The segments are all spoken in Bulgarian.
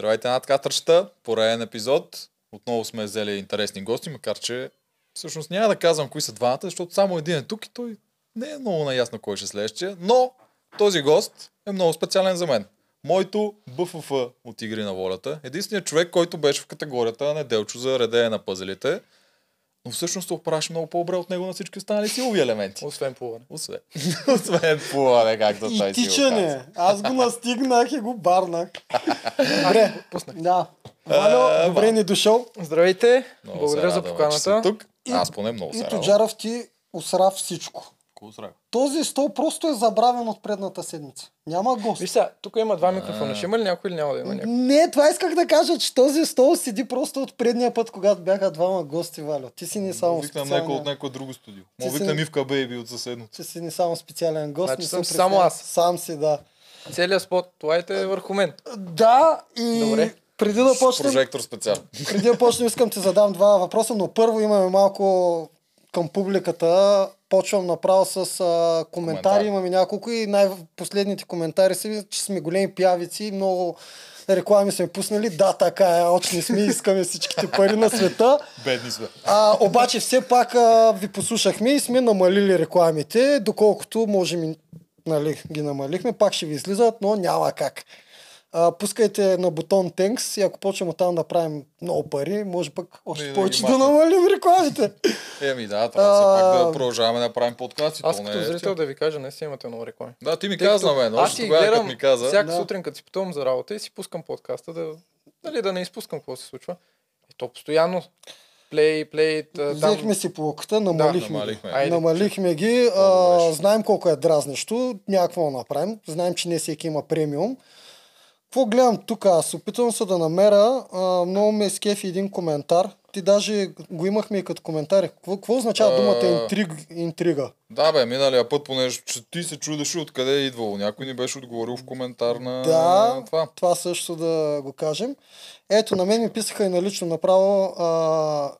Здравейте над катърчета, пореден епизод. Отново сме взели интересни гости, макар че всъщност няма да казвам кои са двамата, защото само един е тук и той не е много наясно кой ще е следващия, но този гост е много специален за мен. Моето БФФ от Игри на волята. Единственият човек, който беше в категорията неделчо за редене на пъзелите, но всъщност се оправяш много по-добре от него на всички останали силови елементи. Освен плуване. Освен, освен плуване, както той И си го казва. тичане. Аз го настигнах и го барнах. Добре. Пуснах. Да. Валю, добре ни дошъл. Здравейте, Много благодаря се за си поканата. Тук. Аз поне много И се радвам. Тоджаров ти осра всичко. Този стол просто е забравен от предната седмица. Няма гост. Виж сега, тук има два микрофона. Ще има ли някой или няма да има някой? Не, това исках да кажа, че този стол седи просто от предния път, когато бяха двама гости, Валю. Ти си не само Викнам някой от специален. някое друго студио. Ти Мога си- Ивка Бейби от съседното. Ти си не само специален гост. Значи не съм само аз. Сам си, да. Целият спот лайт е върху мен. Да, и Добре. преди да почнем, прожектор специално. преди да почнем, искам ти задам два въпроса, но първо имаме малко към публиката. Почвам направо с а, коментари. Коментари. Имаме няколко и най-последните коментари са, че сме големи пявици много реклами сме пуснали. Да, така е, очни сме, искаме всичките пари на света. Бедни сме. А, обаче все пак а, ви послушахме и сме намалили рекламите, доколкото можем и нали, ги намалихме, пак ще ви излизат, но няма как. А, пускайте на бутон Thanks и ако почнем оттам да правим много пари, може пък още да ги повече да намалим рекламите. Еми да, трябва все пак А, да продължаваме да правим подкасти. Аз то не като е зрител да ви кажа, не си имате много реклами. Да, ти ми Тъй каза на мен. Аз си тогава, гледам ми каза. всяка Да. сутрин, като си пътувам за работа и си пускам подкаста, да, нали, да не изпускам какво се случва. И то постоянно плей, плей, та- Взехме си полуката, намалихме, ги. намалихме. Айде. намалихме ги. А, знаем колко е дразнещо, някакво да направим. Знаем, че не всеки има премиум. Какво гледам тук? Аз опитвам се да намеря. А, много ме скефи един коментар. Ти даже го имахме и като коментар. Какво, какво означава думата интриг, интрига? Да, бе, миналия път, понеже че ти се чудеше откъде е идвало. Някой ни беше отговорил в коментар на Да, това. това също да го кажем. Ето, на мен ми писаха и налично направо а,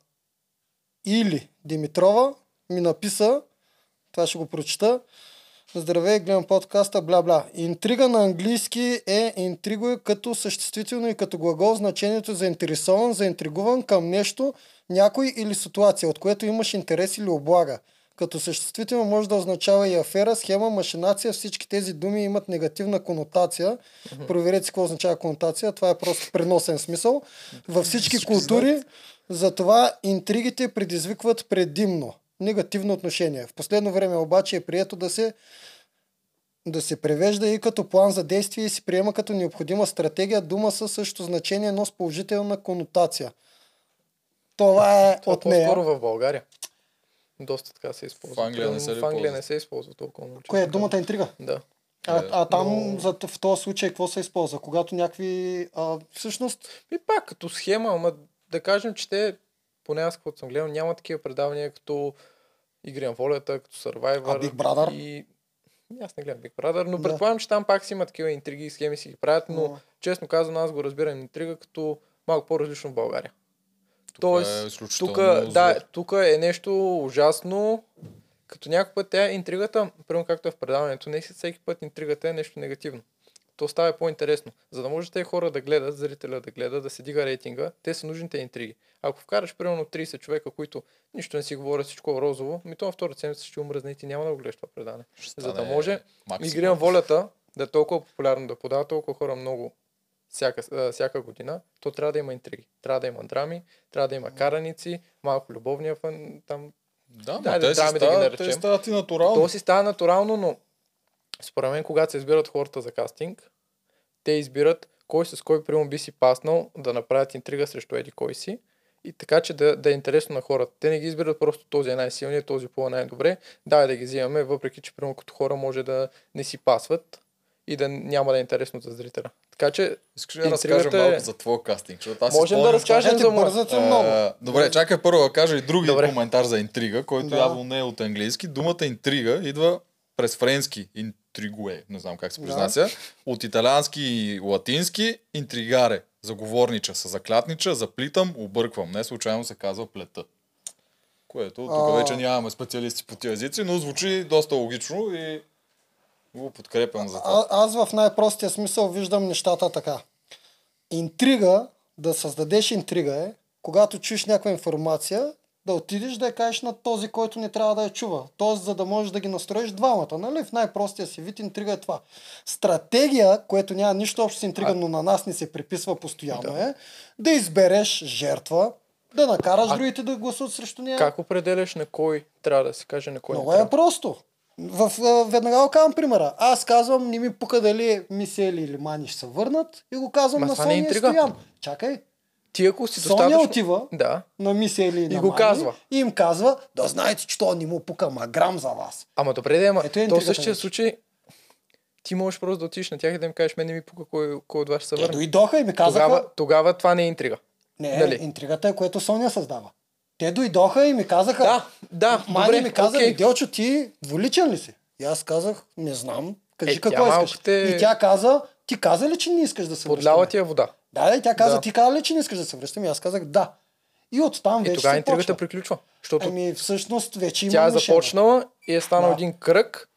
Или Димитрова ми написа, това ще го прочита, Здравей, гледам подкаста, бла-бла. Интрига на английски е интриго като съществително и като глагол значението заинтересован, заинтригуван към нещо, някой или ситуация, от което имаш интерес или облага. Като съществително може да означава и афера, схема, машинация. Всички тези думи имат негативна конотация. Проверете си какво означава конотация. Това е просто преносен смисъл. Във Всички култури затова интригите предизвикват предимно негативно отношение. В последно време обаче е прието да се да се превежда и като план за действие и се приема като необходима стратегия, дума със същото значение, но с положителна конотация. Това е Това от нея. по-скоро в България. Доста така се използва. В Англия не се В Англия не се използва толкова много. Кое е думата интрига? Да. А, а там но- за, в този случай какво се използва? Когато някакви... А, всъщност, И пак като схема, ама да кажем, че те, поне аз каквото съм гледал, няма такива предавания като Игри на волята, като Survivor. А Big Brother? И... Аз не гледам Big Brother, но предполагам, че там пак си има такива интриги и схеми си ги правят, но Но- честно казано аз го разбирам интрига като малко по-различно в България. Тук Тоест, е тук, да, тук е нещо ужасно. Като някой път тя интригата, примерно както е в предаването, не си всеки път интригата е нещо негативно. То става по-интересно. За да може тези хора да гледат, зрителя да гледа, да се дига рейтинга, те са нужните интриги. Ако вкараш примерно 30 човека, които нищо не си говорят, всичко е розово, ми то на втората седмица ще умръзне и ти няма да го гледаш това предаване. Ще За да може максимум. Игри на волята да е толкова популярно, да подава толкова хора много всяка, а, всяка година, то трябва да има интриги. Трябва да има драми, трябва да има караници, малко любовния фан, там. Да, Да, те, си драми да ги наречем. те стават и натурално. То си става натурално, но според мен, когато се избират хората за кастинг, те избират кой с кой примерно би си паснал да направят интрига срещу еди кой си. И така, че да, да е интересно на хората. Те не ги избират просто този е най-силният, този по е най-добре. Да, да ги взимаме, въпреки че примерно като хора може да не си пасват и да няма да е интересно за зрителя. Така че Искаш ли да Интригата разкажем е- малко за твоя кастинг? Защото аз Можем да разкажем за моя. бързате много. А, добре, чакай първо да кажа и други Добре. коментар за интрига, който Да. явно не е от английски. Думата интрига идва през френски интригуе, не знам как се Да. произнася, от италиански и латински интригаре, заговорнича, са заклятнича, заплитам, обърквам. Не случайно се казва плета. Което тук вече нямаме специалисти по тези езици, но звучи доста логично и го подкрепям за това. а, аз в най-простия смисъл виждам нещата така. интрига, да създадеш интрига е, когато чуеш някаква информация, да отидеш да я кажеш на този, който не трябва да я чува. Тоест, за да можеш да ги настроиш двамата, нали? В най-простия си вид интрига е това. Стратегия, което няма нищо общо с интрига, но на нас не се приписва постоянно Да. е, да избереш жертва, да накараш А- другите да гласуват срещу нея. Как определяш на кой трябва да се каже, на кой Много не е трябва? просто. В, а, веднага го казвам примера. Аз казвам, не ми пука дали Мисели или Мани ще се върнат и го казвам Ма на е Соня интрига. Стоян. Чакай, Ти ако си Соня достатъчно... отива Да. на Мисели и, на го Мани казва. И им казва, да знаете, че то не му пука маграм за вас. Ама добре, да, ама е то в същия вече. случай ти можеш просто да отидеш на тях и да им кажеш, мен не ми пука кой, кой от вас ще се върне. дойдоха и ми казаха, Тогава, тогава това не е интрига. не, Нали? интригата е, което Соня създава. Те дойдоха и ми казаха, Да, да, Мани добре, ми каза, окей. Делчо, ти двуличен ли си? И аз казах, не знам, кажи Е, какво искаш. те- И тя каза, ти каза ли, че не искаш да се Подляла ти е вода. Да, да, тя каза, Да. ти каза ли, че не искаш да се връщам? И аз казах да. И оттам И вече тогава се интригата почва. приключва. Защото Ами всъщност вече има тя е започнала и е станал Да. един кръг,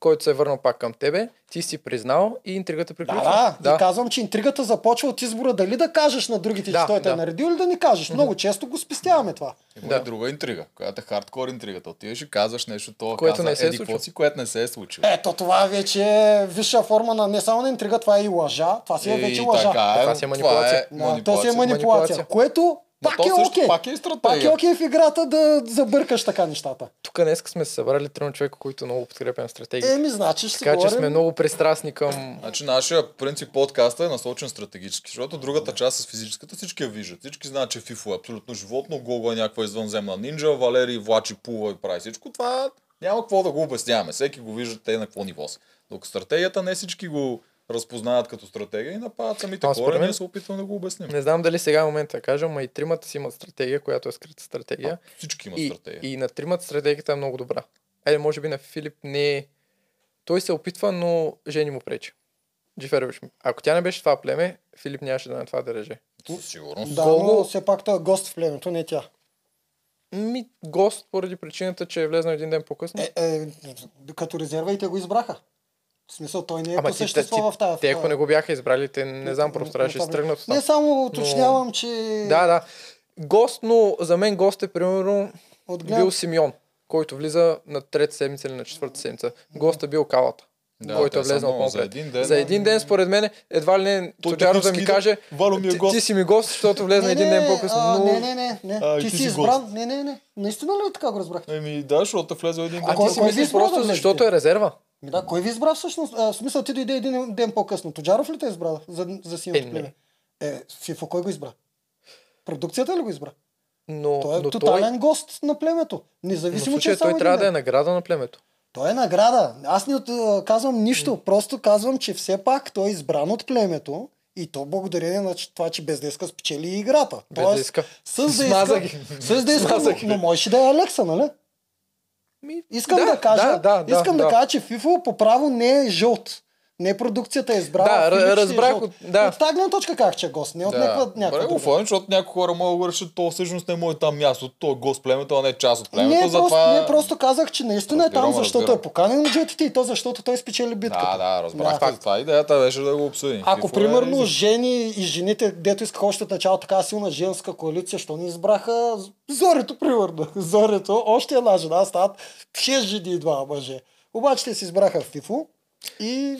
който се е върнал пак към тебе, ти си признал и интригата Да, приключва. да, да. И казвам, че интригата започва от избора дали да кажеш на другите, Да, че той те е да. наредил или да не кажеш. Много често го спестяваме това. Има Да. и друга интрига, която е хардкор интригата. Отиваш и казваш нещо, то Което каза, не се е случило. си, което не се е случило. Ето това вече е висша форма на не само на интрига, това е и лъжа. Това си е вече лъжа. така е, Това си е манипулация. Това е Да, то си е манипулация. Манипулация. Което пак е също окей. пак е и Пак е стратегия. окей в играта да забъркаш така нещата. Тук днес сме се събрали трима човека, които много подкрепям стратегия. Еми, значи ще така че говорим... сме много пристрастни към... Значи нашия принцип подкаста е насочен стратегически, защото другата част с физическата всички я виждат. Всички знаят, че Фифо е абсолютно животно, Гого е някаква извънземна нинджа, Валерий влачи, плува и прави всичко. Това няма какво да го обясняваме. Всеки го вижда те на какво ниво са. Докато стратегията не всички го разпознават като стратегия и нападат самите А, хора, според мен- ние се опитваме да го обясним. Не знам дали сега е момента да кажа, но и тримата си имат стратегия, която е скрита стратегия. Всички имат И, стратегия. и на тримата стратегията е много добра. Айде, може би на Филип не е... Той се опитва, но жени му пречи. Джиферович. Ако тя не беше това племе, Филип нямаше да е на това да реже. Със сигурност. Да, но все пак той е гост в племето, не тя. Ми, гост поради причината, че е влезнал един ден по-късно. Е, е, като резерва и те го избраха. В смисъл, той не е Ама по ти, същество в тази... те, ако не го бяха избрали, те не знам, просто трябваше да се тръгнат Не само уточнявам, че... Да, да. Гост, но за мен гост е примерно бил. Симеон, който влиза на трета седмица или на четвърта седмица. Гост е бил Калата. Да, който е влезнал по за един ден. За един ден, според мен, едва ли не Тоджаров да ми каже, ми е ти, гост. ти си ми гост, защото влезна един ден по-късно. а, Но... Не, не, не, не. А, ти ти си си избран. Не, не, не. Наистина ли така го разбрах? Еми да, защото е влезе един А ден. Кой- ти си мислиш просто защото е резерва. Ми да, кой ви избра всъщност? А, в смисъл ти дойде един ден по-късно. Тоджаров ли те избра за, за синото Е, не. племе? Е, Фифо кой го избра? Продукцията ли го избра? Но, Той е но тотален той, гост на племето. но в Независимо, че е той трябва един да е ден. награда на племето. Той е награда. Аз не казвам нищо. Просто казвам, че все пак той е избран от племето и то благодарение на това, че без да иска спечели играта. Без да иска. С да иска, с да иска, но, но можеше да е Алекса, нали? Ми, Искам да, кажа, да, да, да, искам да, да. кажа, че FIFO по право не е жълт. Не продукцията е избрала. Да, е разбрах жълт. от- да. От тази гледна точка как че е гост, не от някаква, Добре някаква го друга. оформим, защото някои хора могат да решат, то всъщност не е там място, то е гост племето, а не е част от племето. Не, просто, затова... не, просто казах, че наистина е там, Разбирам, защото разбирам. е поканен на джетите и то защото той спечели битката. Да, да, разбрах. Да. Да. Това идеята беше да го обсъдим. Ако FIFA е примерно изи. жени и жените, дето искаха още от начало така силна женска коалиция, що не избраха Зорето, примерно. Зорето, още една жена, стават 6 жени и два мъже. Обаче те си избраха Фифо и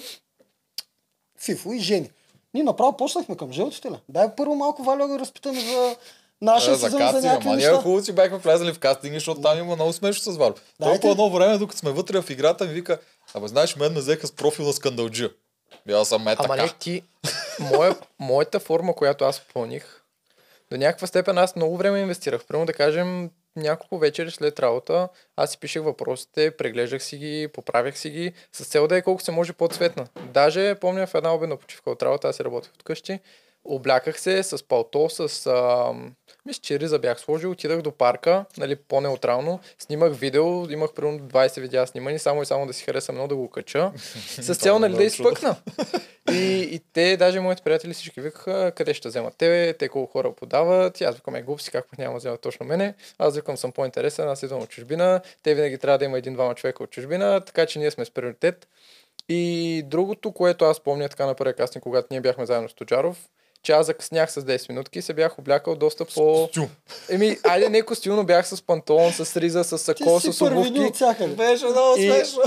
Фифо и жени. Ние направо почнахме към жълтите ли? Дай първо малко Валя да го разпитаме за нашия Да, за сезон за кастинга, някакви ама ние неща. хубаво си бяхме влезли в кастинги, защото там има много смешно с Вал. Той по едно време, докато сме вътре в играта, ми вика, абе знаеш, мен ме взеха с профил на скандалджия. Бял съм е Ама така. не ти, моя, моята форма, която аз попълних, до някаква степен аз много време инвестирах. Примерно да кажем, няколко вечери след работа, аз си пишех въпросите, преглеждах си ги, поправях си ги, с цел да е колко се може по-цветна. Даже помня в една обедна почивка от работа, аз си работех от къщи, обляках се с палто, с... А, мисля, че риза бях сложил, отидах до парка, нали, по-неутрално, снимах видео, имах примерно 20 видеа снимани, само и само да си хареса много да го кача, с цел нали, да много чудо. изпъкна. И, и те, даже моите приятели всички викаха, къде ще вземат тебе, те колко хора подават. И аз викам, е глупси, как пък няма да вземат точно мене. Аз викам, съм по-интересен, аз идвам от чужбина. Те винаги трябва да има един-двама човека от чужбина, така че ние сме с приоритет. И другото, което аз помня така на първия кастинг, когато ние бяхме заедно с Тоджаров, че аз закъснях с 10 минутки и се бях облякал доста по... Костюм. Еми, айде не костюм, но бях с панталон, с риза, с сако, с обувки. Беше много И- смешно.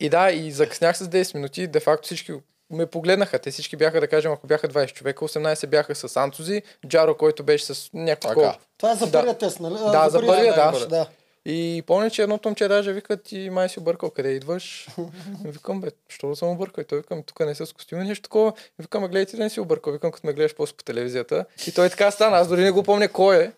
И да, и закъснях с 10 минути. Де факто всички ме погледнаха. Те всички бяха, да кажем, ако бяха 20 човека, 18 бяха с Антози, Джаро, който беше с някакво. Това е за Да. първия тест, нали? Да, за първия, да. да. И помня, че едно момче даже вика, ти май си объркал, къде идваш? викам, бе, що да съм объркал? И той викам, тук не са с костюми, нещо такова. И викам, а гледай ти да не си объркал. Викам, като ме гледаш после по телевизията. И той така стана. Аз дори не го помня кой е,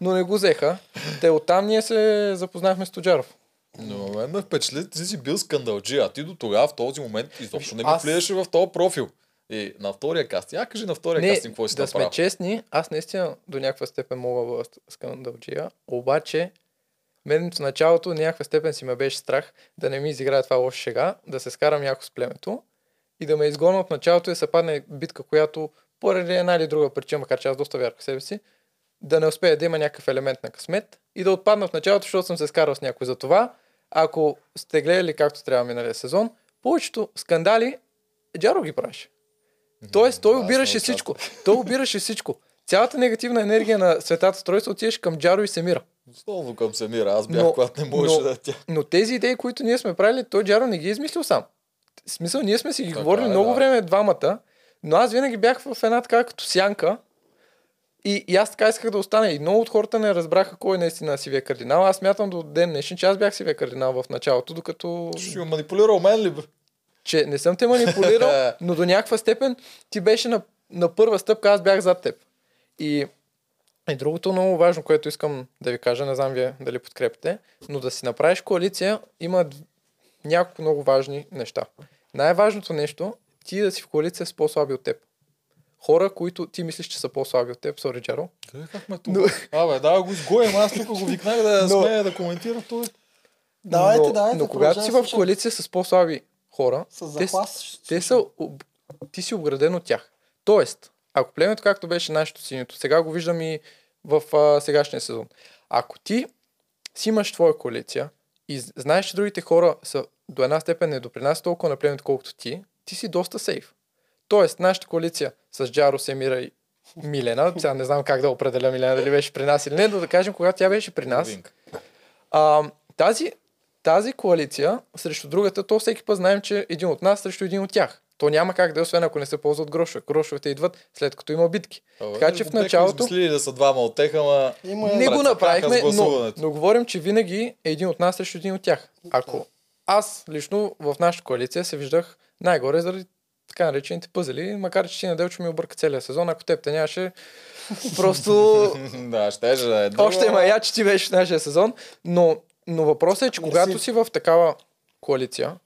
но не го взеха. Те оттам ние се запознахме с Тоджаров. Но мен ме впечатли, ти си бил скандалджи, а ти до тогава в този момент изобщо не ми Аз- влизаше в този профил. И на втория кастинг, я кажи на втория Не, кастинг, какво си да сме направил. честни, аз наистина до някаква степен мога да бъда скандалджия, обаче мен в началото някаква степен си ме беше страх да не ми изиграе това лоша шега, да се скарам яко с племето и да ме изгоня от началото и да се падне битка, която поради една или друга причина, макар че аз доста вярвах в себе си, да не успее да има някакъв елемент на късмет и да отпадна в началото, защото съм се скарал с някой. Затова, ако сте гледали както трябва миналия сезон, повечето скандали Джаро ги правеше. Тоест, той обираше всичко. Той обираше всичко. Цялата негативна енергия на светата стройство отиваше към Джаро и Семира. Основно към Семира, аз бях, Но- когато не можеше да тя. Но тези идеи, които ние сме правили, той Джаро не ги е измислил сам. В смисъл, ние сме си ги Така говорили е, много да. време двамата, но аз винаги бях в една така като сянка и, и аз така исках да остана. И много от хората не разбраха кой е наистина сивия кардинал. Аз мятам до ден днешен, че аз бях сивия кардинал в началото, докато Ще манипулирал мен ли бе? че не съм те манипулирал, но до някаква степен ти беше на, на първа стъпка, аз бях зад теб. И, и другото много важно, което искам да ви кажа, не знам вие дали подкрепите, но да си направиш коалиция има няколко много важни неща. Най-важното нещо, ти да си в коалиция с по-слаби от теб. Хора, които ти мислиш, че са по-слаби от теб, сори, Джаро. Къде как ме тук? Абе, да го изгоем, аз тук го викнах да Но- смея да коментира той. Давайте, но, давайте, но когато си в коалиция с по-слаби хора, С те, те са, ти си обграден от тях. Тоест, ако племето както беше нашето синьото, сега го виждам и в а, сегашния сезон. Ако ти си имаш твоя коалиция и знаеш, че другите хора са до една степен не допринасят толкова на племето, колкото ти, ти си доста сейф. Тоест, нашата коалиция с Джаро, Семира и Милена, сега не знам как да определя Милена, дали беше при нас или не, но да кажем, когато тя беше при нас, а, тази, тази коалиция срещу другата, то всеки път знаем, че един от нас срещу един от тях. То няма как да е, освен ако не се ползват грошове. Грошовете идват след като има битки. Абе, така че в бяхме началото измислили да са двама от тех, ама... Има не е... го направихме, но, но говорим, че винаги е един от нас срещу един от тях. Ако аз лично в нашата коалиция се виждах най-горе заради така наречените пъзели, макар че ти Неделчо ми обърка целия сезон, ако теб те нямаше, просто да, щеше да е. Още има я, че ти беше в нашия сезон, но, но въпросът е, че когато си в такава коалиция,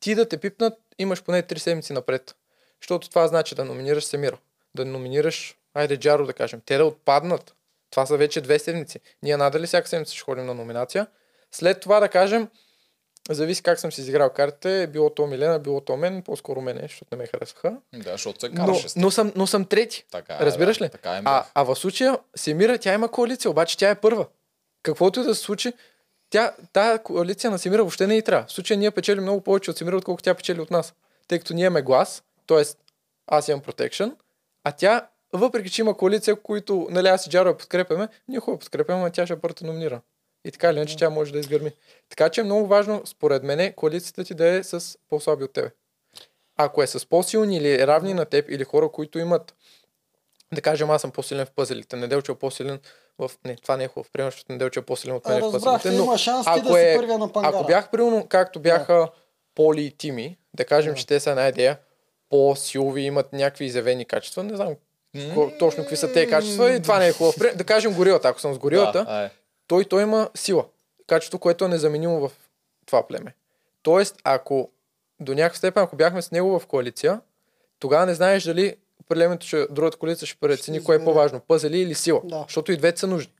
ти да те пипнат, имаш поне 3 седмици напред. Защото това значи да номинираш Семира, да номинираш, айде Джаро да кажем, те да отпаднат. Това са вече две седмици. Ние надали всяка седмица ще ходим на номинация. След това да кажем, зависи как съм си изиграл картите, било то Милена, било то мен, по-скоро мене, защото не ме харесваха. Да, защото се Но, караше с но, съм, но съм трети. Така е, Разбираш да, ли? Така е, А, а в случая Семира, тя има коалиция, обаче тя е първа. Каквото и да се случи, тя, тая коалиция на Семира въобще не и трябва. В случая ние печелим много повече от Семира, отколкото тя печели от нас. Тъй като ние имаме глас, т.е. аз имам протекшн, а тя, въпреки че има коалиция, които, нали, аз и Джаро я подкрепяме, ние хубаво подкрепяме, а тя ще пърта номинира. И така или иначе тя може да изгърми. Така че е много важно, според мен, коалицията ти да е с по-слаби от тебе. Ако е с по-силни или равни на теб, или хора, които имат да кажем, аз съм по-силен в пъзелите, Неделчо е по-силен в... Не, това не е хубаво, примерно, защото Неделчо е по-силен от мен в Разбрах, но има шанс ти ако, да си е, първия на пангара. ако бях примерно, както бяха Поли и Тими, да кажем, че те са една идея, по-силови, имат някакви изявени качества, не знам ко- точно какви са тези качества и това не е хубаво. При- Да кажем горилата, ако съм с горилата, Да, ай. той, той има сила. Качество, което е незаменимо в това племе. Тоест, ако до някаква степен, ако бяхме с него в коалиция, тогава не знаеш дали племето, ще, другата коалиция ще прецени кое е по-важно, пъзели или сила. Да. Защото и двете са нужни.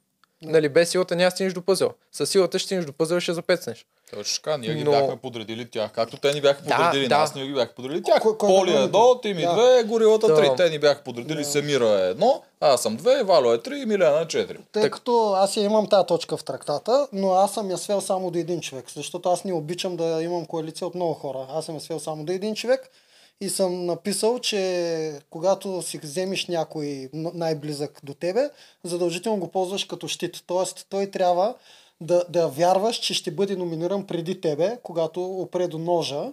Нали, без силата няма да стигнеш до пъзел. С силата ще стигнеш до пъзел и ще запецнеш. Точно така, ние ги Но- бяхме подредили тях. Както те ни бяха Да, подредили да. нас, ние ги бяха подредили тях. Кой- кой Поли да е едно, Тими Да. две, Горилата Да. три. Те ни бяха подредили Семира е едно, аз съм две, Вало е три и Милена е четири. Тъй Так- като аз я имам тази точка в трактата, но аз съм я свел само до един човек, защото аз не обичам да имам коалиция от много хора. Аз съм я свел само до един човек и съм написал, че когато си вземеш някой най-близък до тебе, задължително го ползваш като щит. Тоест той трябва да, да вярваш, че ще бъде номиниран преди тебе, когато опре до ножа.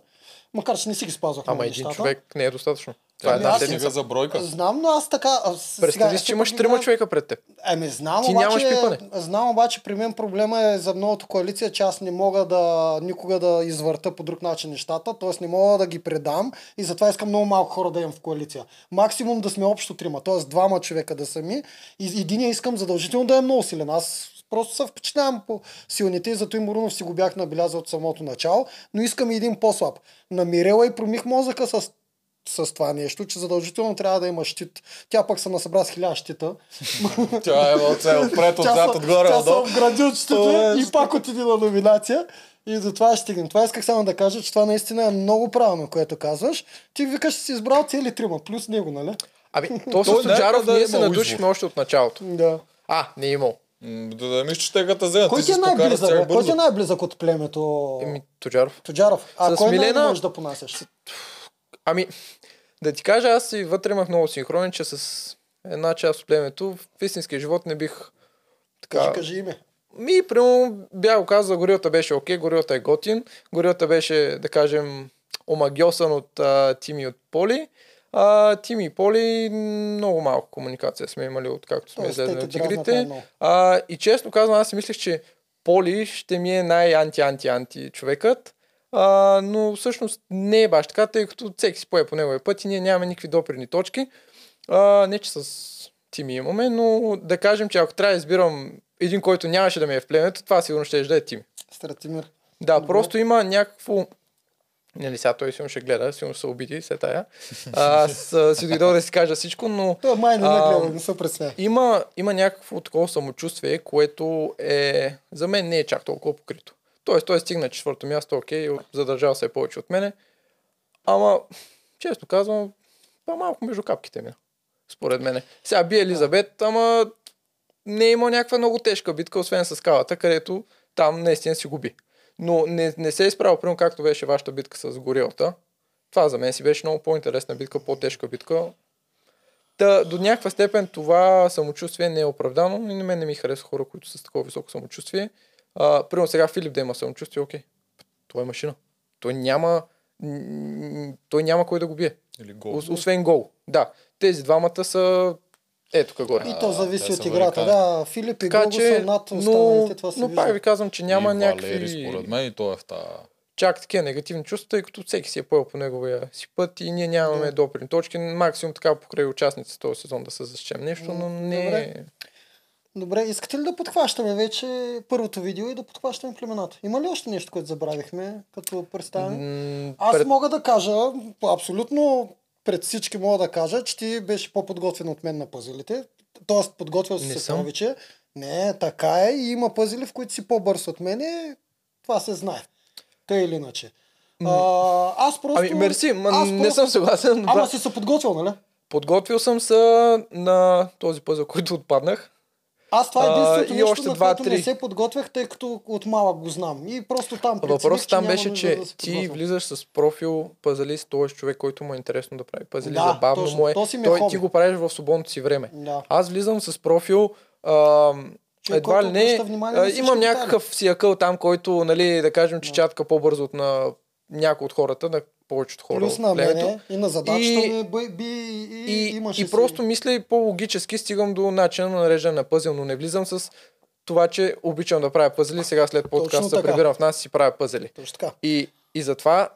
Макар, че не си ги спазвах Ама един нещата. човек не е достатъчно. Това е Ами една аз Стига седмица. за бройка. Знам, но аз така... а, с- Представи си, че имаш трима човека пред теб. Ами знам, Ти обаче, нямаш пипане. знам обаче при мен проблема е за новата коалиция, че аз не мога да никога да извърта по друг начин нещата, т.е. не мога да ги предам и затова искам много малко хора да имам в коалиция. Максимум да сме общо трима, т.е. двама човека да са ми и единия искам задължително да е много силен. Аз просто се впечатлявам по силните и зато и Морунов си го бях набелязал от самото начало, но искам и един по-слаб. Намирела и промих мозъка с с това нещо, че задължително трябва да има щит. Тя пък се насъбра с хиляда щита. Тя е от цел, отпред, отзад, отгоре, тя съм отдолу. вградил щита Това е и пак отиде на номинация. И до това ще стигнем. Това исках само да кажа, че това наистина е много правилно, което казваш. Ти викаш, че си избрал цели трима, плюс него, нали? Ами, то с Тоджаров някъде ние е се надушихме още от началото. Да. А, не е имал. Да, да мислиш, че те като вземат. Кой Ти е най-близък? Кой ти е най-близък от племето? Еми, Тоджаров. Тоджаров. А С кой Милена- най можеш да понасяш? Ами, да ти кажа, аз и вътре имах много синхронен, че с една част от племето в истинския живот не бих така... Кажи, кажи име. Ми, примерно, бях го казал, горилата беше окей, горилата е готин. Горилата беше, да кажем, омагиосан от а, Тими от Поли. А, Тими и Поли много малко комуникация сме имали, откакто сме излезли те от дразнат игрите. най-много. А, и честно казвам, аз си мислех, че Поли ще ми е най-анти-анти-анти човекът. А, но всъщност не е баш така, тъй като всеки си пое по неговия път и ние нямаме никакви допирни точки. А, не, че с Тими имаме, но да кажем, че ако трябва да избирам един, който нямаше да ми е в племето, това сигурно ще да е Тими. Стратимир. Да, Добре. просто има някакво... Нали, сега той сигурно ще гледа, сигурно се обиди, се тая. Аз си дойдох да си кажа всичко, но Той май не А, гледа, не се пресмя. има, има някакво такова самочувствие, което е... За мен не е чак толкова покрито. Тоест, той стигна четвърто място, окей, задържал се повече от мене. Ама, често казвам, по-малко между капките ми. Според мене. Сега би Елизабет, ама не е имал някаква много тежка битка, освен с скалата, където там наистина си губи. Но не, не се е изправил, примерно както беше вашата битка с горилата. Това за мен си беше много по-интересна битка, по-тежка битка. Та, до някаква степен това самочувствие не е оправдано и на мен не ми харесва хора, които са с такова високо самочувствие. А, примерно сега Филип да има самочувствие, окей. Той е машина. Той няма, той няма кой да го бие. Или гол. Ос- Освен гол. Да. Тези двамата са ето тук горе. И то зависи те от играта. Да, Филип и Гого че, са над но, останалите, това се но пак ви казвам, че няма и някакви Валери, според мен и той е в тази... чак такива негативни чувства, тъй като всеки си е поел по неговия си път и ние нямаме Да. допирни точки. Максимум така покрай участниците този сезон да се защем нещо, но не Добре. Добре, искате ли да подхващаме вече първото видео и да подхващаме племената? Има ли още нещо, което забравихме като представяне? М, Аз пред- мога да кажа, абсолютно пред всички мога да кажа, че ти беше по-подготвен от мен на пъзелите. Тоест, подготвил си се повече. Не, така е. И има пъзели, в които си по-бърз от мене. Това се знае. Тъй или иначе. А, аз просто... Ами, мерси, ма, аз не просто- съм съгласен. Ама да. си се подготвил, нали? Подготвил съм се на този пъзъл, който отпаднах. Аз това е А, единственото и нещо, още на което не се подготвях, тъй като от малък го знам. И просто там прецених, Въпросът че там беше, че да ти подготвям. влизаш с профил пазалист, т.е. човек, който му е интересно да прави пазали, Да, забавно точно. му е. То си е Той хоби. ти го правиш в свободното си време. Да. Аз влизам с профил, ам, Човек, едва ли не, а, имам някакъв си акъл там, който, нали, да кажем, че Да. чатка по-бързо от на някои от хората, на повечето хора Плюс на мене и на задачата И- ми би, би и, И, имаше и си- просто мисля и по-логически стигам до начина на нареждане на пъзел, но не влизам с това, че обичам да правя пъзели, сега след подкаста се прибирам в нас и си правя пъзели. Точно така. И, и затова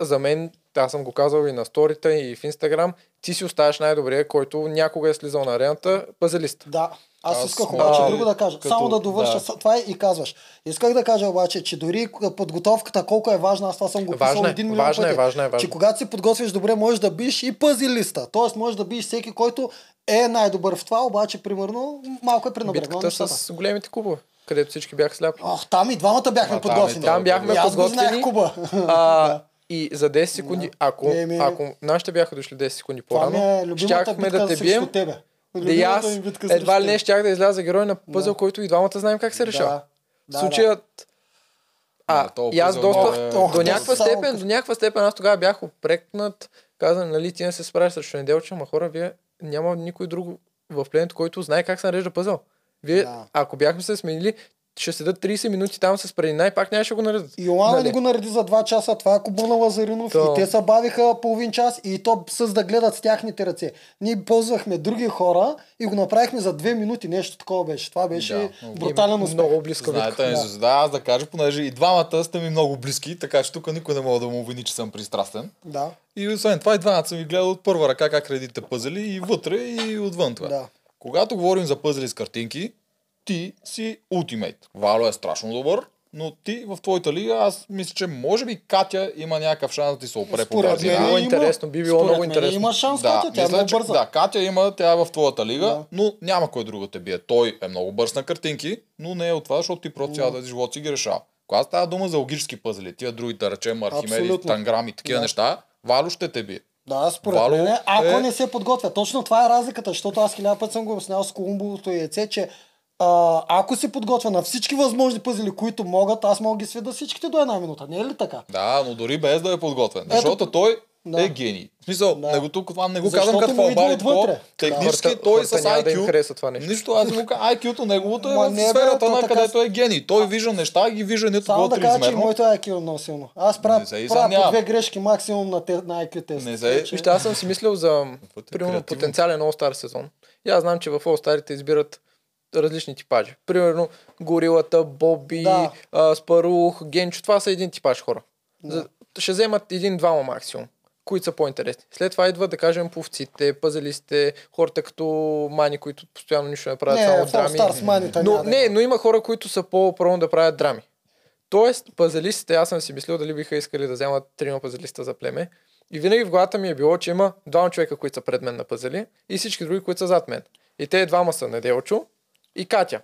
за мен, аз съм го казал и на сторите, и в Инстаграм, ти си оставаш най-добрия, който някога е слизал на арената, пъзелист. Да. Аз, Аз исках обаче че друго да кажа. като- Само да довърша да. това и казваш. Исках да кажа обаче, че дори подготовката колко е важна, аз това съм го писал е, един милион важна е, пъти, важна е, важна. че когато се подготвиш добре, можеш да биш и пъзи листа. Тоест можеш да биш всеки, който е най-добър в това, обаче примерно малко е пренабрегнал Битката нещата. с големите кубове, където всички бяха сляпи. Ох, там и двамата бяхме А, подготвени. там Там бяхме аз го подготвени. знаех Куба. А, Да. И за 10 секунди, Да. ако, ако нашите бяха дошли 10 секунди по-рано, е любимата щяхме да те бием. Да и аз срещу едва ли не щях да изляза герой на пъзъл, Да. който и двамата знаем как се решава. Да. Да, Случаят... А, Да, този и аз пъзел доста... е- Ох, до някаква степен, до някаква степен аз тогава бях опрекнат, каза, нали, ти не се справиш срещу неделча, ма хора, вие няма никой друг в племето, който знае как се нарежда пъзъл. Вие, Да. ако бяхме се сменили, ще седат 30 минути там с предина и пак нямаше да го наредят. Йоана Нали? ни го нареди за 2 часа, това е Кобуна Лазаринов То- и те се бавиха половин час и то с да гледат с тяхните ръце. Ние ползвахме други хора и го направихме за 2 минути, нещо такова беше. Това беше Да, много- брутален успех. Много близка битка. Знаете, Да. да. да, аз да кажа, понеже и двамата сте ми много близки, така че тук никой не мога да му обвини, че съм пристрастен. Да, И освен това и двамата съм ви гледал от първа ръка как редите пъзели и вътре и отвън това. да. Когато говорим за пъзели с картинки, ти си ултимейт. Вало е страшно добър, но ти в твоята лига, аз мисля, че може би Катя има някакъв шанс да ти се опре по тази лига. има- интересно, би било много интересно. Има шанс, Да, Катя, тя е мисля, много че, бърза. да, Катя има, тя е в твоята лига, Да. но няма кой друг да те бие. Той е много бърз на картинки, но не е от това, защото ти просто цялата живот си ги решава. Когато става дума за логически пъзели, тия другите, да речем, Абсолютно. Танграми, такива Да. неща, Вало ще те бие. Да, според Вало мен, ако е- не се подготвя. Точно това е разликата, защото аз хиляда път съм го обяснявал с Колумбовото яйце, че а, ако се подготвя на всички възможни пъзели, които могат, аз мога да ги сведа всичките до една минута. Не е ли така? Да, но дори без да е подготвен. Ето- защото той Да. е гений. В смисъл, Да. не го, тук, това не го Защото казвам като фалбали, такова. Технически Хората- той хората с да IQ. хареса това нещо. Нищо, аз му кажа, IQ-то неговото е Ма в не, бе, сферата на така където е гений. Той вижда неща, ги вижда нито Само да кажа, че моето IQ е много силно. Аз правя, правя по две грешки максимум на, те, на IQ тест. Не се- Вижте, аз съм си мислил за Вътре примерно потенциален All-Star сезон. И аз знам, че в All-Starите избират различни типажи. Примерно Горилата, Боби, Да. а, Спарух, Генчо. Това са един типаж хора. Да. За, ще вземат един-двама максимум, които са по-интересни. След това идват, да кажем, повците, пъзелистите, хората като Мани, които постоянно нищо не правят, Не, само драми. Stars маните Но, не, но има хора, които са по-правилно да правят драми. Тоест, пазалистите, аз съм си мислил дали биха искали да вземат трима пазалиста за племе. И винаги в главата ми е било, че има двама човека, които са пред мен на пазали и всички други, които са зад мен. И те двама са Неделчо и Катя.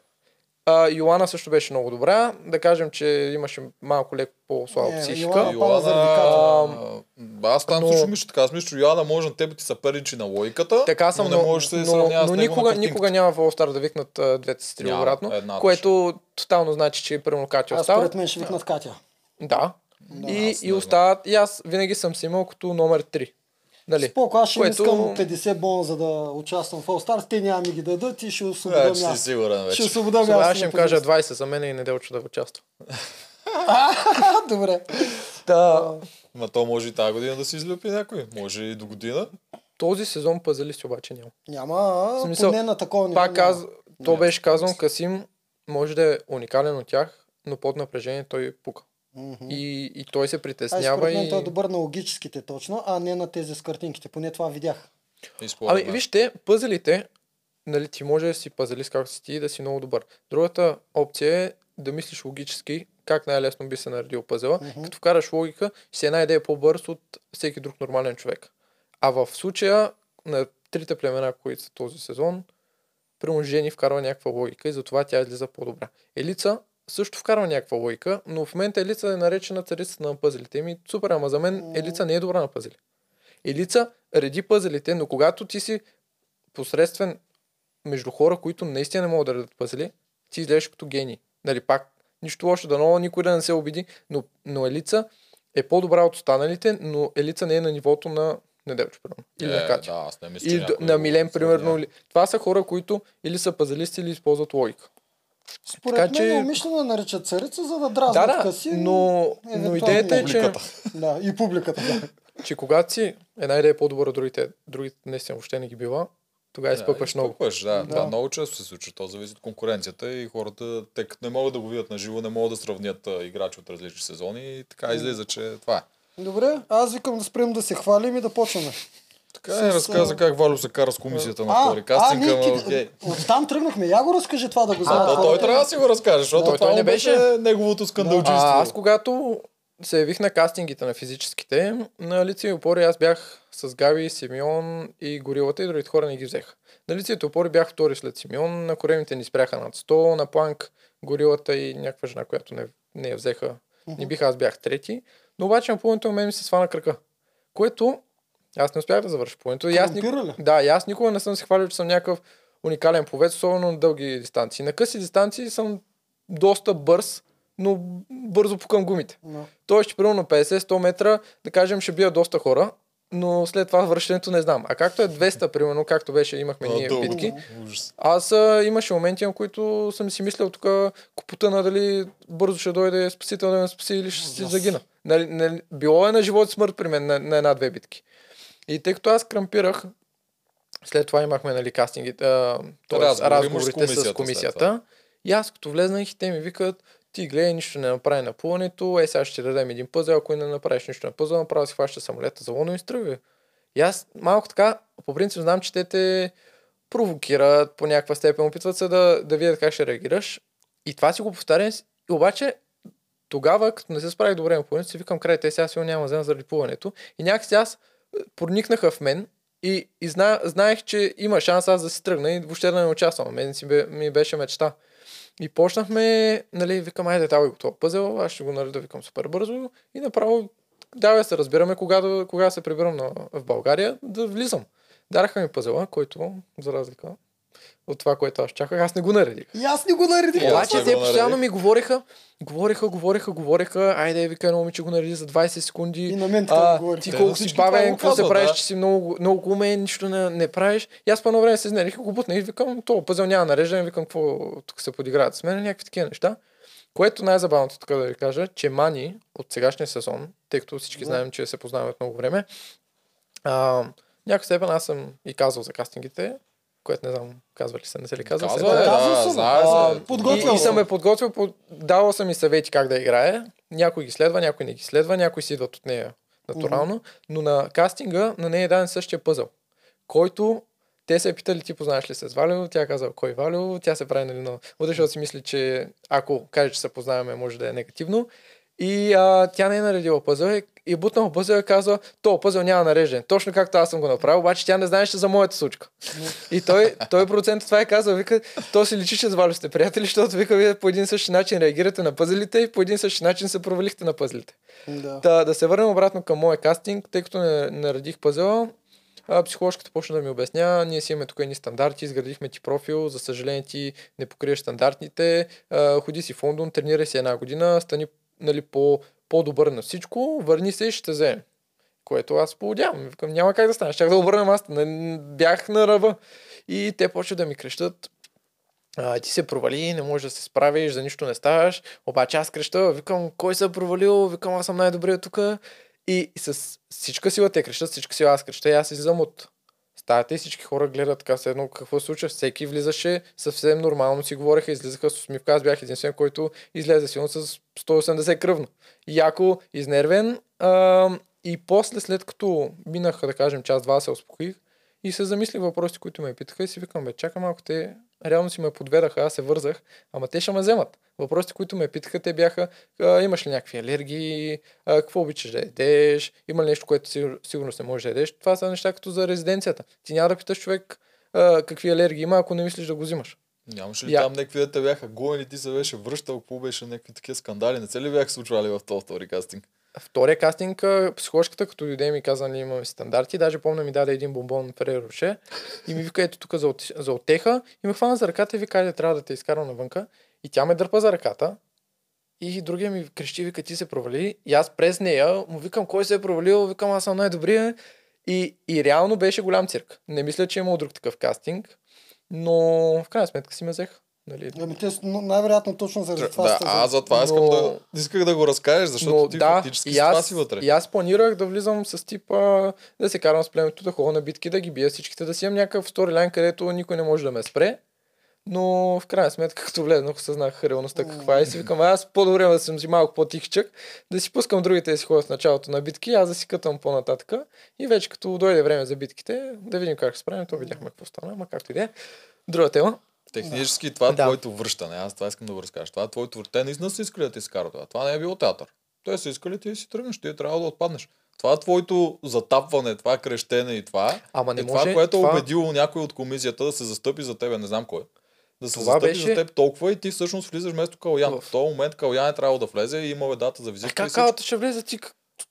А, Йоана също беше много добра. Да кажем, че имаше малко леко по-слаба психика. Йоана пада заради Йоана... Аз там но- също мисля така. Аз мисля, че Йоана може на тебе ти съперничи на логиката, Така съм, но но, не може да се но, но никога, никога няма в All Star да викнат а, двете сестри обратно, едната което тотално значи, че примерно Катя Аз остава. според мен ще викнат Катя. Да. Да, и, аз и остават. И аз винаги съм си имал като номер 3. Нали? Споко, аз ще Което- искам 50 бона, за да участвам в All Stars. Те няма ми ги дадат и ще освободя Да, че си място. сигурен Ще вече. освободя Сега място. аз ще им кажа позицията. 20 за мен и неделчо да участва. Добре. Да. Ма то може и тази година да си излюпи някой. Може и до година. Този сезон пазалисти обаче няма. Няма, смисъл, поне на такова ниво Пак каз... то беше мисля. Касим може да е уникален от тях, но под напрежение той пука. Мгм. И, и той се притеснява мен и... той е добър на логическите точно, а не на тези с картинките. Поне това видях. Ами вижте, пъзелите, нали, ти може да си пазалист както си ти и да си много добър. Другата опция е да мислиш логически как най-лесно би се наредил пъзела. Мгм. Като вкараш логика, си една идея по-бърз от всеки друг нормален човек. А в случая на трите племена, които са този сезон, примерно Жени вкарва някаква логика и затова тя излиза по-добра. Елица също вкарва някаква логика, но в момента Елица е наречена царицата на пъзелите. Ми супер, ама за мен Елица не е добра на пъзели. Елица реди пъзелите, но когато ти си посредствен между хора, които наистина не могат да редат пъзели, ти изглеждаш като гений. Нали, пак, нищо лошо, дано никой да не се обиди, но, но Елица е по-добра от останалите, но Елица не е на нивото на Неделчо, примерно. Или на Е, Катя. Да, аз не мисля, И че д- някой на Милен, примерно. или- Това са хора, които или са пазалисти, или използват логика. Според Така мен че- умишлено наричат царица, за да дразнат Да, да, къси. но, но евентуално идеята е, че, Публиката. Да, и публиката. Да. че когато си една идея е по-добра от другите, другите наистина въобще не ги бива, тогава изпъкваш много. изпъкваш, да. Да. Това много често се случва. То зависи от конкуренцията и хората, те като не могат да го видят на живо, не могат да сравнят играчи от различни сезони и така излиза, че това е. Добре, аз викам да спрем да се хвалим и да почваме. Така С, е, разказа а, как Валю се кара с комисията на А, втори а, кастинг, ние ама ки- окей. оттам тръгнахме. Я го разкажи това да го А, знаят. то той трябва да си го разкаже, защото Но това той не беше неговото скандалчество. А, аз когато се явих на кастингите на физическите, на лице и опори аз бях с Габи, Симеон и Горилата и другите хора не ги взеха. На лицето опори бях втори след Симеон, на коремите ни спряха над 100, на планк Горилата и някаква жена, която не, не я взеха. Не бих, аз бях трети. Но обаче на мен ми се свана кръка. Което аз не успях да завърша плуването. И аз, ник... Да, и аз никога не съм се хвалил, че съм някакъв уникален пловец, особено на дълги дистанции. На къси дистанции съм доста бърз, но бързо пукам гумите. Да. Той ще примерно на 50-100 метра, да кажем, ще бия доста хора, но след това връщането не знам. А както е 200, примерно, както беше, имахме ние дълго. битки, Ужас. аз а, имаше моменти, на които съм си мислял тук купута на дали бързо ще дойде спасител да ме спаси или ще си загина. Нали, нали, било е на живот и смърт при мен на, на една-две битки. И тъй като аз крампирах, след това имахме нали, кастингите, а, тоест, Разговори имаш с разговорите комисията с комисията. И аз като влезнах и те ми викат, ти гледай, нищо не направи на плуването, е сега ще ти дадем един пъзел, ако не направиш нищо на пъзел, направо си хваща самолета за луно и стръгва. И аз малко така, по принцип знам, че те те провокират по някаква степен, опитват се да, да видят как ще реагираш. И това си го повтарям. И обаче тогава, като не се справих добре на плуването, си викам край, те сега сигурно няма да заради плуването. И някакси аз проникнаха в мен и, и зна, знаех, че има шанс аз да си тръгна и въобще да не участвам. Мен си бе, ми беше мечта. И почнахме, нали, викам, айде, давай го това пъзел, аз ще го нареда, викам супер бързо и направо, давай да се разбираме, кога, кога се прибирам на, в България, да влизам. Дараха ми пъзела, който, за разлика от това, което аз чаках, аз не го наредих. И аз не го наредих. Е, Обаче не те го постоянно ми говореха, говореха, говореха, говореха, айде, вика едно момиче го нареди за 20 секунди. И на мен така а, ти Те колко на си това бавен, какво се правиш, да. че си много, много умен, нищо не, не правиш. И аз по едно време се изнервих и го бутнах и викам, то пъзел няма нареждане, викам, какво тук се подиграват с мен, някакви такива неща. Което най-забавното тук да ви кажа, че Мани от сегашния сезон, тъй като всички знаем, че се познаваме от много време, а, някаква степен аз съм и казал за кастингите, което не знам, казва ли се, не се ли казва? Казва, Все е, пак. Казал да, съм. знае А, се. подготвил И, и съм е подготвил, под... дала съм и съвети как да играе. Някой ги следва, някой не ги следва, някой си идват от нея натурално. Но на кастинга на нея е даден същия пъзъл, който те се е питали, ти познаваш ли се с Валио, тя каза кой Валио, тя се прави нали, на защото си мисли, че ако каже, че се познаваме, може да е негативно. И а, тя не е наредила пъзъл и, и бутнала пъзъл и казва, то пъзъл няма нареждане. Точно както аз съм го направил, обаче тя не знаеше за моята случка. И той, той процент това е казал, вика, то си личи, че с Валю сте приятели, защото вика, вие по един същи начин реагирате на пъзелите и по един същи начин се провалихте на пъзелите. Да. Да, да се върнем обратно към моя кастинг, тъй като не наредих пъзела, а, психоложката почна да ми обяснява, ние си имаме тук едни стандарти, изградихме ти профил, за съжаление ти не покриеш стандартните, а, ходи си в Лондон, тренирай си една година, стани нали, по, по-добър на всичко, върни се и ще те вземем. Което аз поудявам. Викам, няма как да стане. Щях да обърна. Не- Бях на ръба. И те почват да ми крещат. А, ти се провали, не можеш да се справиш, за нищо не ставаш. Обаче аз креща, викам, кой се е провалил, викам, аз съм най-добрият тук. И с всичка сила те крещат, всичка сила аз креща и аз излизам от стаята и всички хора гледат така се едно какво се случва. Всеки влизаше съвсем нормално си говореха, излизаха с усмивка. Аз бях единствен, който излезе силно с 180 кръвно. Яко, изнервен. А, и после, след като минаха, да кажем, час-два, се успокоих и се замислих въпросите, които ме питаха и си викам, бе, чакай малко, те реално си ме подведаха, аз се вързах, ама те ще ме вземат. Въпросите, които ме питаха, те бяха, а, имаш ли някакви алергии, а, какво обичаш да ядеш, има ли нещо, което сигур, сигурно не можеш да ядеш. Това са неща като за резиденцията. Ти няма да питаш човек а, какви алергии има, ако не мислиш да го взимаш. Нямаше ли Я- там някакви да те бяха гонени, ти се беше връщал, какво беше някакви такива скандали? Не се ли бяха случвали в този втори кастинг? Втория кастинг, а, психологката, като дойде ми каза, нали, имаме стандарти, даже помня ми даде един бомбон Ферер Роше и ми вика, ето тук за, от, за отеха и ме хвана за ръката и вика, айде, трябва да те изкарам навънка. И тя ме дърпа за ръката и другия ми крещи, вика, ти се провали. И аз през нея му викам, кой се е провалил, викам, аз съм най-добрия. И, и реално беше голям цирк. Не мисля, че е имал друг такъв кастинг, но в крайна сметка си ме взех. Нали? Ами те най-вероятно точно заради това Да, аз за това искам Но- да, исках да го разкажеш, защото Но ти да, фактически и това аз, си вътре. и аз планирах да влизам с типа да се карам с племето, да ходя на битки, да ги бия всичките, да си имам някакъв сторилайн, където никой не може да ме спре. Но в крайна сметка, като влезнах, осъзнах реалността каква е и си викам, аз по-добре да съм си малко по-тихчък, да си пускам другите да си ходят в началото на битки, аз да си кътам по-нататък и вече като дойде време за битките, да видим как ще справим, то видяхме какво стана, ама както и да е. Друга тема. Технически това е Да. твоето връщане. Аз това искам да го разкажа. Това е твоето връщане. Те наистина са искали да ти изкарат това. Това не е било театър. Те са искали ти да си тръгнеш. Ти е трябвало да отпаднеш. Това е твоето затапване, това крещене и това. Ама не е може. това, което това... е убедило някой от комисията да се застъпи за тебе, не знам кой. Да се Това застъпи беше- за теб толкова и ти всъщност влизаш вместо Калян. В- В този момент Калян е трябвало да влезе и имал е дата за А визитка. и как калата ще влезе ти?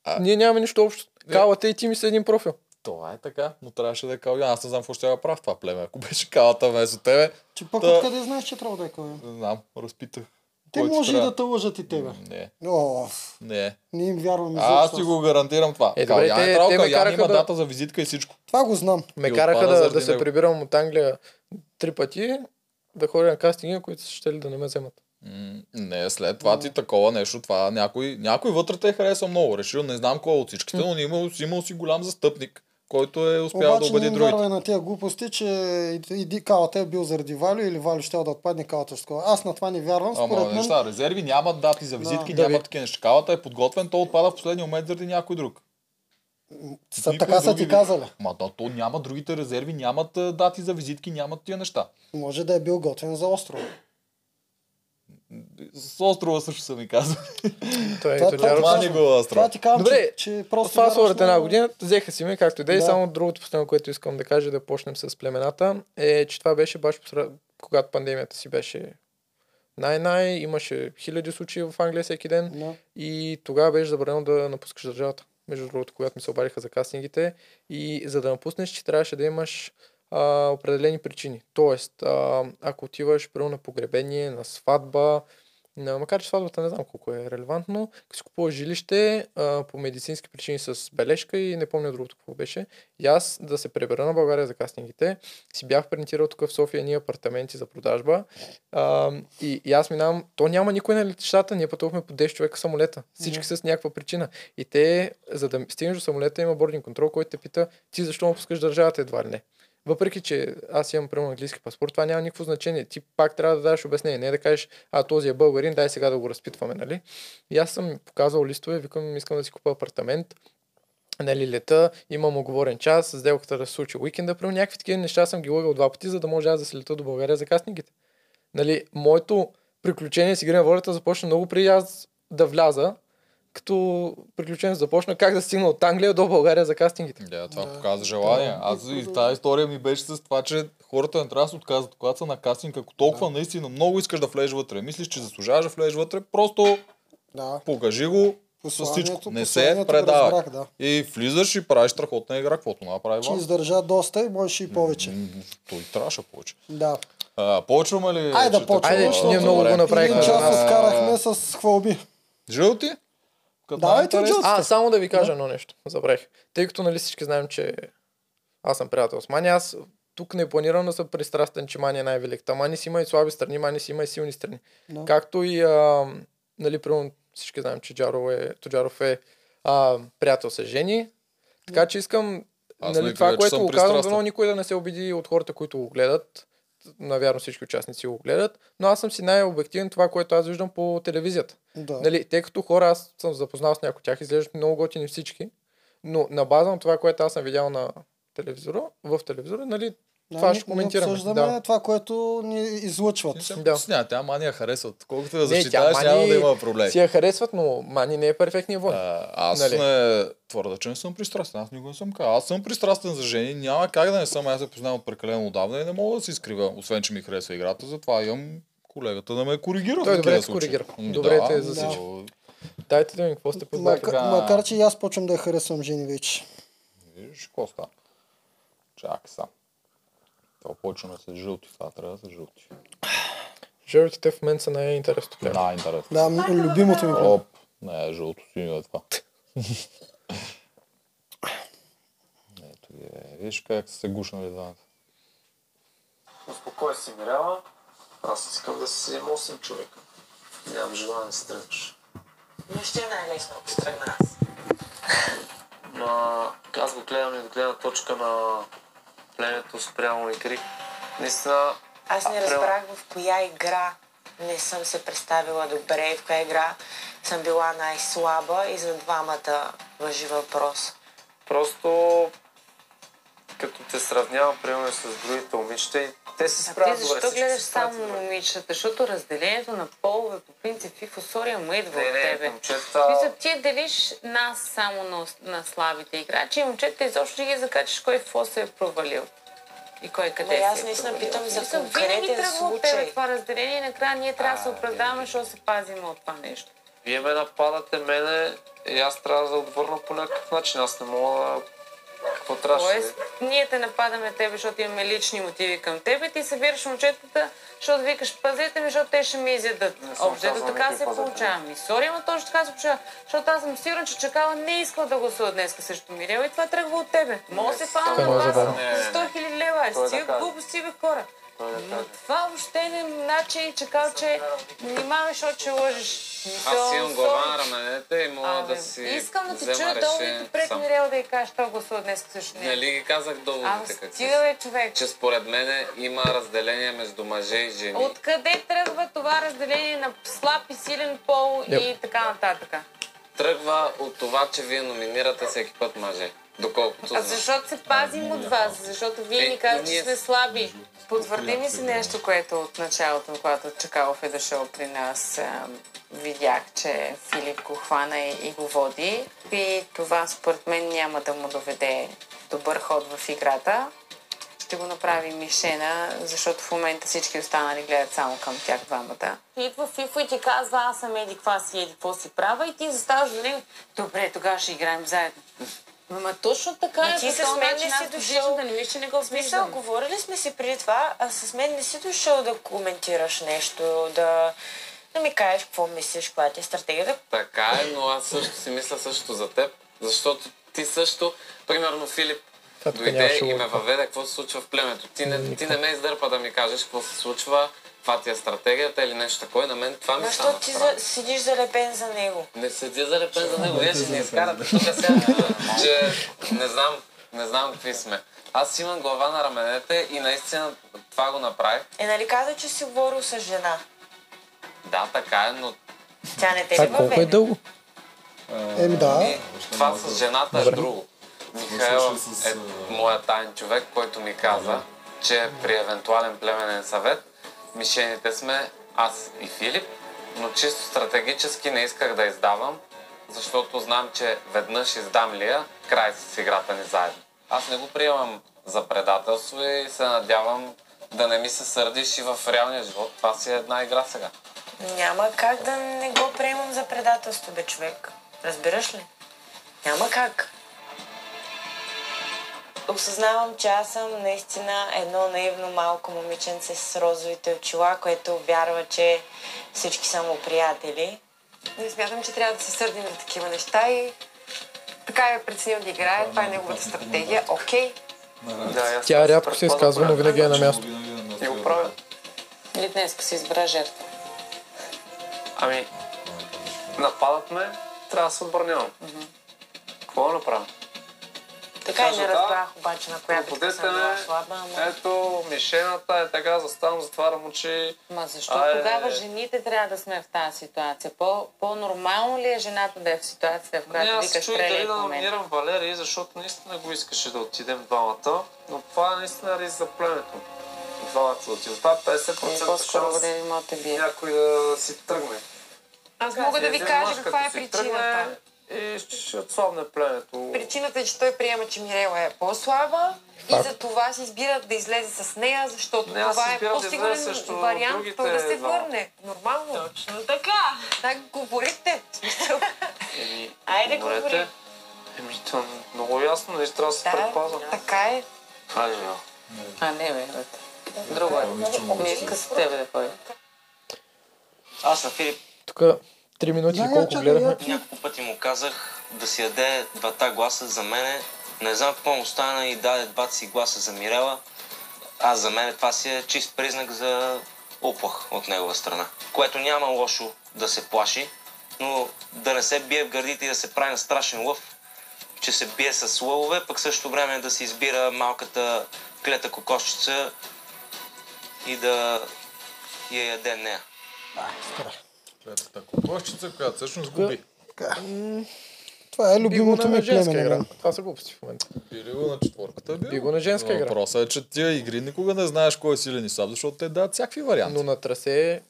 А- Ние нямаме нищо общо. Не. Калата и ти ми са един профил. Това е така, но трябваше да е Калян. Аз не знам какво ще я правя в това племе. Ако беше калата вместо тебе, Че пък Та- откъде знаеш, че трябва да е кой? не знам, разпитах. Те може и трябва. да те лъжат и тебе. Не, О, не. не им вярвам А, аз ти го гарантирам това. Е, Е, добре, Калян те- е трябвало, те ме Калян караха има да- дата за визитка и всичко. Това го знам. Ме И караха да, да се него. прибирам от Англия три пъти, да ходя на кастинги, които са ще ли да не ме вземат. М, Не, след това ти такова нещо, това някой, някой вътре те хареса много. Решил, не знам кой е от всичките, но имал, имал си голям застъпник, който е успял да Обаче не убеди другите. вярвай на тези глупости, че иди калата е бил заради Валю или Валю ще да отпадне калата. ще. Аз на това не вярвам. Ама Според мен, неща, резерви нямат дати за визитки, Да. нямат Да, такива неща. Калата е подготвен, то отпада в последния момент заради някой друг. са, Никой така са ти казали. Ма да, то няма другите резерви, нямат дати за визитки, нямат тия неща. Може да е бил готвен за острова. С острова също са ми казали. Той Това- е това- Тоджаров. това- Мани го остров. Това ти казвам, Добре, че, че просто Това след една на- година взеха си ме, както и да е. Да. Само другото последно, което искам да кажа, да почнем с племената, е, че това беше баш когато пандемията си беше най-най, имаше хиляди случаи в Англия всеки ден Да. и тогава беше забранено да напускаш държавата. Между другото, когато ми се обадиха за кастингите и за да напуснеш, че трябваше да имаш а, определени причини. Тоест, а, ако отиваш примерно на погребение, на сватба, на, макар че сватбата не знам колко е релевантно, като си купуваш жилище а, по медицински причини с бележка и не помня другото какво беше. И аз да се пребера на България за кастингите, си бях принтирал тук в София ние апартаменти за продажба а, и, и аз минавам, то няма никой на летищата, ние пътувахме по 10 човека самолета, всички с някаква причина. И те, за да стигнеш до самолета, има бординг контрол, който те пита, ти защо му пускаш държавата едва ли не. Въпреки, че аз имам прямо английски паспорт, това няма никакво значение. Ти пак трябва да дадеш обяснение. Не да кажеш, а този е българин, дай сега да го разпитваме, нали? И аз съм показал листове, викам, искам да си купа апартамент. Нали, лета, имам оговорен час, сделката да се случи уикенда, при някакви такива неща съм ги лъгал два пъти, за да може аз да се лета до България за кастингите. Нали, моето приключение с игра на волята започна много преди аз да вляза, като приключение започна как да стигна от Англия до България за кастингите. Да, това Да. показва желание. Да. Аз и тази история ми беше с това, че хората не трябва да се отказват, когато са на кастинг, ако толкова наистина много искаш да влезеш вътре, мислиш, че заслужаваш да влезеш вътре, просто Да. покажи го с всичко. Не се предавай. разбрах, да. И влизаш и правиш страхотна игра, каквото направи Ван. издържа доста и можеше и повече. М, Той трябваше повече. Да. А, почваме ли? Айде да почваме. Айде, ние много го направихме. Един час А, откарахме с хвалби. Жълти? Като Давайте най-интерес- жълти. А, само да ви кажа едно нещо. Забравих. Тъй като нали всички знаем, че аз съм приятел с Мани, аз тук не планирам да съм пристрастен, че Мани е най-великата. Мани си има и слаби страни, Мани си има и силни страни. Да. Както и, а, нали, примерно всички знаем, че Джаров е, Тоджаров е а, приятел с жени. Така че искам, Аз нали, това, което го казвам, дано никой да не се обиди от хората, които го гледат. Навярно всички участници го гледат, но аз съм си най-обективен това, което аз виждам по телевизията. Да. Нали, тъй като хора, аз съм запознал с някои от тях, изглеждат много готини всички, но на база на това, което аз съм видял на телевизора, в телевизора, нали, това Ние- ще коментираме. Обсъждаме Да. това, което ни излъчват. Не се Да. притеснявай, тя мания харесват. Колкото да Не, защитаваш, Мани няма да има проблем. Си я харесват, но Мани не е перфектния вой. Аз Нали? не твърда, че не съм пристрастен. Аз никога не съм казал. Аз съм пристрастен за жени. Няма как да не съм. Аз се познавам прекалено отдавна и не мога да се изкрива, освен че ми харесва играта. Затова имам колегата да ме коригира. Той добре случаи. коригира. М, Добре да, те за да. всички. Дайте да ми какво сте подбрали. Мака, Така. макар, че и аз почвам да я харесвам жени вече. Виж, какво става? Чакай сам. Това почваме с жълти. Това трябва да са жълти. Жертвите в мен са най-интересното. Най-интересно. Да, м- любимото ми племе. Оп. Не, жълто синьо е това. Ето ги е. Виж как са се гушнали двамата. Успокой се, Мирела. Аз искам да си взема 8 човека. Нямам желание да се тръгваш. Но ще е най-лесно, ако се тръгна аз. Ма, аз го гледам и от гледна точка на племето спрямо игри. Наистина, Аз не А, разбрах в коя игра не съм се представила добре, в коя игра съм била най-слаба и за двамата въжи въпрос. просто като те сравнявам, примерно с другите момичета и те се А справят ти добре. защо гледаш само момичета? Защото разделението на полове по принцип и в Осория му идва Не, от не, тебе. момчета... Мисля, ти делиш нас само на, на слабите играчи и момчета изобщо не ги закачаш кой какво се е провалил. И кой къде Ма аз се е наистина питам за Мисля, конкретен Винаги тръгва от тебе това разделение и накрая ние трябва да се А, оправдаваме, защото се пазим от това нещо. Вие ме нападате мене и аз трябва да отвърна по някакъв начин. Аз не мога да... Какво трябваше? Тоест, ние те нападаме тебе, защото имаме лични мотиви към тебе. Ти събираш момчетата, защото викаш, пазете ми, защото те ще ми изядат. Общо така се получава. Ми, сори, ама точно така се получава. Защото аз съм сигурна, че Чакала не иска да гласува днес срещу Мирела и това тръгва от тебе. Мога да се фана на е вас за 100 000 лева. Той да Стига глупости, бе, хора. Но това въобще не значи, чакал, че внимавай, защото ще лъжеш. Аз имам глава на sorry. раменете и мога да си Искам да те взема чуя долу и решение пред сам. Мирела да й кажеш, той гласува днес също не. Нали ги казах А, доводите как стига бе, човек. Че според мен има разделение между мъже и жени. Откъде тръгва това разделение на слаб и силен пол и така нататък? Тръгва от това, че вие номинирате всеки път мъже. Доколкото А защото се пазим от вас, защото вие Е, ни казвате, че сме слаби. Потвърди ми се нещо, което от началото, когато Чакалов е дошъл при нас, видях, че Филип го хвана и, и го води. И това според мен няма да му доведе добър ход в играта. Ще го направи мишена, защото в момента всички останали гледат само към тях двамата. Идва Фифо и ти казва, аз съм еди каква си, еди какво си права и ти заставаш до него. Добре, тогава ще играем заедно. Ама точно така Ма е. ти с мен не си дошъл. виждам, Да не виж, че не го В смисъл, виждам. говорили сме си преди това, а с мен не си дошъл да коментираш нещо, да, да ми кажеш какво мислиш, каква ти е стратегията. Така е, но аз също си мисля също за теб, защото ти също, примерно Филип, дойде и ме въведе какво се случва в племето. Ти не, ти не ме издърпа да ми кажеш какво се случва, каква ти е стратегията или нещо такова. На мен това ми стана Защо ти странно. за, седиш залепен за него? Не седя залепен за него. Вие ще ни изкарате тук сега, че не знам, не знам какви сме. Аз имам глава на раменете и наистина това го направих. Е, нали каза, че си говорил с жена? Да, така е, но Тя не те Това ли колко е дълго? Еми да. и това с жената е друго. Михаил е моят тайн човек, който ми каза, че при евентуален племенен съвет мишените сме аз и Филип, но чисто стратегически не исках да издавам, защото знам, че веднъж издам ли я, край с играта ни заедно. Аз не го приемам за предателство и се надявам да не ми се сърдиш и в реалния живот. Това си е една игра сега. Няма как да не го приемам за предателство, бе, човек. Разбираш ли? Няма как. Осъзнавам, че аз съм наистина едно наивно малко момиченце с розовите очила, което вярва, че всички са му приятели. Не смятам, че трябва да се сърдим за такива неща и така е преценил да играе. Това е неговата стратегия. Окей. Да, Тя рядко се изказва, но винаги е на място. И го правя. Или днес си избра жертва. Ами, нападат ме, трябва да се отбранявам. Какво направя? Така и не разбрах обаче на коя битка съм била слаба, ама... ето, мишената е така, заставам, затварям очи. Ма защо тогава е. жените трябва да сме в тази ситуация? По, по-нормално ли е жената да е в ситуацията, в Не, която аз викаш чух стреляй дали да номинирам Валерий, защото наистина го искаше да отидем двамата, но това е наистина риск за племето. Двамата да отидем. Това е 50% Ами, шанс да бие. някой да си тръгне. Аз мога да ви Един кажа каква е причината. И ще, отслабне племето. Причината е, че той приема, че Мирела е по-слаба и за това си избира да излезе с нея, защото Не, това е да по-сигурен срещу вариант другите той да се върне. Нормално. Точно така. Так говорите. Еми, Айде, говори. Еми, то е много ясно, не трябва да се Да, предпазва. така е. Хайде, бе. А, не, бе, бе. Друго е. Не иска с тебе да ходи. Аз на Филип Тук три минути Да, колко чакай, гледахме. я- няколко пъти му казах да си даде двата гласа за мене. Не знам какво му стана и даде двата си гласа за Мирела. Аз за мен това си е чист признак за уплах от негова страна. Което няма лошо да се плаши, но да не се бие в гърдите и да се прави на страшен лъв, че се бие с лъвове, пък също време да си избира малката клета кокошчица и да я яде нея. Клетата кокошчица, която всъщност губи. Това е любимото на ми женска племе. игра. Това са глупости в момента. Били го на четворката. Би го на женска игра. Въпросът е, че тия игри никога не знаеш кой е силен и слаб, защото те дават всякакви варианти. Но на трасе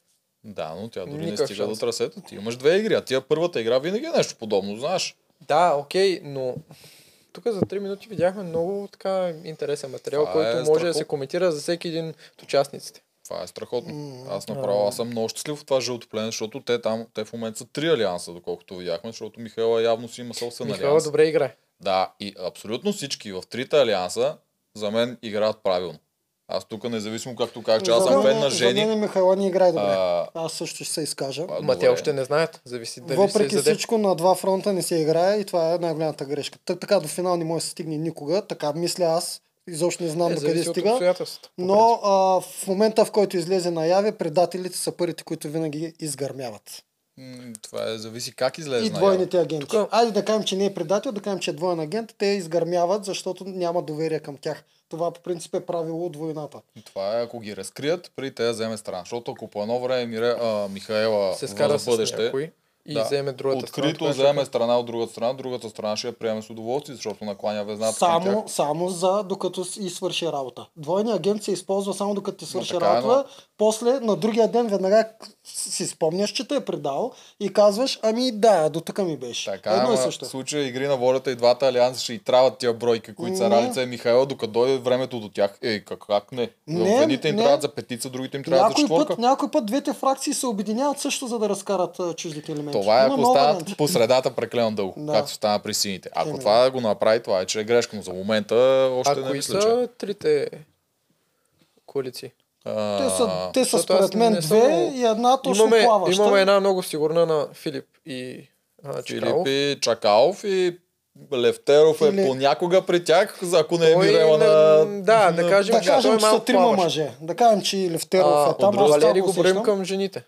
Да, но тя дори не Никакъв стига шанс. до трасето. Ти имаш две игри, а тия първата игра винаги е нещо подобно, знаеш. Да, окей, но тук за 3 минути видяхме много така интересен материал, Това който е може да страхотно. се коментира за всеки един от участниците. Това е страхотно. Аз направо, аз съм много щастлив в това жълто плене, защото те там, те в момента са три алианса, доколкото видяхме, защото Михайла явно си има собствен Михайла алианс. добре играе. Да, и абсолютно всички в трите алианса за мен играят правилно. Аз тук независимо както казах, че аз За съм фен на За жени. мен Михайла не играе добре. А, Аз също ще се изкажа. а, Ма те още не знаят. Зависи дали Въпреки всичко на два фронта не се играе и това е най-голямата грешка. Та, така до финал не може да се стигне никога, така мисля аз. Изобщо не знам Е, до къде стига. Но а, в момента, в който излезе наяве, предателите са първите, които винаги изгърмяват. М, Това е, зависи как излезе. И наяве. двойните агенти. Тук- Айде да кажем, че не е предател, да кажем, че е двоен агент, те изгърмяват, защото няма доверие към тях. Това по принцип е правило от войната. Това е ако ги разкрият, преди те да вземе страна. Защото ако по едно време Мире, а, Михаела се скара за с бъдеще, някой и да, вземе другата страна. открито тогава ще вземе е страна от другата страна, другата страна ще я приеме с удоволствие, защото накланя везната Само, тях. само за докато и свърши работа. Двойният агент се използва само докато ти свърши така е, работа. После на другия ден веднага си спомняш, че те е предал и казваш, ами да, до тук ми беше. Така, Едно и ама също. в случая игри на волята и двата алианса ще и трябват тия бройки, които са. Ралица и Михаела, докато дойде времето до тях. Ей, как, как не? Не, едните им не. трябват за петица, другите им трябват за Някой четворка. път, някой път двете фракции се обединяват също, за да разкарат чуждите елементи. Това е ако варианти. по средата прекалено дълго, Да. както стана при сините. Ако Именно. това го направи, това е, че е грешка, но за момента още А не мисля, че. са трите коалиции? Те са, те са според мен две много- и една точно Имаме, плаваща. имаме една много сигурна на Филип и а, Чикалов. Филип и Чакалов и Левтеров е Или- понякога при тях, за ако не е Мирела на... да, да кажем, Да че той кажем, е че са трима мъже. Да кажем, че и Левтеров А, е там. Валери го усещам. към жените.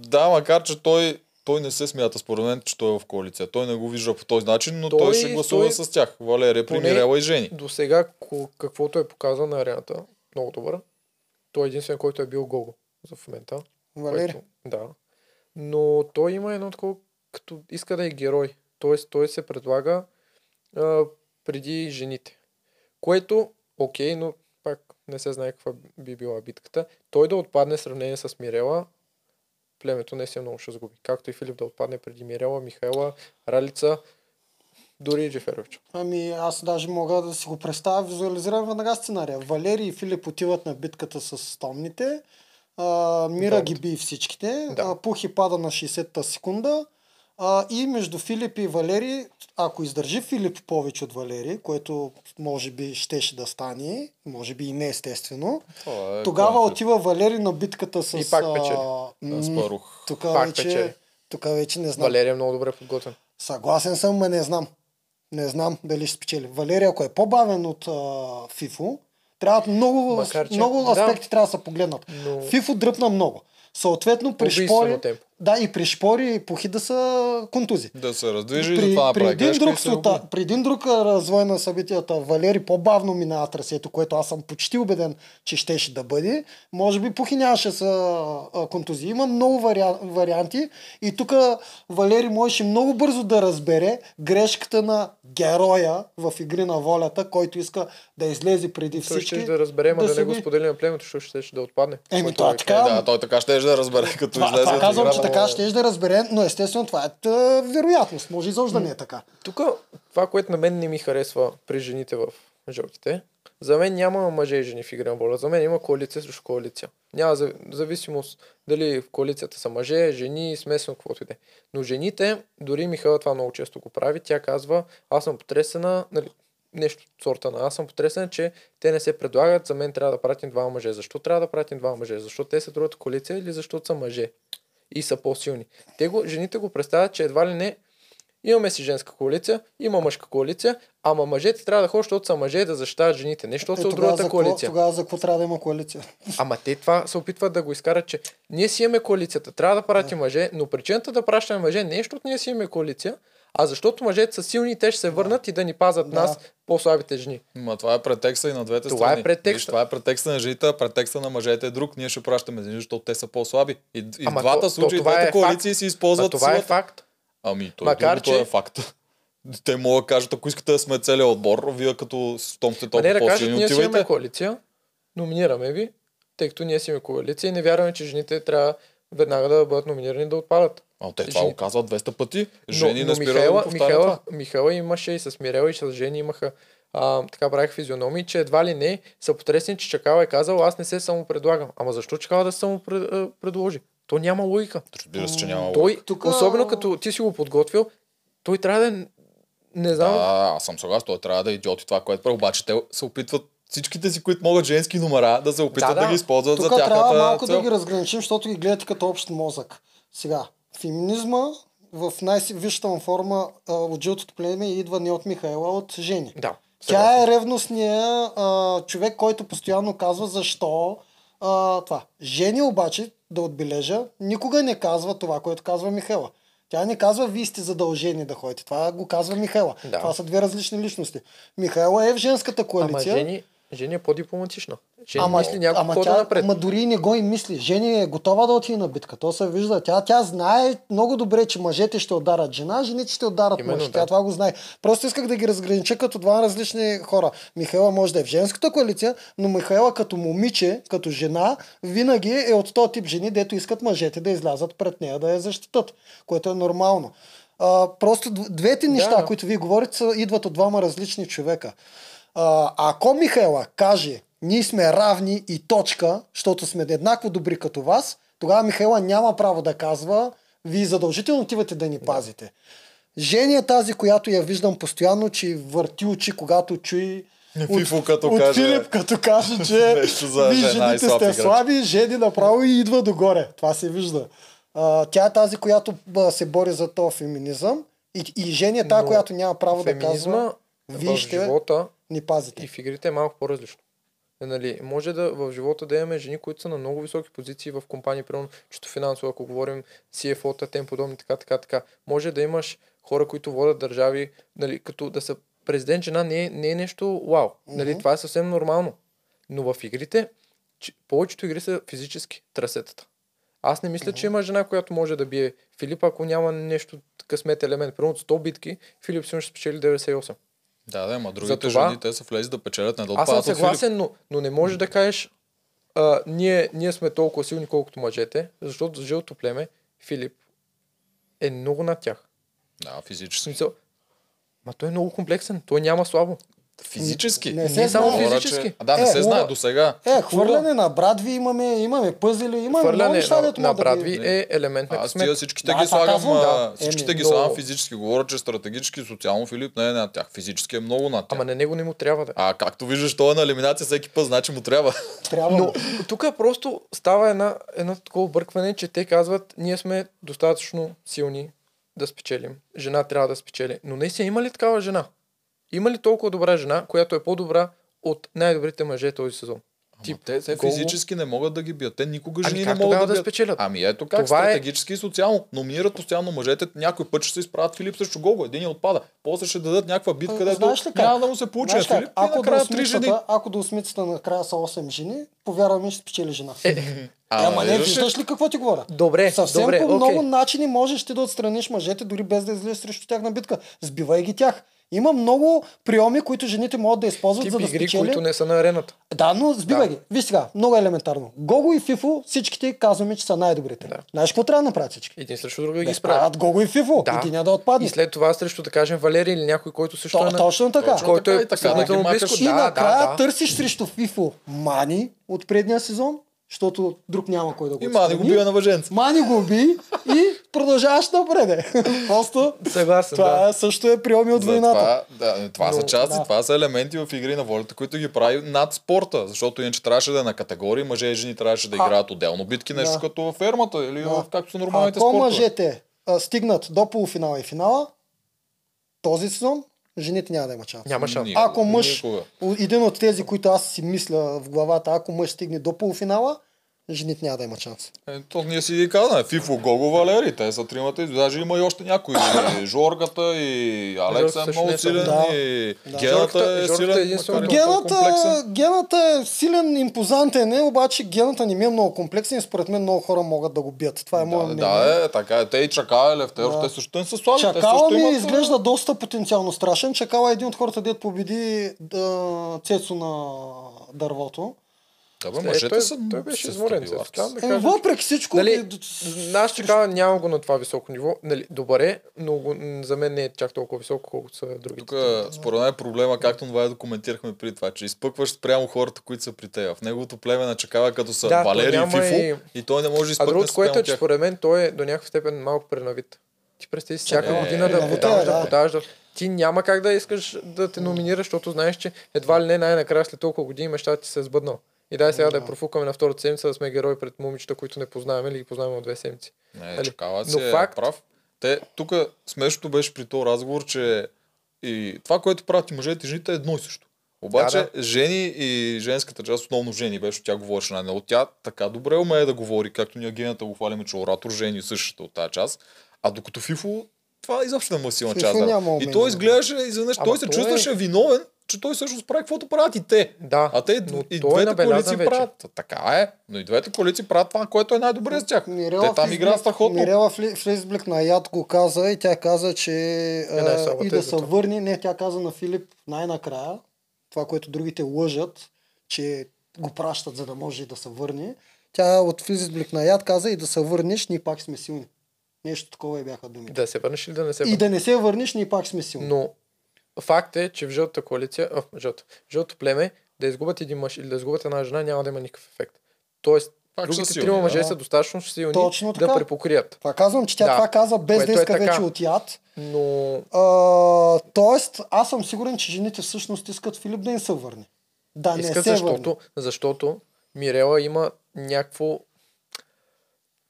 Да, макар че той, той не се смята според мен, че той е в коалиция. Той не го вижда по този начин, но той, Той- ще гласува той- с тях. Валерия при Поне- Мирела и Жени. До сега, каквото е показал на арената, много добър. Той е единствен, който е бил Гого за в момента. Валери. Което, да. Но той има едно такова, като иска да е герой. Тоест, той се предлага а, преди жените. Което, окей, но пак не се знае каква би била битката. Той да отпадне в сравнение с Мирела, племето не се много ще загуби. Както и Филип да отпадне преди Мирела, Михайла, Ралица, дори и Джеферович. Ами аз даже мога да си го представя, визуализирам веднага сценария. Валери и Филип отиват на битката с томните. А, Мира Да. ги би всичките. Да. А, Пухи пада на 60-та секунда. А, и между Филип и Валери, ако издържи Филип повече от Валери, което може би щеше да стане, може би и не естествено, е тогава конфликт. отива Валери на битката с... И пак печели. а, м, С Парух. Тук вече, тук вече не знам. Валерия е много добре подготвен. Съгласен съм, но не знам. Не знам дали ще спечели. Валерия, ако е по-бавен от а, Фифо, трябва много, Макар, че- много да. аспекти трябва да се погледнат. Но- Фифо дръпна много. Съответно, при шпори... Да, и при шпори и пухи да са контузи. Да се раздвижи, При, затова при, направи един грешка и друг, сута, при един друг а, развой на събитията, Валери по-бавно минава трасето, което аз съм почти убеден, че щеше да бъде. Може би Пухи нямаше са а, контузии. Има много вариа, варианти и тук Валери можеше много бързо да разбере грешката на героя в Игри на волята, който иска да излезе преди Той всички. ще да разбере, ма да, се не го сподели на племето, защото ще, ще да отпадне. Еми, това е- така. Е, да, той така ще да разбере, като Това, излезе това казвам, че. Така ще да разбере, но естествено това е тъ, вероятност. Може изобщо да не е така. Тук това, което на мен не ми харесва при жените в жълтите, за мен няма мъже и жени в игра на воля. За мен има коалиция срещу коалиция. Няма за- зависимост дали в коалицията са мъже, жени, смесено, каквото и да е. Но жените, дори Михайла това много често го прави, тя казва, аз съм потресена, нали, нещо от сорта на аз съм потресена, че те не се предлагат, за мен трябва да пратим два мъже. Защо трябва да пратим два мъже? Защото те са другата коалиция или защото са мъже? И са по-силни. Те го, жените го представят, че едва ли не Имаме си женска коалиция, има мъжка коалиция, ама мъжете трябва да ходят, защото са мъже да защитават жените, не защото Е, са от другата за коалиция. тогава за какво трябва да има коалиция? Ама те това се опитват да го изкарат, че ние си имаме коалицията, трябва да пратим мъже, но причината да пращаме мъже не е, защото ние си имаме коалиция, а защото мъжете са силни и те ще се върнат и да ни пазят Да. нас, по-слабите жени. Ма това е претекста и на двете Това е страни. претекста. Виж, това е претекста на жените, а претекста на мъжете е друг. Ние ще пращаме жени, защото те са по-слаби. И, и Ама в двата то- случаи, двете е коалиции факт. си Ма използват това е силата. факт. Ами, то Макар, Макар, че... че- е факт. Те могат да кажат, ако искате да сме целият отбор, вие като с том сте толкова не да кажат, по-силни, ние си имаме коалиция, номинираме ви, тъй като ние си имаме коалиция и не вярваме, че жените трябва веднага да бъдат номинирани да отпадат. А, те това Жени- го казват 200 пъти. Жени не спира да Михайла, го повтаря Михайла, това. Михайла имаше и с Мирела и с Жени имаха а, така правиха физиономии, че едва ли не са потресени, че Чакала е казал, аз не се самопредлагам. Ама защо Чакала да се самопредложи? То няма логика. Разбира се, че няма Той, Тук- особено като ти си го подготвил, той трябва да Не знам. Да, аз съм съгласен, той трябва да е идиот и това, което прави. Обаче те се опитват всичките си, които могат женски номера, да се опитат да, Да, да, да. ги използват Тук за тяхната трябва малко цел. да ги разграничим, защото ги гледате като общ мозък. Сега, феминизма в най-висшата му форма а, от жълтото племе идва не от Михайла, а от жени. Да. Тя е ревностния а, човек, който постоянно казва защо а, това. Жени обаче, да отбележа, никога не казва това, което казва Михайла. Тя не казва, вие сте задължени да ходите. Това го казва Михайла. Да. Това са две различни личности. Михайла е в женската Ама коалиция. Жени, Жени е по-дипломатична. Жени Ама, мисли няколко ама, тя, напред. ама дори не го и мисли. Жени е готова да отиде на битка. То се вижда. Тя, тя знае много добре, че мъжете ще ударат жена, жените ще ударат Именно, мъж. да. Тя това го знае. Просто исках да ги разгранича като два различни хора. Михайла може да е в женската коалиция, но Михайла като момиче, като жена, винаги е от този тип жени, дето искат мъжете да излязат пред нея да я защитат, което е нормално. А, просто дв- двете неща, да. които вие говорите, идват от двама различни човека. А, ако Михайла каже, ние сме равни и точка, защото сме еднакво добри като вас, тогава Михайла няма право да казва, вие задължително отивате да ни пазите. Жени е тази, която я виждам постоянно, че върти очи, когато чуи Фифо, като от каже- Филип, като каже, че за жените сте слаби, жени направо и идва догоре. Това се вижда. А, тя е тази, която се бори за този феминизъм и, и жени е тази, Но която няма право да казва, в вие ще живота ни пазите. и в игрите е малко по-различно. Е, Нали, може да в живота да имаме жени, които са на много високи позиции в компании, примерно, чисто финансово, ако говорим CFO-та, тем подобни, така, така, така. Може да имаш хора, които водят държави, нали, като да са президент жена не е, не е нещо вау. Нали, това е съвсем нормално. Но в игрите, че, повечето игри са физически трасетата. Аз не мисля, че има жена, която може да бие Филип, ако няма нещо късмет елемент. Примерно от 100 битки, Филип сигурно ще спечели 98. Да, да, ама другите Затова- жени, те са влезли да печелят, не да Аз съм съгласен, но, но не можеш да кажеш а, ние, ние сме толкова силни, колкото мъжете, защото жълто племе, Филип, е много над тях. Да, физически. смисъл, ма той е много комплексен, той няма слабо. Физически. Не Не се само знае. Физически. Че... А, да, не Е, се знае до сега. Е, хвърляне на брадви имаме, имаме пъзели, имаме много Хвърляне неща, на, дето на да брадви ги... е елемент на Аз късмет. тия всичките Да, ги слагам, казвам, да. всичките Еми, ги но- слагам физически. Говоря, че стратегически, социално Филип не е над тях. Физически е много над тях. Ама на него не му трябва да. е. А както виждаш, той е на елиминация всеки път, значи му трябва. Трябва. Но тук просто става една, едно такова объркване, че те казват, ние сме достатъчно силни да спечелим. Жена трябва да спечели. Но наистина има ли такава жена? Има ли толкова добра жена, която е по-добра от най-добрите мъже този сезон? Тип, те, те гол- физически не могат да ги бият. Те никога Ами жени как не могат да да бият. спечелят? Ами ето как Това е- стратегически и социално. Номинират постоянно мъжете. Някой път ще се изправят Филип срещу Гого. Един я отпада. После ще дадат някаква битка, А, където знаеш ли как? няма да му се получи Знаеш как? Филип. И Ако, до накрая три жени. ако до осмицата накрая са 8 жени, повярвам, ще спечели жена. Е, Е, Ама, не, виждаш ли? виждаш ли какво ти говоря? Добре, Съвсем добре, по окей. много начини можеш ти да отстраниш мъжете, дори без да излезеш срещу тях на битка. Сбивай ги тях. Има много приеми, които жените могат да използват, Тип за да игри, спечели. които не са на арената. Да, но сбивай Да. ги. Виж сега, много е елементарно. Гого и Фифо, всичките казваме, че са най-добрите. Да. Знаеш какво трябва да направят всички? Един срещу друга да Да ги справят. изправят Гого и Фифо. Да. Един да отпадне. И след това срещу, да кажем, Валерий или някой, който също То- е на... точно така. Точно Който така е така, сравнително да ги близко. И Да, накрая да, да. търсиш срещу Фифо Мани от предния сезон, защото друг няма кой да го И Мани го бива на въженца. Мани го би и продължаваш напред. Просто Съгласен, това да. е, също е приеми от войната. Това, да, това са Но, части, да. това са елементи в игри на волята, които ги прави над спорта. Защото иначе трябваше да е на категории, мъже и жени трябваше да А- играят отделно битки, нещо Да. като във фермата или Да. в както са нормалните Ако спортове. мъжете а, стигнат до полуфинала и финала, този сезон жените няма да има шанс. Няма шанс. Ако мъж, Никога. един от тези, които аз си мисля в главата, ако мъж стигне до полуфинала, жените няма да има шанс. Е, то ние си ги казваме. Фифо, Гого, Валери. Те са тримата. и Даже има и още някои. И Жоргата, и Алекса Жоргата е много е силен. Да. И Да. Гената е Жоргата е силен. комплексен. Гената, гената е силен, импозантен е, обаче гената не ми е много комплексен и според мен много хора могат да го бият. Това е моят Да, мнение. да, е, така е. Те и Чакала, Левтеров, Да. те също не са слаби. Чакала ми имат, изглежда доста потенциално страшен. Чакала е един от хората, дед победи да, Цецо на дървото. Да, бе, Е, мъжете той, са той беше изморен. Там да кажа, въпреки всичко, Нали, е, аз така нямам го на това високо ниво. Нали, добре, но го, за мен не е чак толкова високо, колкото са другите. Тук според мен е проблема, както това е документирахме при това, че изпъкваш спрямо хората, които са при теб. В неговото племе на чакава, като са Да, то Валери и няма Фифо, и- и... той не може да А изпъкне другото, което е, че според мен той е до някаква степен малко пренавит. Ти представи си всяка Е, година да е, подаваш, да. да подаваш. Да... Ти няма как да искаш да те номинираш, защото знаеш, че едва ли не най-накрая след толкова години мечтата ти се е сбъднал. И дай сега да я профукаме на втората седмица да сме герои пред момичета, които не познаваме или ги познаваме от две седмици. Не, Нали? чакава Но си е факт- прав. Те, тук смешното беше при този разговор, че и това, което правят и мъжете и жените е едно и също. Обаче Да, жени и женската част, основно жени, беше, тя говореше на едно. Тя така добре умее да говори, както ние гената го хвалиме, че оратор, жени същата от тази част. А докато Фифо, това изобщо не му е силна част. да. И той да. изглеждаше, изведнъж, той се той е- чувстваше виновен, че той всъщност прави каквото правят и те. Да, А те но и той е двете коалиции вече. правят. Така е. Но и двете коалиции правят това, което е най-добре за тях. Мирела те там играят страхотно. Мирела изблик на Яд го каза и тя каза, че Една е а, слабата и да е се върне. Не, тя каза на Филип най-накрая, това, което другите лъжат, че го пращат, за да може да се върне. Тя от в изблик на Яд каза и да се върнеш, ние пак сме силни. Нещо такова и бяха думите. Да се върнеш или да не се И върнеш. да не се върнеш, ние пак сме силни. Но факт е, че в жълтата коалиция, а, жълто, жълто племе, да изгубят един мъж или да изгубят една жена, няма да има никакъв ефект. Тоест, Пак другите силни, трима мъже да. са достатъчно силни Точно да така. препокрият. Това казвам, че тя Да. това каза без да е иска така. вече от Яд. Но А, тоест, аз съм сигурен, че жените всъщност искат Филип да им се върне. Да, не искат се върне. защото, защото Мирела има някакво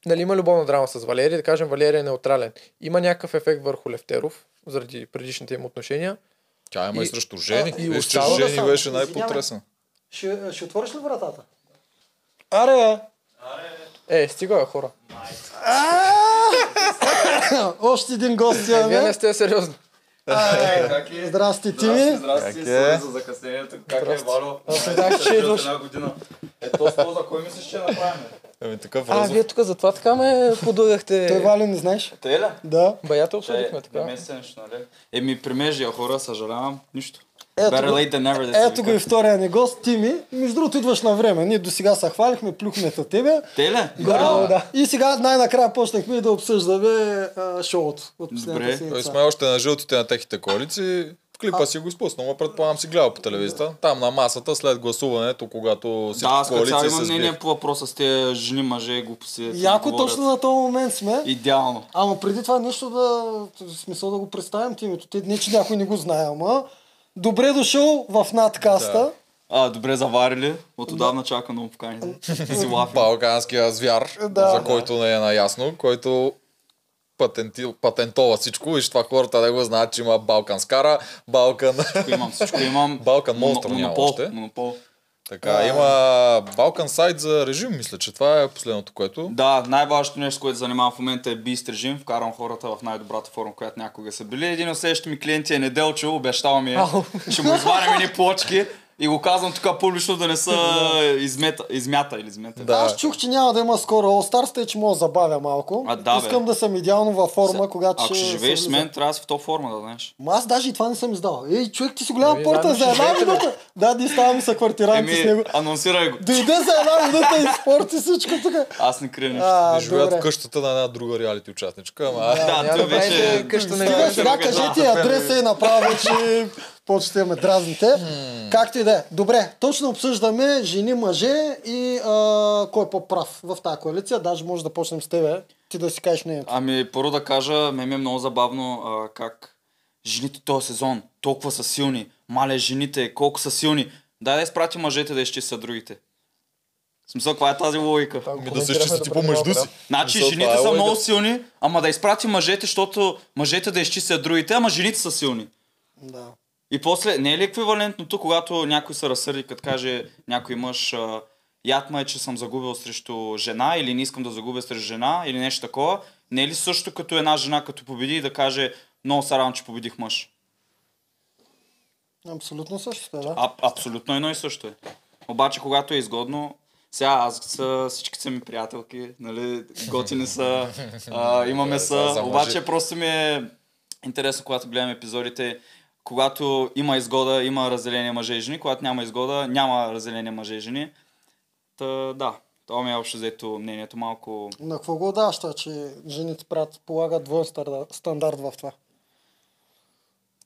нали има любовна драма с Валерия, да кажем Валерия е неутрален. Има някакъв ефект върху Левтеров, заради предишните им отношения. Тя има и, И- срещу жени. а, И Виж, че да жени само. беше най-потресна. Ще, ще отвориш ли вратата? Аре! Е, стига хора. Още един гост Е, вие не имаме. сте сериозни. Здрасти, Тими. Здрасти, Как sorry е? за закъснението. Как е, Валю? Аз знаех, че идваш. Една година. Е, за кой мислиш, че направим? Еми такъв А, вие тук затова така ме подудахте. Той Валю не знаеш? Те ли? Да. Баята обсъдихме Е, така. не месеца нещо, нали? Еми, примежия хора, съжалявам. Нищо. Ето Better late than never, да се Ето го и втория ни гост, Тими. Между другото идваш на време. Ние до сега се хвалихме, плюхме за тебе. Те ли? Да, да. И сега най-накрая почнахме да обсъждаме а, шоуто от последната Добре. Седмица. сме още на жълтите на техните коалиции. Клипа си го изпуснал, но предполагам си гледал по телевизията. Там на масата след гласуването, когато всички Да, аз като коалиции имам мнение по въпроса с тези жени, мъже, глупости. Яко точно на този момент сме. Идеално. Ама преди това нещо да... в смисъл да го представим тимето. Те не, че някой не го знае, ама... Добре дошъл в надкаста. Да. А, добре заварили. От отдавна чакам да му. Си. Балканския звяр, Да. за който не е наясно, който патенти, патентова всичко. Виж това хората да го знаят, че има Балканскара, Балкан... Всичко имам, всичко имам. Балкан Монстър няма още. Монопол. Така, има Балкан сайт за режим, мисля, че това е последното, което... Да, най-важното нещо, което занимавам в момента е бист режим. Вкарвам хората в най-добрата форма, която някога са били. Един от следващите ми клиенти е Неделчо, обещава ми е, ще му изварям едни плочки и го казвам тук публично да не са измета, измята или измета. Да. Аз чух, че няма да има скоро All Stars, тъй че мога да забавя малко. А, да, бе. Искам да съм идеално във форма, когато Ако ще се живееш с мен, трябва да си в топ форма, да знаеш. Ма аз даже и това не съм издал. Ей, човек, ти си голяма Ами, порта за една минута. Да, ние ставаме са квартиранти с него. Анонсирай го. Дойде за една минута и спорти всичко тук. Аз не крия нищо. Не живеят в къщата на една друга реалити участничка, ама... Да, да вече... къща на Стига сега кажете адреса и направо, че почвате да ме дразните. Както и да е. Добре, точно обсъждаме жени, мъже и а, кой е по-прав в тази коалиция. Даже може да почнем с тебе. Ти да си кажеш мнението. Ами, първо да кажа, ме ми е много забавно а, как жените този сезон толкова са силни. Мале, жените, колко са силни. Дай да изпрати мъжете да изчистят другите. В смисъл, каква е тази логика? Ми да се изчисти допреди помежду си. Значи Мисъл, жените е са много силни, ама да изпрати мъжете, защото мъжете да изчистят другите, ама жените са силни. Да. И после, не е ли еквивалентното, когато някой се разсърди, като каже някой мъж, а, яд ме е, че съм загубил срещу жена или не искам да загубя срещу жена или нещо такова, не е ли също като една жена, като победи и да каже много се радвам, че победих мъж? Абсолютно също, да. А, абсолютно едно и също е. Обаче, когато е изгодно, сега аз са, всички са ми приятелки, нали, готини са, а, имаме са, мъже. обаче просто ми е интересно, когато гледам епизодите, когато има изгода, има разделение мъже и жени, когато няма изгода, няма разделение мъже и жени. Та, да, това ми е общо взето мнението малко... На какво го даваш, това, че жените правят, полагат двоен стандар- стандарт в това?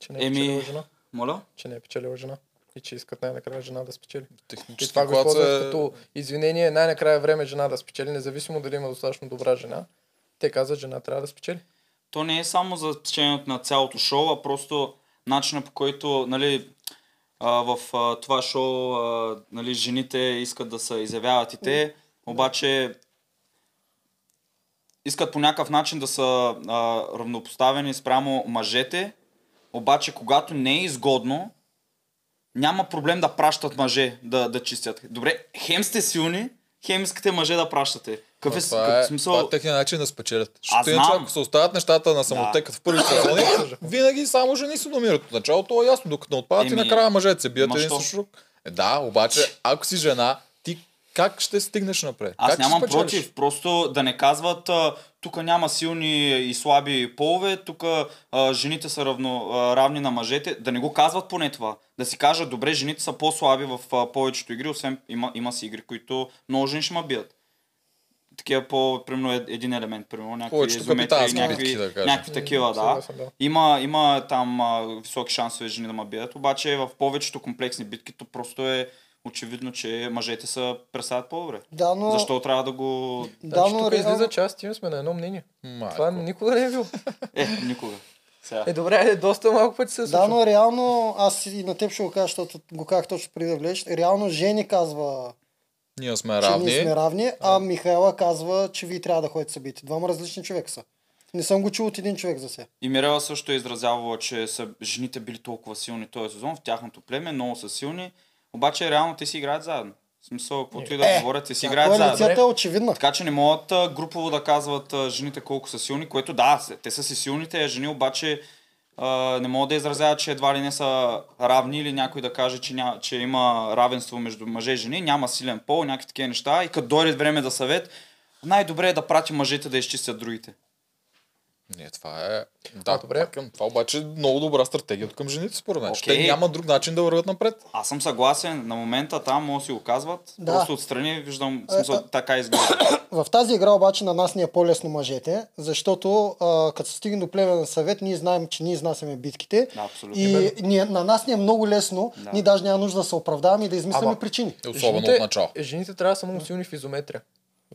Че не е Еми- печелила жена. Моля? Че не е печелила жена. И че искат най-накрая жена да спечели. И Технически, това го когато използват се- като извинение най-накрая е време жена да спечели, независимо дали има достатъчно добра жена. Те казват, жена трябва да спечели. то не е само за печенето на цялото шоу, а просто начина по който, нали, а, в а, това шоу, а, нали, жените искат да се изявяват и те, обаче искат по някакъв начин да са а, равнопоставени спрямо мъжете, обаче когато не е изгодно, няма проблем да пращат мъже да, да чистят. Добре, хем сте силни, хем искате мъже да пращате. Какъв е, това, е, смисъл? това е техния начин да спечелят. Защото иначе, ако се оставят нещата на самотекът в първите сезони, винаги само жени се номират. От началото то е ясно, докато не отпадат и Еми, накрая мъжете се бият един с друг. Е, да, обаче, ако си жена, как ще стигнеш напред? Аз как нямам против, просто да не казват тук няма силни и слаби полове, тук жените са равно, а, равни на мъжете, да не го казват поне това. Да си кажат, добре, жените са по-слаби в а, повечето игри, освен има, има си игри, които много жени ще ме бият. Такива по, примерно, е- един елемент, примерно, някакви изометри, някакви, битки, да някакви такива, да. Има, има там а, високи шансове жени да ме бият, обаче в повечето комплексни битки то просто е очевидно, че мъжете са представят по-добре. Да, но... Защо трябва да го... Да, Значи но тук реално- излиза, че аз и Тим сме на едно мнение. Майко. Това никога не е било. Е, никога. Сега. Е, добре, е, доста малко пъти се е Да, случва. но реално, аз и на теб ще го кажа, защото го казах точно преди да влезеш. Реално Жени казва, Ние сме че равни. ние сме равни, а Михайла казва, че вие трябва да ходите се бити. Двама различни човека са. Не съм го чул от един човек за се. И Мирела също е изразявала, че са, жените били толкова силни този сезон в тяхното племе, много са силни, обаче реално те си играят заедно. В смисъл, каквото и да Е, говорят, те си играят заедно. коалицията е очевидна. Така че не могат а, групово да казват а, жените колко са силни, което да, те са си силните жени, обаче а, не могат да изразяват, че едва ли не са равни или някой да каже, че, ня, че има равенство между мъже и жени, няма силен пол, някакви такива неща и като дойде време за съвет, най-добре е да прати мъжете да изчистят другите. Не, това е... Да, А, добре. Към това обаче е много добра стратегия от към жените, според мен. Окей. Те няма друг начин да вървят напред. Аз съм съгласен, на момента там може да си го казват, Да. просто отстрани виждам, в Е, смисъл, а- така изглежда. В тази игра обаче на нас ни е по-лесно мъжете, защото а, като се стигне до племен съвет, ние знаем, че ние изнасяме битките. Да, абсолютно. И ние, на нас ни е много лесно, Да. ние даже няма нужда да се оправдаваме и да измисляме Ама- причини. Е, Особено жените, от начало. Жените трябва да са много силни в изометрия.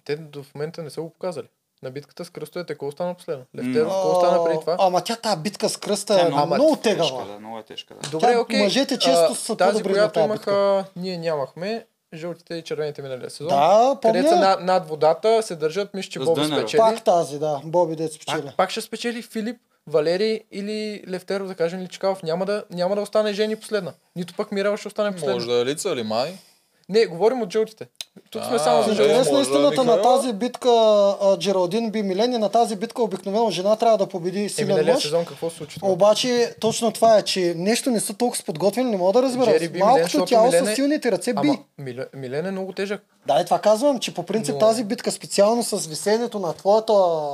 Те до в момента не са го показали. На битката с кръстовете, какво стана последно? Левтеров, какво стана преди това? А, Ама тя тази битка с кръста е е много, много много Тежка, тегава. да, много е тежка, да. Добре, Тя- окей. мъжете често А, са Тази, по-добри която тази имаха, ние нямахме, жълтите и червените миналия сезон. Да, където са помня. над, над водата, се държат, мисля, че Боби спечели. Пак тази, да. Боби дет спечели. Пак, пак ще спечели Филип, Валери или Левтеров, да кажем, или Чикалов. Няма да, няма да остане Жени последна. Нито пък Мирел ще остане последна. Може да е лица или май. Не, говорим от жълтите. Тук сме само за може да истината на тази битка а, Джералдин би Милени, на тази битка обикновено жена трябва да победи Е, силен мъж. сезон какво се случи? това? Обаче точно това е, че нещо не са толкова подготвени, не мога да разбера. Джери би Милен, Малкото тяло Милен с е- силните ръце би. Ама Милен, Милен е много тежък. Да, и това казвам, че по принцип Но- тази битка специално с висенето на твоето,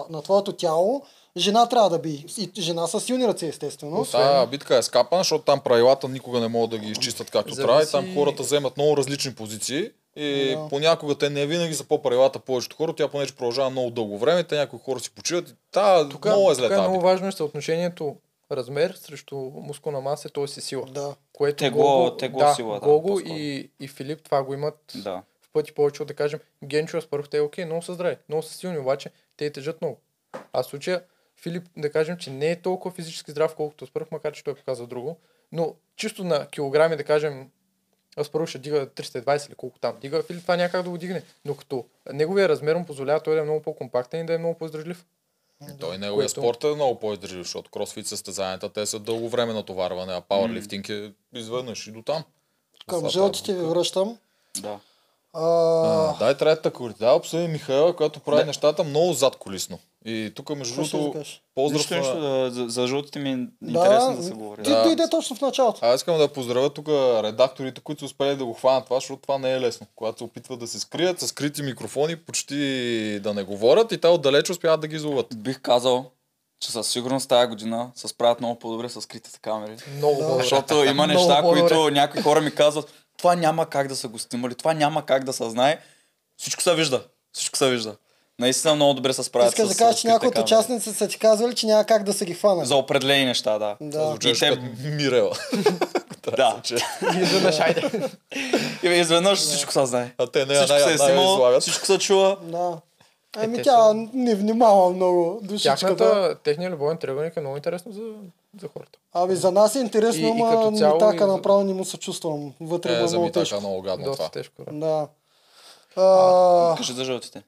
на твоето тяло, жена трябва да би. И жена с силни ръце, естествено. Та битка е скапана, защото там правилата никога не могат да ги изчистят както Зависи- трябва и там хората вземат много различни позиции и Да. понякога те не винаги са по правилата повечето хора, тя понеже продължава много дълго време, те някои хора си почиват и та, Тук, много е зле тук е много важно е съотношението размер срещу мускулна маса, т.е. си сила. Да. Което Тегло- Гого, тегло да, сила, да, Гого по-скоро. и, и Филип това го имат Да. в пъти повече от да кажем. Генчо с първо те е окей, много са здрави, много са силни, обаче те тежат много. А в случая Филип, да кажем, че не е толкова физически здрав, колкото Спърх, макар че той показва друго. Но чисто на килограми, да кажем, Аспару ще дига 320 или колко там дига, Филип това няма как да го дигне. Но като неговия размер му позволява той да е много по-компактен и да е много по-издръжлив. Той неговия Което- спорт е много по-издържив, защото кросфит състезанията те са дълго време натоварване, а пауърлифтинг е изведнъж и до там. Към жълтите ви връщам. Да. А, А, дай третата колите. Да, обсъдим Михайла, която прави нещата много зад колисно. И тук между другото, поздрав Нищо, нищо, да, за, за жълтите ми е интересно да се говори. Ти Да. дойде точно в началото. Аз искам да поздравя тук редакторите, които са успели да го хванат това, защото това не е лесно. Когато се опитват да се скрият с скрити микрофони, почти да не говорят и те отдалеч успяват да ги изловат. Бих казал, че със сигурност тази година се справят много по-добре с скритите камери. Много по-добре. Защото има неща, които някои хора ми казват, това няма как да са го снимали, това няма как да се знае. Всичко се вижда. Всичко се вижда. Наистина много добре се справят Искаш с да кажеш, че някои от камери. участниците са ти казвали, че няма как да са ги фанали. За определени неща, да. Да. И те- Мирела. Да. Изведнъж, айде. И изведнъж всичко се знае. А те не Всичко се е най- снимало, всичко се чува. Да. Ами те тя са- не внимава много душичката. Тяхната, техният любовен триъгълник е много интересно за, за хората. Ами за нас е интересно, ама Митака и за- направо не му се чувствам. Вътре Е, е, много тежко. много гадно Доста това. тежко. Да. Да. А, Кажи за жълтите.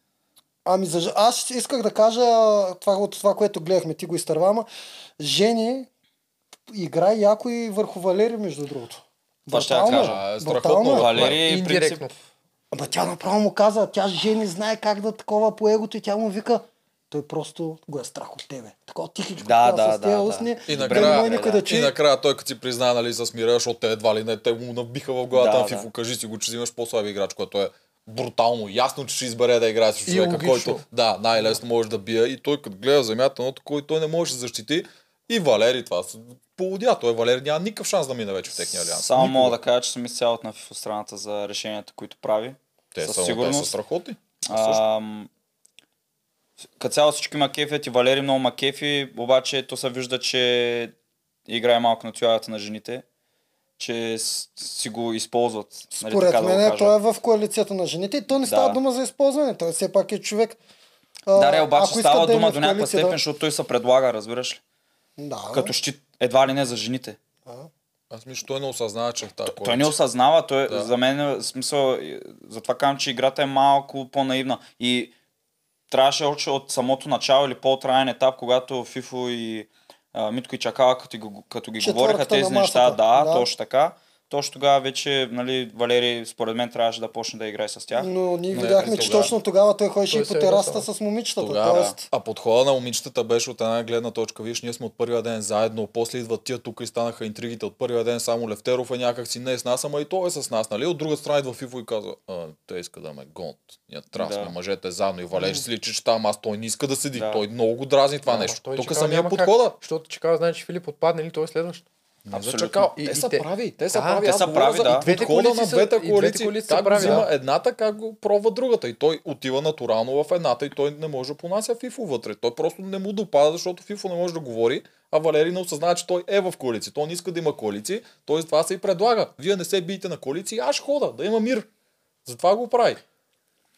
Ами за, аз исках да кажа това, от това, което гледахме, ти го изтърва, ама Жени играе яко и върху Валери, между другото. Това ще я кажа. е. Е, страхотно, е. Валери, принцип, Индиректно. Ама тя направо му каза, тя жени знае как да такова по егото и тя му вика, той просто го е страх от тебе. Такова тихичко, Да, да, с тези да, устни, И да накрая- може никой да И накрая той като си призна, нали, с Мира, защото те едва ли не, те му набиха в главата Да, Фифо, да. кажи си го, че взимаш по-слаби играч, което е брутално, ясно, че ще избере да играе с човека, който да, най-лесно може да бие и той като гледа земята, но кой той не може да се защити и Валери това полудя, той Валери няма никакъв шанс да мине вече в техния алианс. Само Никога. мога да кажа, че съм изцяло на FIFA страната за решенията, които прави. Те със са, те сигурност. са страхотни. Като цяло всички макефят и Валери много макефи, обаче то се вижда, че играе малко на тоягата на жените, че си го използват. нали, Според да го мен кажа. той е в коалицията на жените и то не става Да. дума за използване. Той все пак е човек. а, Да, ре, обаче става да дума до някаква степен, защото той се предлага, разбираш ли? Да, Като щит, едва ли не за жените. Аз мисля, той не осъзнава, че е в тази Той не осъзнава, той, Да. за мен е смисъл, е, затова казвам, че играта е малко по-наивна. И трябваше още от самото начало или по-траен етап, когато Фифо и а, Митко и Чакала, като, ги- като ги Четвърката говориха тези неща, да, да. точно така. Точно тогава вече, нали, Валери, според мен, трябваше да почне да играе с тях. Но ние Не, видяхме, е, че тогава- точно тогава той ходеше и по е терасата с момичетата. Тогава, Тоест, а подхода на момичетата беше от една гледна точка. Виж, ние сме от първия ден заедно, после идват тия тук и станаха интригите. От първия ден само Левтеров е някак си не е с нас, ама и той е с нас, нали? От друга страна идва Фифо и казва, те иска да ме гонят. Ние трябва да Да. сме мъжете заедно. И Валери си личи, че там аз той не иска да седи. Да. Той много го дразни това Ама нещо. Тук самия подхода. Защото Чакал знае, че Филип отпадне или той е следващ. Не за Абсолютно. чакал. И- Те и са те- прави. Те са Да, прави. те са прави, да. Двете коалиции на са- двете и двете коалиции. коалиции са Как го прави, взима да. едната, как го пробва другата. И той отива натурално в едната и той не може да понася Фифо вътре. Той просто не му допада, защото Фифо не може да говори, а Валери не осъзнава, че той е в коалиция. Той не иска да има коалиции, т.е. това се и предлага. Вие не се бийте на коалиции, аз хода, да има мир. Затова го прави.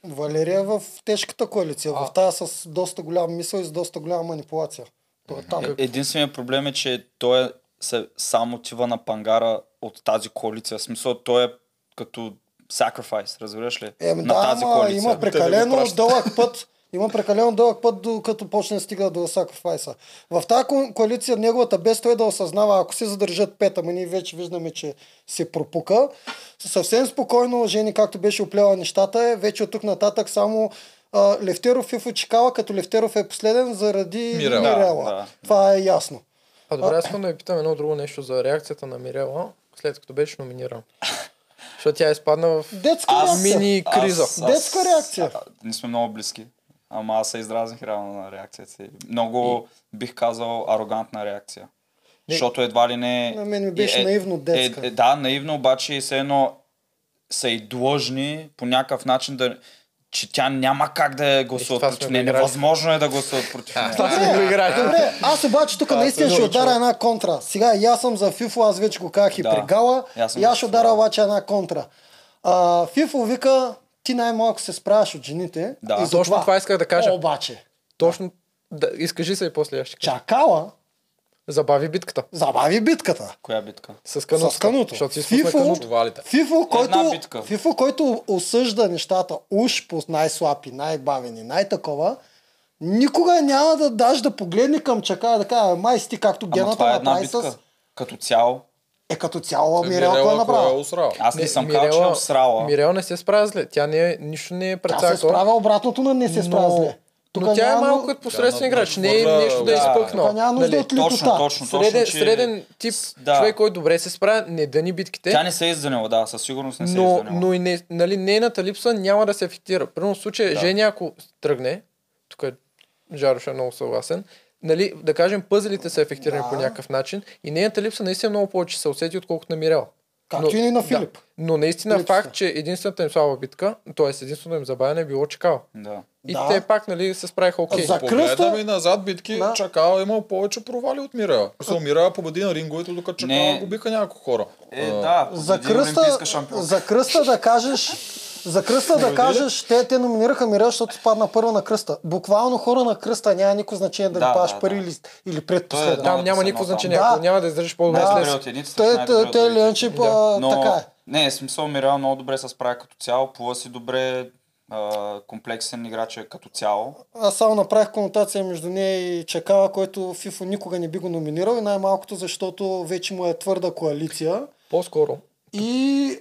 Валерия е в тежката коалиция, в тази с доста голяма мисъл и с доста голяма манипулация. Той е там. Е- Единственият проблем е, че той е, се сам отива на пангара от тази коалиция. В смисъл, той е като sacrifice, разбираш ли? Еми на да, тази ама коалиция. има прекалено дълъг път. Има прекалено дълъг път, докато почне да стига до сакрифайса. В тази ко- коалиция неговата без той да осъзнава, ако се задържат пет, ама ние вече виждаме, че се пропука, съвсем спокойно Жени, както беше оплела нещата, е вече от тук нататък само а, Левтеров и Фучикала, като Левтеров е последен заради Мирела. Мирела. Да, да. Това е ясно. А добре, аз искам да ви питам едно друго нещо за реакцията на Мирела, след като беше номиниран. Защото тя изпадна в Детска Аз- мини криза. Аз- Детска реакция. А, ние сме много близки. Ама аз се издразних реално на реакцията си. Много, бих казал, арогантна реакция. Не. Защото едва ли не... На мен ми беше е- наивно детска. Е, е, да, наивно, обаче и все едно са и длъжни по някакъв начин да че тя няма как да я гласуват това против нея. Невъзможно е да гласуват против нея. Това сме го играли. Добре, аз обаче тук наистина ще ударя една контра. Сега и аз съм за Фифо, аз вече го казах и при Гала. И аз ще ударя да. обаче една контра. Фифо вика, ти най-малко се справяш от жените. Да. И Точно това исках да кажа. Обаче, Точно, да, изкажи се и после аз ще кажа. Чакала Забави битката. забави битката. Коя битка? С кануто. С кануто. Защото си Фифо, кануто. Фифо, който. Фифо, който осъжда нещата уж по най-слаби, най-бавени, най-такова, никога няма да даш да погледне към чака да каже, май си ти както Ама гената това е една направи битка. с... Като цяло. Е като цяло Мирела, Мирел, кой е кой е? Аз не, съм казал, че е усрала. Мирел не се справя зле. Тя не е, нищо не е Тя предсакала. се справя обратното на не се справя зле. Тук но тя е малко като посредствен играч. Не е нещо да е да, изпъкнал. тук няма нужда Нали? от литота. Точно, точно, точно, Среден, че... среден тип Да. човек, който добре се справя, не дъни битките. Тя не се е издънила, да, със сигурност не се е но, издънила. но и не, нали, нейната липса няма да се ефектира. Примерно в случая, Да. Женя, ако тръгне, тук е Жарош е много съгласен, нали, да кажем, пъзелите са ефектирани Да. по някакъв начин и нейната липса наистина много повече се усети, отколкото на Мирел. Както и на Филип. Да. Но наистина Липсата. факт, че единствената им слаба битка, т.е. единственото им забавяне е било чекал. Да. И Да. те пак, нали, се справиха окей. За Погледнем кръста- и назад битки, Да. Чакал е имал повече провали от Мирела. Мисля, Мирела победи на ринговете, докато Чакал Не. го биха няколко хора. Е, да, За кръста, за кръста да кажеш, За кръста да кажеш, те, те номинираха Мирел, защото падна първа на кръста. Буквално хора на кръста няма никакво значение дали Да, падаш да, първи да. или, предпоследен. е Там няма никакво значение. Ако Да. няма да издържиш по-добре Да. След... от единицата, Те, те, те. Ленче, Да. така е. не, смисъл Мирел много добре се справя като цяло, плува си добре, а, комплексен играч е като цяло. Аз само направих конотация между нея и Чакала, който Фифо никога не би го номинирал и най-малкото, защото вече му е твърда коалиция. По-скоро. И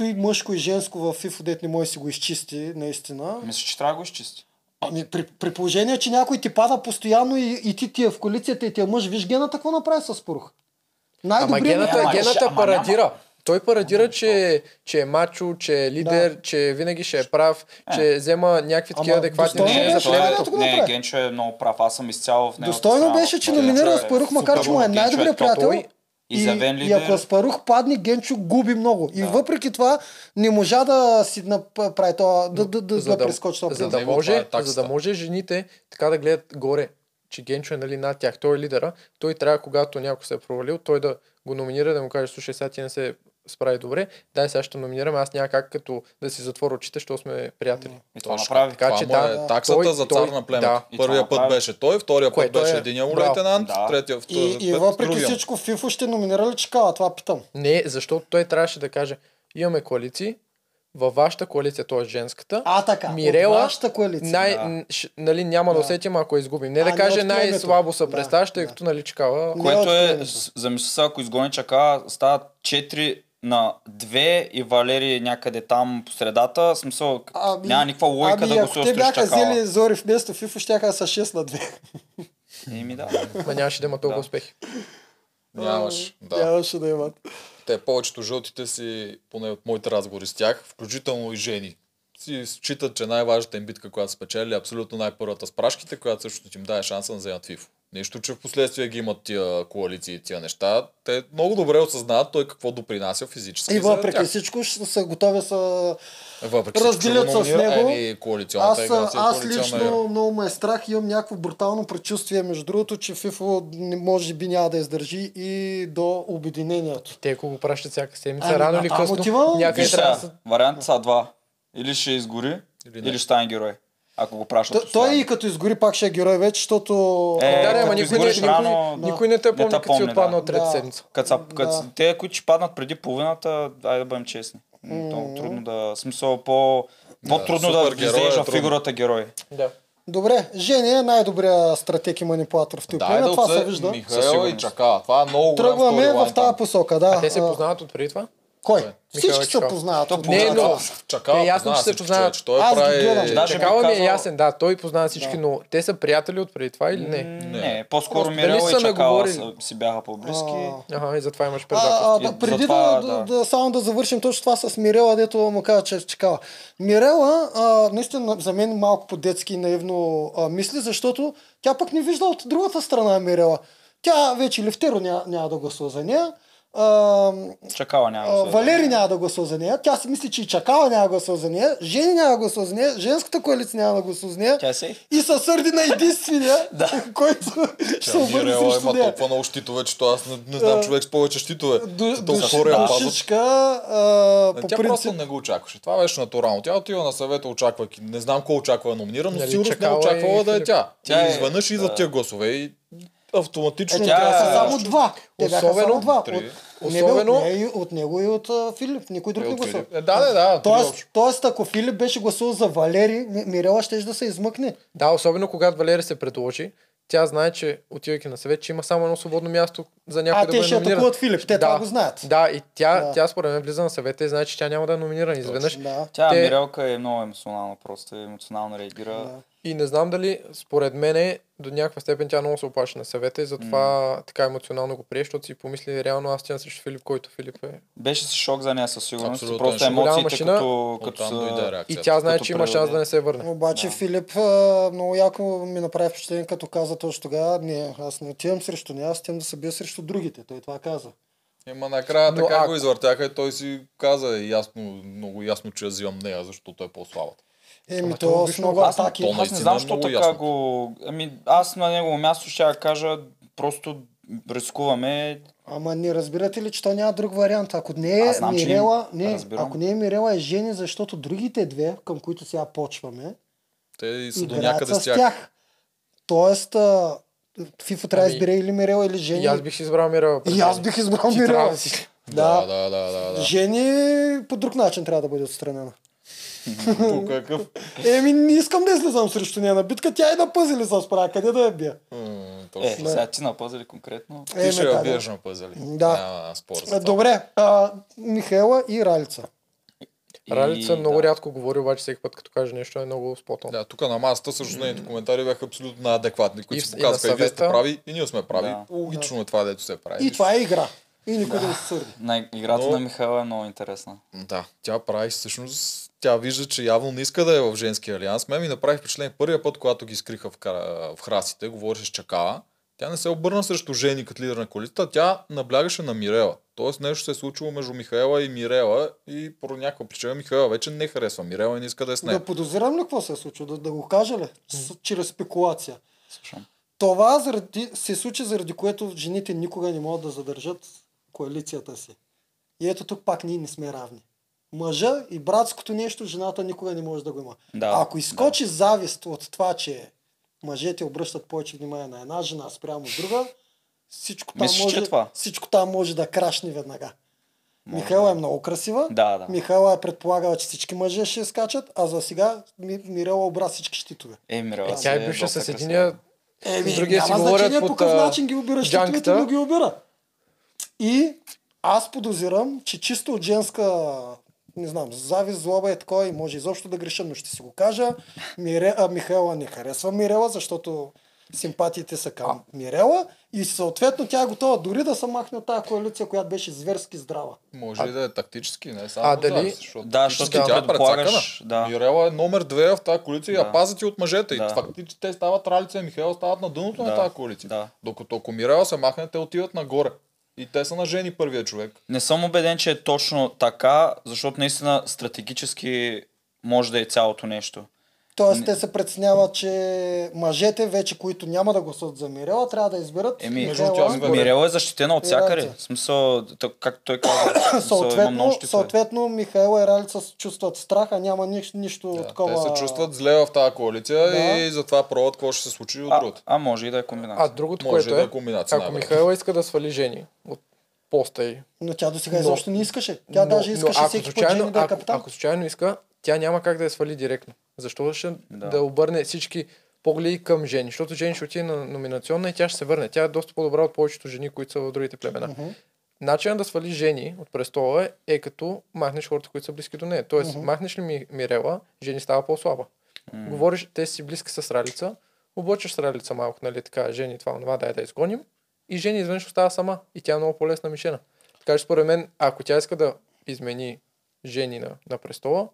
той мъжко и женско в Фифо дет не може да си го изчисти, наистина. Мисля, че трябва да го изчисти. Ами, при, при положение, че някой ти пада постоянно и, и ти ти е в коалицията и ти е мъж, виж гената какво направи с Порух. Ама Най-добрият гената, няма, гената ама парадира. Той парадира, че, че е мачо, че е лидер, че винаги ще е прав, че взема някакви такива Ама адекватни решения е, за че племето. Го не, направи. Генчо е много прав. Аз съм изцяло в него. Достойно беше, че номинира Аспарух, макар че му е най-добрият приятел. И, и лидер. ако Аспарух падне, Генчо губи много. И въпреки това не можа да си направи това, да, да, да, за да, да, прескочи това. за, да може, това е за да може жените така да гледат горе, че Генчо е нали, над тях, той е лидера, той трябва, когато някой се е провалил, той да го номинира, да му каже, слушай, сега ти не се справи добре, дай сега ще номинираме, аз няма как като да си затворя очите, защото сме приятели. И това Точно. направи. Така Това че му е да, таксата той- за цар той- на племето. да. И това Първия път направи. беше той, втория път беше е- единия му браво. лейтенант, Да. третия, втория И, и въпреки другия. всичко, Фифо ще номинира ли Чакала? Това питам. Не, защото той трябваше да каже, имаме коалиции, във вашата коалиция, т.е. женската, А, така. Мирела, от вашата коалиция. най, да. ш, нали, няма да, Да. усетим, ако изгубим. Не А, да каже най-слабо се Да, представяш, тъй да. като нали чакава. Което е, замисли се, ако изгони чака, стават 4 на 2 и Валери някъде там по средата. Смисъл, Ами- няма никаква логика ами, да ако гласуваш те бяха взели Зори вместо Фифо, ще са 6 на 2. Еми да. Ма нямаше да има толкова Да. успехи. Нямаш. Да. Нямаше да имат. Те повечето жълтите си, поне от моите разговори с тях, включително и жени, си считат, че най-важната им битка, която са спечели, е абсолютно най-първата с прашките, която също ти им даде шанса да вземат ФИФО. Нещо, че в последствие ги имат тия коалиции и тия неща. Те много добре осъзнават той какво допринася физически. И за въпреки тях. всичко ще са готови са... Въпреки разделят всичко, с него. Еми, коалиционната Аз, игра си е аз игра. лично много ме е страх и имам някакво брутално предчувствие, между другото, че ФИФО не- може би няма да издържи и до обединението. Те ако го пращат всяка седмица, Ами, рано или късно, някъде трябва да се... варианти са два. Или ще изгори, Или или, ще стане герой. Ако го пращат Т- Той и като изгори пак ще е герой вече, защото... Е, Да, да, ама никой, никой, рано, никой не те не те помни, като си да. отпаднал от трета Да. седмица. Като Да. те, които ще паднат преди половината, дай да бъдем честни. Много трудно да... Смисъл, по... По-трудно да, влезеш е в трудно. фигурата герой. Да. Добре, Жени е най-добрият стратег и манипулатор в племе, да това се вижда. Със Михаел и сигурност. Чака. Това е много Тръгваме в тази посока, да. А те се познават от преди това? Кой? Михаил Всички се познават. То Не, но-. Чакал, Е, ясно, че се познават. Той Аз ги прави... гледам. Даже бих Чакала ми е ясен, да, той познава всички, Да. но те са приятели от преди това или не? Не, по-скоро Просто Мирела и Чакала са- си бяха по-близки. А, Ага, и затова имаш предателство. да, преди затова, да, да, да. да, само да завършим точно това с Мирела, дето му каза, че е чекала. Мирела, а, наистина за мен малко по-детски наивно а, мисли, защото тя пък не вижда от другата страна на Мирела. Тя вече Левтеро няма, няма да гласува за нея. А, Чакала няма. а, да Валери няма да гласува за нея. Тя си мисли, че и Чакала няма да гласува за нея. Жени няма да гласува за нея. Женската коалиция няма да гласува за нея. Тя е сейф. И се сърди на единствения, който ще се обърне срещу има нея. толкова много щитове, че аз не, не знам човек с повече щитове. Ду- Толкова душ- хора я пазят. А, по Тя принцип, просто не го очакваше. Това беше натурално. Тя отива на съвета, очаквайки. Не знам кой очаква да номинира, но Нали, сигурно не Чакала очаквала и да е тя. Тя е- изведнъж и за да. тия гласове и автоматично Е, тя е- са само два. Те бяха Особено- само два. Три. От, Особено- не, бе, от, нея и- от него и от Филип. Никой друг не гласува. Е, Да, да, да. Тоест, тоест, ако Филип беше гласувал за Валери, Ми- Мирела ще да се измъкне. Да, особено когато Валерия се предложи, тя знае, че отивайки на съвет, че има само едно свободно място за някой А, да те бъде ще номиниран. атакуват Филип. Те да, това го знаят. Да, и тя, Да. тя според мен влиза на съвета и знае, че тя няма да е номинирана. Изведнъж. Да. Тя Те- Мирелка е много емоционална, просто емоционално реагира. Да. И не знам дали, според мен, до някаква степен тя много се опаше на съвета и затова така емоционално го прие, защото си помисли реално аз тя срещу Филип, който Филип е. Беше с шок за нея със сигурност. Абсолютно Просто емоциите машина, като, като са... И тя знае, че има шанс да не се върне. Обаче Да. Филип а, много яко ми направи впечатление, като каза точно тогава, не, аз не отивам срещу нея, аз отивам да се бия срещу другите. Той това каза. Ема накрая Но така ако- го извъртяха и той си каза ясно, много ясно, че я взимам нея, защото е по-слабата. Еми, то с виж много Аз, атаки. то аз не знам, е защо така ясно. го... Ами, аз на негово място ще я кажа, просто рискуваме Ама не разбирате ли, че то няма друг вариант? Ако не е Аз знам, Мирела, не, разбирам. ако не е Мирела, е Жени, защото другите две, към които сега почваме, Те са до някъде с тях. тях. Тоест, Фифо трябва да Ами, избере или Мирела, или Жени. И аз бих избрал Мирела. И аз бих избрал Мирела. Да, Да. да, да, да. да. Жени по друг начин трябва да бъде отстранена. По какъв? Еми, не искам да излизам срещу нея на битка. Тя и на пъзели се справя. Къде да я бия? Е, сега ти напъзали конкретно. Ти Еми, ще да, я да. биеш на пъзели. Да. Няма спор за А, това. Добре, а, Михаела и Ралица. Ралица И, много да. рядко говори, обаче всеки път като каже нещо е много спотон. Да, тук на масата също нейните коментари бяха абсолютно адекватни, И които и на показаха и вие сте прави, и ние сме прави. Да. Логично е това, дето се прави. И това е игра. И никой да не се сърди. На играта Но- на Михайла е много интересна. Да, тя прави всъщност, тя вижда, че явно не иска да е в женския алианс. Мен ми направи впечатление първия път, когато ги скриха в, кара- в храсите, говореше с Чакала, тя не се обърна срещу жени като лидер на коалицията, тя наблягаше на Мирела. Тоест нещо се е случило между Михаела и Мирела и по някаква причина Михаела вече не харесва Мирела и не иска да е с нея. Да подозирам ли какво се е случило? Да, да го кажа ли? С, чрез спекулация. Слушам. Това заради, се случи, заради което жените никога не могат да задържат коалицията си. И ето тук пак ние не сме равни. Мъжа и братското нещо, жената никога не може да го има. Да, Ако изкочи завист от това, че мъжете обръщат повече внимание на една жена спрямо друга, всичко там, Мислиш, може, е това? всичко там може да крашне веднага. Михайла е много красива. Да, да. Михайла е предполагала, че всички мъже ще скачат, а за сега Ми- Мирела обра всички щитове. Е, Мирела Е, си тя е е бивша с единия Еми, другия си няма говорят значение по под, какъв начин ги обира щитовете, но ги обира. И аз подозирам, че чисто от женска, не знам, завист, злоба е такова и може изобщо да греша, но ще си го кажа. Мире, а, Михайла не харесва Мирела, защото симпатиите са към Мирела и съответно тя е готова дори да се махне от тази коалиция, която беше зверски здрава. Може и да е тактически, не само А, а, дали- защото, Да, защото тя е предполагаш, да. Мирела е номер две в тази коалиция и Да. я пазят и от мъжете. Да. И фактически те стават Ралица и Михаил стават на дъното на Да. тази коалиция. Да. Докато ако Мирела се махне, те отиват нагоре. И те са на жени първия човек. Не съм убеден, че е точно така, защото наистина стратегически може да е цялото нещо. Тоест те се преценяват, че мъжете вече, които няма да гласуват за Мирела, трябва да изберат Еми, според- Мирела е защитена от всякъде. В смисъл, то- както той има съответно, съответно Михайла и Ралица се чувстват страх, а няма нищо, нищо Да, такова. Те се чувстват зле в тази коалиция Да. и затова пробват какво ще се случи от А, другото. а може и да е комбинация. А другото, Може което да е, е комбинация. ако. Михайла иска да свали жени от поста й, Но тя до сега Но- изобщо не искаше. Тя даже искаше ако всеки път случайно, Жени да е ако, капитан. ако случайно иска, тя няма как да я свали директно. Защо ще Да. да. обърне всички погледи към жени? Защото жени ще отиде на номинационна и тя ще се върне. Тя е доста по-добра от повечето жени, които са в другите племена. Мгм. Начинът да свали жени от престола е, е като махнеш хората, които са близки до нея. Тоест, Мгм. махнеш ли ми, Мирела, жени става по-слаба. Говориш, те си близки с Ралица, облъчаш с Ралица малко, нали, така, жени, това, това, дай да изгоним. И жени изведнъж остава сама. И тя е много по-лесна мишена. Така че според мен, ако тя иска да измени жени на, на престола,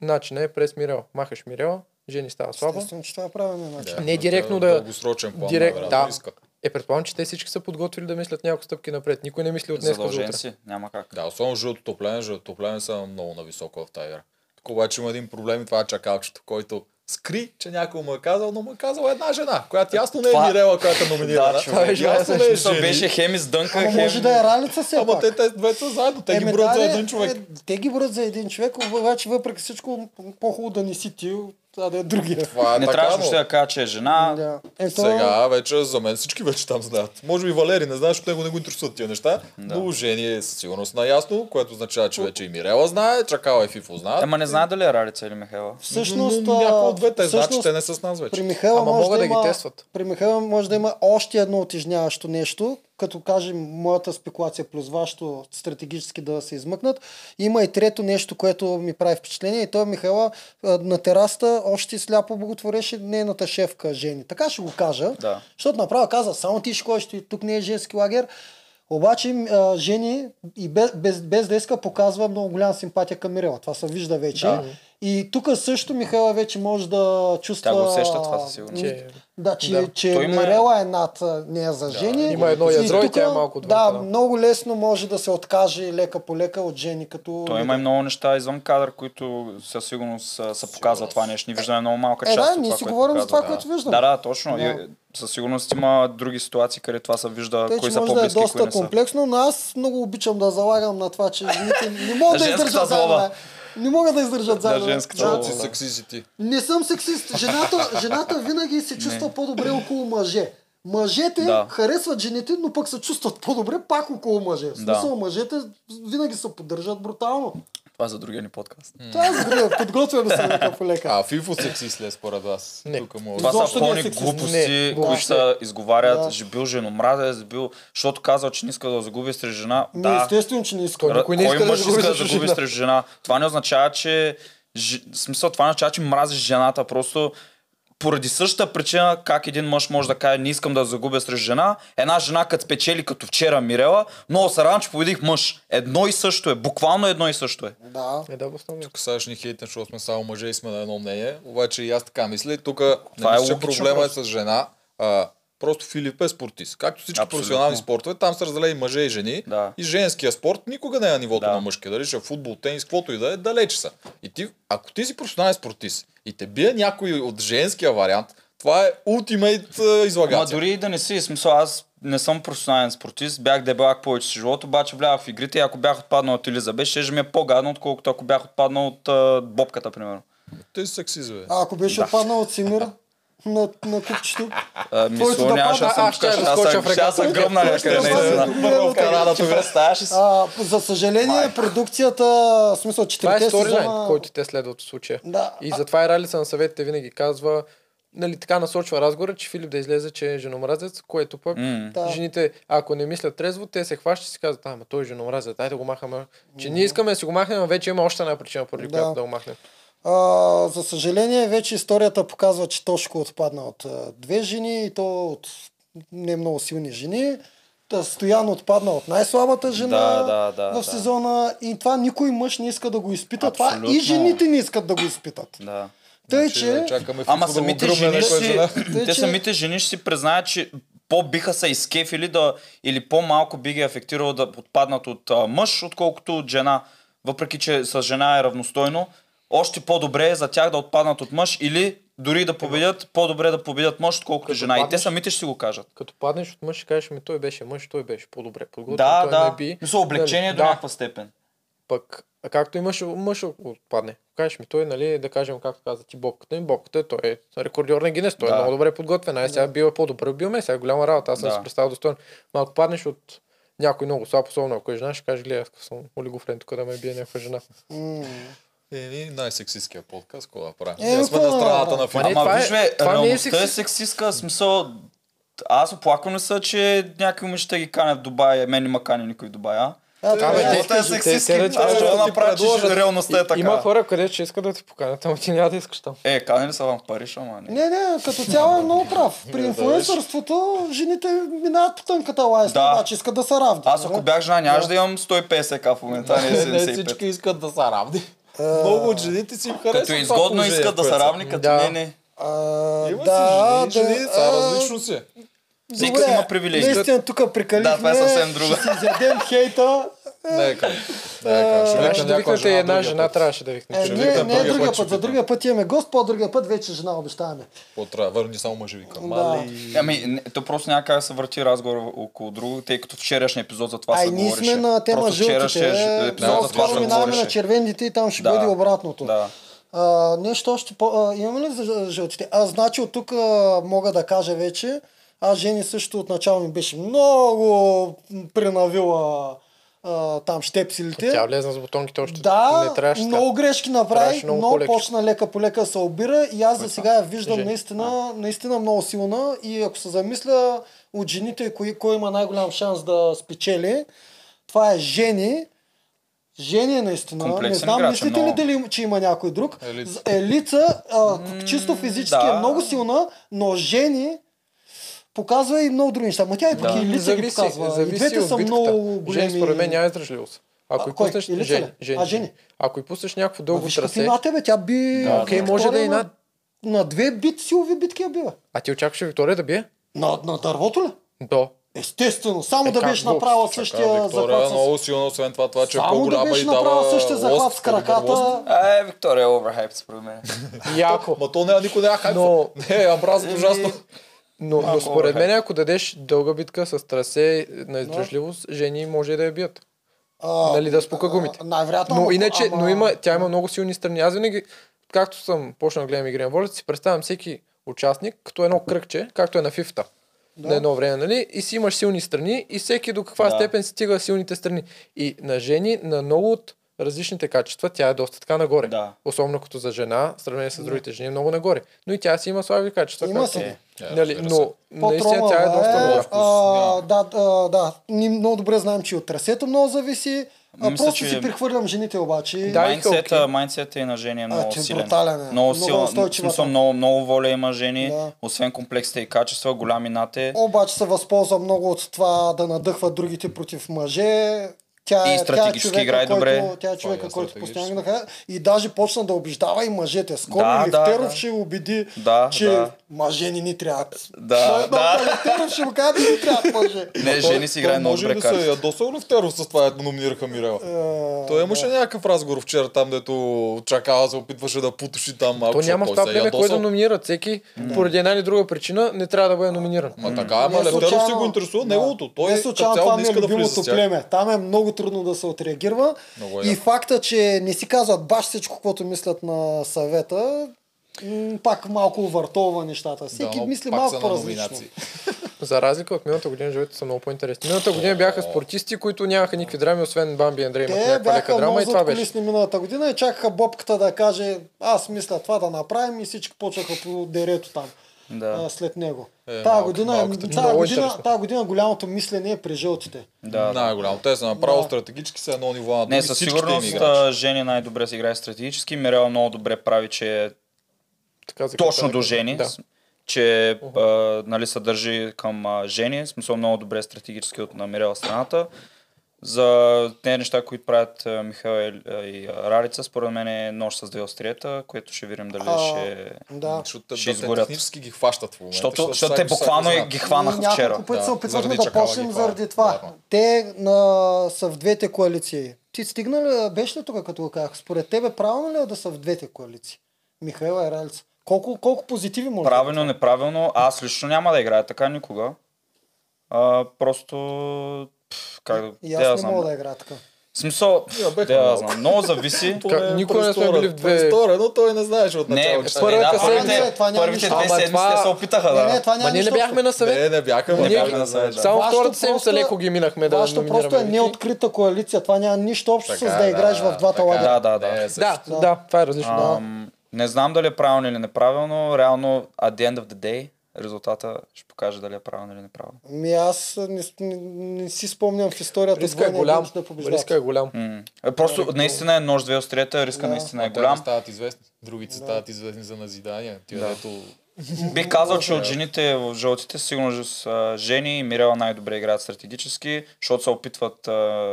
начинът е през Мирела. Махаш Мирела, жени става слаба. Естествено, че това е правилният начин. Да, Не но директно да- Дългосрочен план, директ- да. иска. Е, предполагам, че те всички са подготвили да мислят няколко стъпки напред. Никой не мисли от днес за Задължен си, няма как. Да, особено жълтото племе, жълтото племе са много нависоко в тази игра. Тук обаче има един проблем и това е чакалчето, който скри, че някой му е казал, но му е казал една жена, която ясно не е Това- Мирела, която е номинирана. Да, човек. ясно не е жени. беше хем издънка, Ама хем... може да е Ралица все Ама пак. те, те двете са заедно, те ги Еме, броят да, за един човек. е, те ги броят за един човек, обаче въпреки всичко по-хубаво да не си ти, а да е другия. Това е Не така, трябваше но да кажа, че е жена. Да. Ето, сега вече за мен всички вече там знаят. Може би Валери не знае, защото него не го интересуват тия неща, но Жени е със сигурност наясно, което означава, че вече и Мирела знае, Чакала и Фифо знаят. Ама не знае дали е Ралица или Михайла. всъщност, но, но, някой от двете знаят, че те не са с нас вече. При Михайла Ама може могат да, да ги има, тестват. При Михайла може да има още едно отежняващо нещо, като кажем моята спекулация плюс вашето стратегически да се измъкнат. Има и трето нещо, което ми прави впечатление и то е Михайла на тераста още сляпо благотвореше нейната шефка Жени. Така ще го кажа, Да. защото направо каза, само ти ще ходиш, ти- тук не е женски лагер. Обаче Жени и без, без, без да иска показва много голяма симпатия към Мирела. Това се вижда вече. Да. И тук също Михайла вече може да чувства... Тя го усеща това със сигурност. Че, Да, че, Да. че Той има- Мирела е над нея за жени. Има едно ядро и тука, тя е малко отвън, Да, да. много лесно може да се откаже лека по лека от жени, като... Той има и много неща извън кадър, които със сигурност а, са показват това нещо. Ние виждаме много малка Е, част да, от ние това, си което говорим за това, показват. което виждаме. Да, да, точно. Да. И, със сигурност има други ситуации, където това се вижда, Тъй, кои са може да е по-близки, доста са. комплексно, но аз много обичам да залагам на това, че не могат да злоба. заедно. Не могат да издържат заедно. женската Да. злоба. Защото си сексист ти. Не съм сексист. Жената, жената винаги се чувства по-добре около мъже. Мъжете Да. харесват жените, но пък се чувстват по-добре пак около мъже. В смисъл, мъжете винаги се поддържат брутално. Това е за другия ни подкаст. Това е за друга. Подготвяме се лека по лека. А, фифо сексист ли е според вас? Не. Тук мога Това са не е пълни глупости, Не, които се изговарят. Да. Да. Бил женомразец, бил, защото казал, че не иска да загуби срещу жена. Ми, да, естествено, че не искам. Той никой не иска кой да мъж загуби иска да загуби срещу жена? Това не означава, че... ж- смисъл, това не означава, че мразиш жената. Просто поради същата причина, как един мъж може да каже, не искам да загубя срещу жена, една жена като спечели като вчера Мирела, много се радвам, че победих мъж. Едно и също е, буквално едно и също е. Да. Е, да. Тук сега ще ни хейтен, защото сме само мъже и сме на едно мнение. Обаче и аз така мисля. И Тук не Това е мисля, че логично проблема е с жена. А, просто Филип е спортист. Както всички Абсолютно. професионални спортове, там са разделени мъже и жени. Да. И женския спорт никога не е на нивото Да. на мъжкия. Дали ще е футбол, тенис, каквото и да е, далече са. И ти, ако ти си професионален спортист и те бие някой от женския вариант, това е ултимейт Ама излагация. дори и да не си, смисъл аз не съм професионален спортист, бях дебелак повече си живот, обаче влязах в игрите и ако бях отпаднал от Елизабет, ще ми е по-гадно, отколкото ако бях отпаднал от а, бобката, примерно. Ти си сексист, бе. А ако беше отпаднал от Симир на, на купчето, да нямаше да съм аз ще тук, да аз скоча съм- в реката. аз съм гръмна някъде, наистина. в Канада, ти представяш ли си? а, за съжаление, продукцията, в смисъл, Това е сторилайн, сезона... който те следват в случая. Да. И затова и Ралица на съветите винаги казва, нали, така насочва разговора, че Филип да излезе, че е женомразец, което пък. Да. жените, ако не мислят трезво, те се хващат и си казват, ама той е женомразец, дай да го махаме. Че ние искаме да си го махнем, а вече има още една причина, поради Да. която да го махнем. А, за съжаление, вече историята показва, че Тошко отпадна от две жени и то от не много силни жени. Та Стоян отпадна от най-слабата жена Да, да, да, в да. сезона и това никой мъж не иска да го изпита. Това и жените не искат да го изпитат. Да. Тъй, Значи, че... Чакаме Ама да самите жени си, те самите жени ще си признаят, че по-биха се изкефили да, или по-малко би ги афектирало да отпаднат от а, мъж, отколкото от жена. Въпреки, че с жена е равностойно, още по-добре е за тях да отпаднат от мъж или дори да победят, по-добре да победят мъж, отколкото жена. И те паднеш- самите ще си го кажат. Като паднеш от мъж, ще кажеш ми, той беше мъж, той беше по-добре подготвен. Да, той да. Не би, Мисля, облегчение нали, до да. някаква степен. Пък, а както и мъж, отпадне. Кажеш ми, той, нали, да кажем, както каза ти, бобката, и бобката, той е рекордьор на Гинес, той Да. е много добре подготвен, ай сега бил е по-добър, бил ме, сега е голяма работа, аз съм Да. си представил достойно. Но ако паднеш от някой много слаб, особено ако е жена, ще каже, гледай, аз съм олигофрен тук да ме бие някаква жена. Еми, най-сексистския подкаст, да правим? Е, Ние сме на да страната на Ма Филип. не, Ама това е- виж, бе, това не е е сексист. сексистка, в смисъл... Аз оплаквам ли са, че някои момичета ги канят в Дубай, мен не ма кани никой в Дубай, а? а, това Абе, е- те- е те- сексистки. те- те- Аз ще направя, че реалността е така. Има хора, където ще искат да те поканят, ама ти няма да искаш там. Е, канени са в Париж, ама не. Не, не, като цяло е много прав. При инфлуенсърството жените минават по тънката лайсна, Да. обаче искат да са равни. Аз ако бях жена, нямаше да имам 150 к в момента, не Не 75. всички искат да са равни. Много от жените си им харесват. Като е изгодно искат да са равни, като не, не. А, Има да, си жени, жени, това а, различно си. Всеки Добре, има привилегии. Наистина тук прекалихме. Да, това е съвсем друго. Ще си изядем хейта. Нека. Нека. Ще Трябваше викна да някоя викнете една другия жена, трябваше да викнете. Е, не, не е другия другия път, За другия път имаме гост, по-другия път вече жена обещаваме. Трябва? Върни само мъже викам. Да. Ами, не, то просто няма как да се върти разговор около друго, тъй като вчерашния епизод за това Ай, се ние говореше. сме на тема жълтите. за това скоро се минаваме на червените и там ще Да. бъде обратното. Да. А, нещо още по... А, имаме ли за жълтите? А, значи от тук а, мога да кажа вече. Аз Жени също отначало ми беше много принавила а, там щепсилите. Тя влезна с бутонките още. Да, не трябваше много грешки направи, много но по-леко. почна лека по лека се обира и аз за сега я виждам Жени. наистина, наистина много силна и ако се замисля от жените, кой, кой има най-голям шанс да спечели, това е Жени. Жени е наистина. Комплексен не знам, е мислите ли много. дали, че има някой друг? Елица. Елица, а, чисто физически да. е много силна, но Жени показва и много други неща. Ма тя и пък Да. и Елица ги показва. и зависи двете от са битката. много Жени, големи. според мен няма издържливост. Ако А, и кой? пуснеш... Жени, ли? жени, А, Жени. Ако и пуснеш някакво дълго Виж трасе, на тебе, тя би... Да, окей, може да и Виктория на- На две бит, силови битки я бива. а ти очакваше Виктория да бие? На, на дървото ли? Да. Естествено, само Е, да беше направила същия Виктория е захват с... много силна, освен това, това че е Само да по-голяма беше и дава направила същия захват с краката. Е, Виктория е оверхайп, според мен. Яко. Ма то няма никой хайпва. Но, Не, я мразят ужасно. Но, но според мен, ако дадеш дълга битка с трасе на издръжливост, жени може да я бият. А, Нали, да спука гумите. Най-вероятно. Но иначе, ама- но има, тя има много силни страни. Аз винаги, както съм почнал да гледам игри на волята, си представям всеки участник като едно кръгче, както е на фифта. Да. На едно време, нали? И си имаш силни страни и всеки до каква Да. степен стига силните страни. И на жени, на много от различните качества, тя е доста така нагоре. Да. Особено като за жена, в сравнение с другите жени, е много нагоре. Но и тя си има слаби качества. Има си. е. Е, Нали, но наистина тя е доста добра. а, да, да, да. Ние много добре знаем, че от трасето много зависи. А, Мисля, просто че- си прехвърлям жените обаче. Да, и Майндсета, окей. майндсета и на жени е много че е силен. брутален е. Много Много силен. Смисъл, много, много воля има жени, Да. освен комплексите и качества, голям инат е. Обаче се възползва много от това да надъхват другите против мъже. Тя И е, стратегически тя е човека, играе който, добре. Тя е човека, е който стратегически. постоянно наха- и даже почна да убеждава и мъжете. Скоро Да, да, Левтеров да. ще убеди, Да, че да. мъже не ни трябват. Да, да. Левтеров ще му каже да ни трябват мъже. Не, жени си играе много Може добре ли да се ядосал Левтеров с това, ето номинираха Мирела? Е, Той имаше някакъв разговор вчера там, дето чакава се опитваше да потуши там малко. То няма в това е племе кой да ядосал. номинират. Всеки, поради една или друга причина, не трябва да бъде номиниран. Ма така, ама Не Левтеров си го интересува неговото. Той не случайно това не е любимото племе. Там е много трудно да се отреагирва. Много е и факта, че не си казват баш всичко, което мислят на съвета, пак малко въртова нещата. Всеки но мисли малко по-различно. За разлика от миналата година, живете са много по-интересни. Миналата година бяха спортисти, които нямаха никакви драми, освен Бамби и Андрей имаха Те някаква лека бяха драма много и това беше. миналата година и чакаха бобката да каже аз мисля това да направим и всички почнаха по дерето там Да, а, след него. Е, Тая малко- година, малката тая, година, интересно. тая година голямото мислене е при жълтите. да. да. Най-голямо. Те са направо Да. стратегически са едно ниво над Не, със сигурност Жени най-добре се играе стратегически. Мирел много добре прави, че е Така точно до Жени. Да. Че а, нали, се държи към а, Жени. Смисъл много добре стратегически от на Мирела страната. За тези неща, които правят Михаил и, Ралица, според мен е нощ с две острията, което ще видим дали А, ще... Да. Ще изгорят. технически ги хващат в момента. Защото, защото те буквално е- знае. ги хванаха вчера. Няколко пъти Да, се опитвахме да почнем заради това. Да. Те на, са в двете коалиции. Ти стигна ли, беше ли тук като го казах? Според тебе правилно ли е да са в двете коалиции? Михаила и Ралица. Колко, колко позитиви може Правилно, да неправилно. Аз лично няма да играя така никога. А, просто... Как да... И аз не знам. мога да играя така. В смисъл, да знам. Много зависи. Е никога не сме били в две- Престорен, но той не знаеше от Не, начало. не, че- първата да, първите, Не, това няма първите две седмици те се опитаха Не, да... не, това няма Ма ние не бяхме на съвет. Не, не бяха, не бяха на съвет. Само втората седмица леко ги минахме да Вашето просто е неоткрита коалиция. Това няма нищо общо с да играеш в двата така. лагера. Да, да, да. Не, е Да, това е различно. Не знам дали е правилно или неправилно. Реално, at the end of the day, резултата ще покаже дали е правилно или неправилно. Ми аз не, не, не си спомням в историята Риска е голям. да побеждават. Риска е голям. Е, Просто наистина е нож две острията, риска Да. наистина е А те голям. стават известни. Другите стават известни за назидания. Тия, Да. дето... Бих казал, че от жените в жълтите сигурно с Жени и Мирела най-добре играят стратегически, защото се опитват а,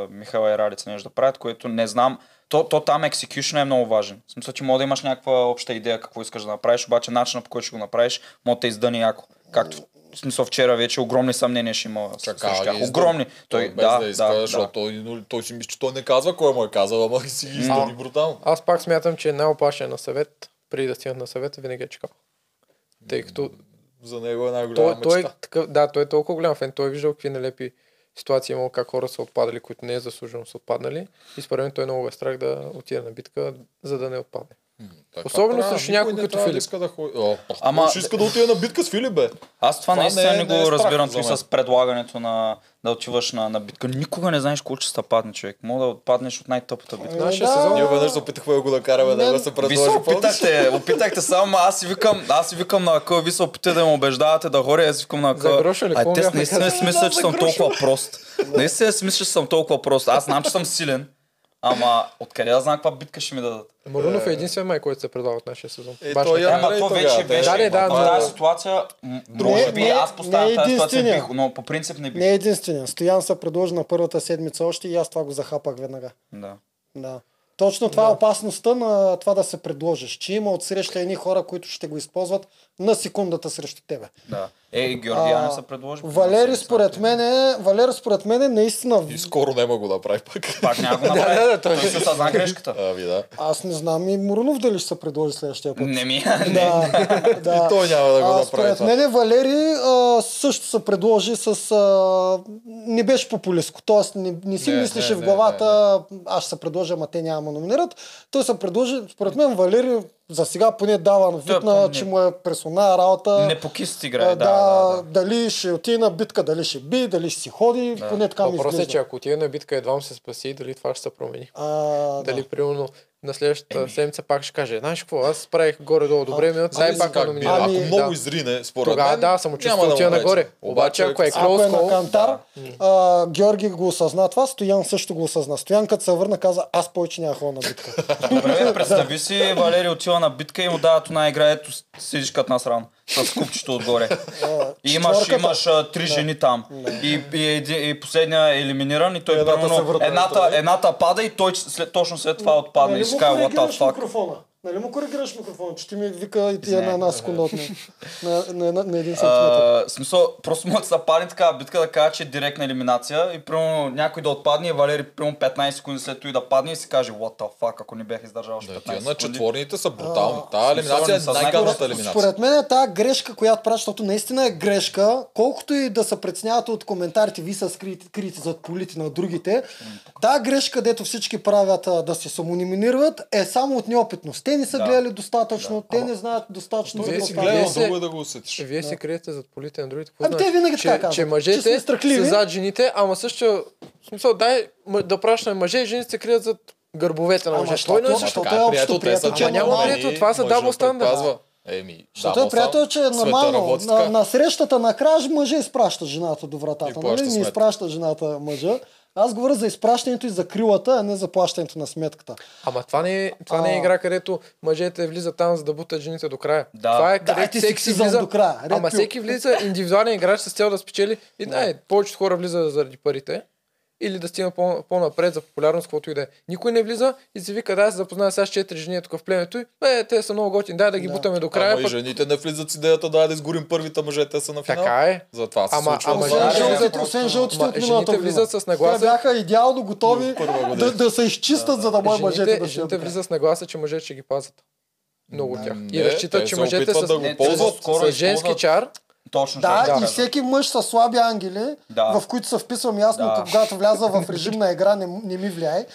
Михайла и Ралица нещо да правят, което не знам. То, то там execution е много важен. В смисъл, че може да имаш някаква обща идея какво искаш да направиш, обаче начинът по който ще го направиш, може да издъни яко. Както в смисъл вчера вече огромни съмнения ще има Така, срещу тях. издъни. Огромни. Той, Той, без да, да, иска, да, защото да. Той, той си мисли, че той не казва кой му е казал, ама си ги издани брутално. Аз пак смятам, че най-опашен на съвет, преди да стигнат на съвет, винаги е чекал. Тъй като За него е най-голяма той, той, е мечта. такъв, да, той е толкова голям фен, той е виждал какви нелепи ситуации е имало, как хора са отпадали, които не е заслужено са отпаднали. И според мен той много е страх да отиде на битка, за да не отпадне. Така Особено трябва, срещу някой не като Филип. Иска да ходи. О, Ама-. Ще иска да отиде на битка с Филип, бе. Аз това, Това наистина не не, е- го не е разбирам с предлагането на да отиваш на, на битка. Никога не знаеш кой ще се падне човек. Мога да отпаднеш от най-тъпата битка. Нашия да. сезон Ние веднъж се опитахме да го накараме да се Ви се предложи. опитахте, опитахте само, аз си викам, аз си викам на Акъл, ви се опитате да ме убеждавате да хора, аз си викам на ли? А те наистина си мислят, че съм толкова прост. Наистина си мисля, че съм толкова прост. Аз знам, че съм силен. Ама откъде да знам каква битка ще ми дадат? Марунов е единствен май, който се предлага от нашия сезон. Е, Баш той я- Ама то вече да. беше. Да, да, в но- тази ситуация, може би е- аз поставям е тази ситуация бих, но по принцип не бих. Не е единствения. Стоян се предложи на първата седмица още и аз това го захапах веднага. Да. Да. Точно това е опасността на това да се предложиш, че има отсреща едни хора, които ще го използват на секундата срещу тебе. Да. Е, и Георги А, Янев се предложи. Валери според мен е, Валери според мен е наистина... И скоро няма го направи пак. Пак няма го направи. Да, да, да, той- се съзна грешката. Ами да. Аз не знам и Мурунов дали ще се предложи следващия път. Не ми, не. Да, да. И той няма да го направи според мен Валери а, също се предложи с... А, не беше популистко. Тоест не, не си Не, мислеше не, в не, главата аз ще се предложа, ама те няма да номинират. Той се предложи, според мен Валери за сега поне дава Той вид на, не- че му е персонал работа. Не по кист А, играе, да, да, да, да. дали ще отиде на битка, дали ще би, дали ще си ходи, поне така ми е, изглежда. че ако отиде на битка едва му се спаси, дали това ще се промени. А, Дали, да. примерно, на следващата седмица пак ще каже, знаеш какво, аз правих горе-долу добре, минут, сега Зависи пак ме как би. номинират. Ако Ами, много да. изрине, според Тогава мен, да, само чувство няма да отива нагоре. Обаче, ако е Ако е на кантар, а, Георги го осъзна това, Стоян също го осъзна. Стоян като се върна каза, аз повече няма ходя на битка. Добре, представи си, Валери отива на битка и му дават една игра, ето седиш като насран, с купчето отгоре. И имаш, имаш а, три жени там. И, и, еди- и последния е елиминиран и той Едната се едната, настрани. едната пада и той след, точно след това отпадна и си казва, what the fuck. микрофона? Нали му коригираш микрофона, че ти ми вика и ти е на една секунда от мен. На, на, на, на един сантиметр. А, смисъл, просто му да се падне такава битка да кажа, че е директна елиминация и примерно някой да отпадне и Валери примерно 15 секунди след това и да падне и си каже what the fuck, ако не бях издържал още Да, 15 тия на секунди. четворните са брутални. А, Тая елиминация е най-гадната елиминация. Според мен е тази грешка, която правят, защото наистина е грешка, колкото и да се преценяват от коментарите, ви са скрити, крити зад полите на другите, тази грешка, дето всички правят да се самониминират, е само от неопитност. Те не са Да. гледали достатъчно, те не знаят достатъчно. Вие за си какво гледал става. се- Друго е да го усетиш. Вие се криете зад полите на другите. Какво Ами те значи? винаги че, така казват, че че мъжете страхливи. са зад жените, ама също, в смисъл, дай да пращаме мъже и жените се крият зад гърбовете на мъже. защото- Той не защото Така е е, общо приятел, че е Ама няма нормално. прието, това са double standard. Еми, Защото е приятел, че е нормално. На, на срещата на краж мъже изпраща жената до вратата. Нали? Не изпраща жената мъжа. Аз говоря за изпращането и за крилата, а не за плащането на сметката. Ама това не, е, това не е А. игра, където мъжете влизат там, за да бутат жените до края. Да. Това е Да, където ти всеки си влиза. до края. Ред Ама пил. всеки влиза индивидуален играч с цел да спечели. И да, повечето хора влизат заради парите. Или да стигна по- по-напред за популярност, каквото и да е. Никой не влиза и си вика, да, се запозная сега с четири жени тук в племето и е, те са много готини, дай да ги Да. бутаме до края. Ама и жените не влизат с идеята да да изгорим първите мъже, те са на финал. Така е. Затова се Ама- случва. ама. Освен жените жълтите, влизат- освен жълтите от миналата влизат с нагласа- Те бяха идеално готови да, да се изчистят, за да може мъжете да жените влизат с нагласа, че мъжете ще ги пазят. Много от тях. Не, И разчитат, че мъжете са да го ползват. скоро с женски използват- чар. Точно Да, това и всеки мъж с слаби ангели, Да. в които се вписвам ясно, Да. когато вляза в режим на игра, не, не ми влияе.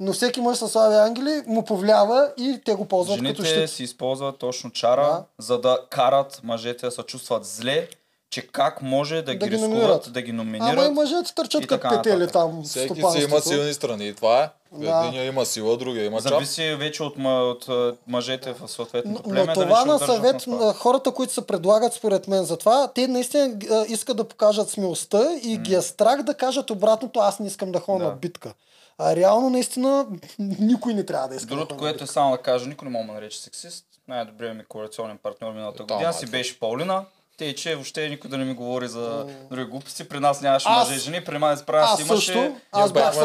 Но всеки мъж с слаби ангели му повлиява и те го ползват като Жените щит. си използват точно чара, Да. за да карат мъжете да се чувстват зле, че как може да, Да ги ги рискуват, да ги Ама номинират. и мъжете търчат и като петели там Всеки си има силни страни. Това е. Да. Единия има сила, другия има чап. Зависи вече от, от а, мъжете в съответното Но, племе. но дали това ще на съвет това. на хората, които се предлагат според мен за това, те наистина искат да покажат смелостта и ги е страх да кажат обратното, аз не искам да ходя Да. на битка. А реално наистина никой не трябва да иска Другото, да което е само да кажа, никой не мога да нарече сексист. Най-добрият ми коалиционен партньор миналата Да, година ма, си беше Паулина. Те че въобще никой да не ми говори за други глупости. При нас нямаше Аз- мъже и жени, при нас правя аз си имаше. също. Аз бях с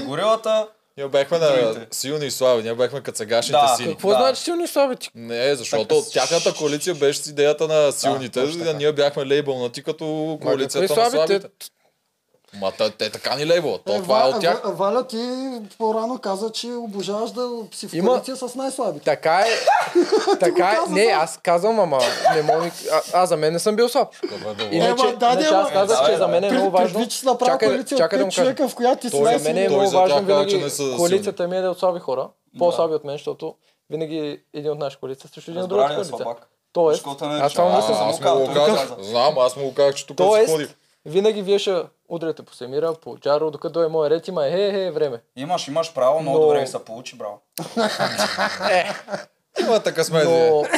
горилата. Ние бяхме на силни и слаби, ние бяхме като сегашните Да, сини. Какво Да. значи силни и слаби? Ти- Не, защото Така, тяхната коалиция беше с идеята на силните, така. а ние бяхме лейбълнати като коалицията на слабите? Ма те, те така ни лейбълват. То Е, това е от тях. Ва- Валя, ти по-рано каза, че обожаваш да си в Има- с най-слабите. Така е. така е. Не, аз казвам, ама не мога. аз за мен не съм бил слаб. Иначе, Ема, да, иначе аз казах, че за мен е много важно. Че Чакай, коалиция от чакай да 5 му кажа. човека, в която ти си За мен е много важно винаги коалицията ми е да е от слаби хора. По-слаби от мен, защото винаги един от нашата коалиция срещу един от другата ли коалиция. Тоест, не аз това А, съм аз го му го казах. каза. Знам, аз му го казах, че тук се ходи. Винаги вие ще удряте по Семира, по Джаро, докато дойде моя ред, има е, е, е, време. Имаш, имаш право, много Но- добре ви се получи, браво. Имате късмет, Но... вие.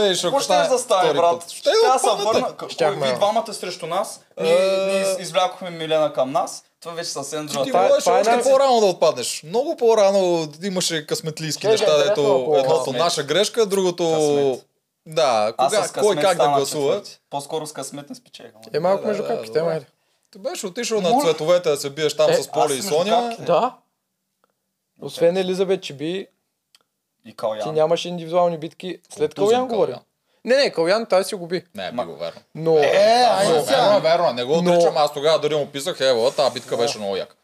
Ей, ще Какво ще да стане, брат? път. Ще да се върна. Щяхме, двамата срещу нас. Ние, ние из- извлякохме Милена към нас. Това вече съвсем друга. Ти е- можеш е още най- по-рано да отпаднеш. Много по-рано имаше късметлийски Ще е неща, дето ако- едното наша грешка, другото... Да, Аз кога, с кой как да гласува. четвърти. По-скоро с късмет не спечелих. Е малко Да, между да, капките, майде. Ти беше отишъл на Може. цветовете да се биеш там Е, с Поли аз и Соня. Да. Освен Елизабет Чиби, И ти Калян. нямаш индивидуални битки. След Калян говоря. Не, не, Калян тази си губи. Не, би го верно. Но... Е, Верно, сега. верно, е, не го отричам. Аз тогава дори му писах, ево, тази битка беше много яка.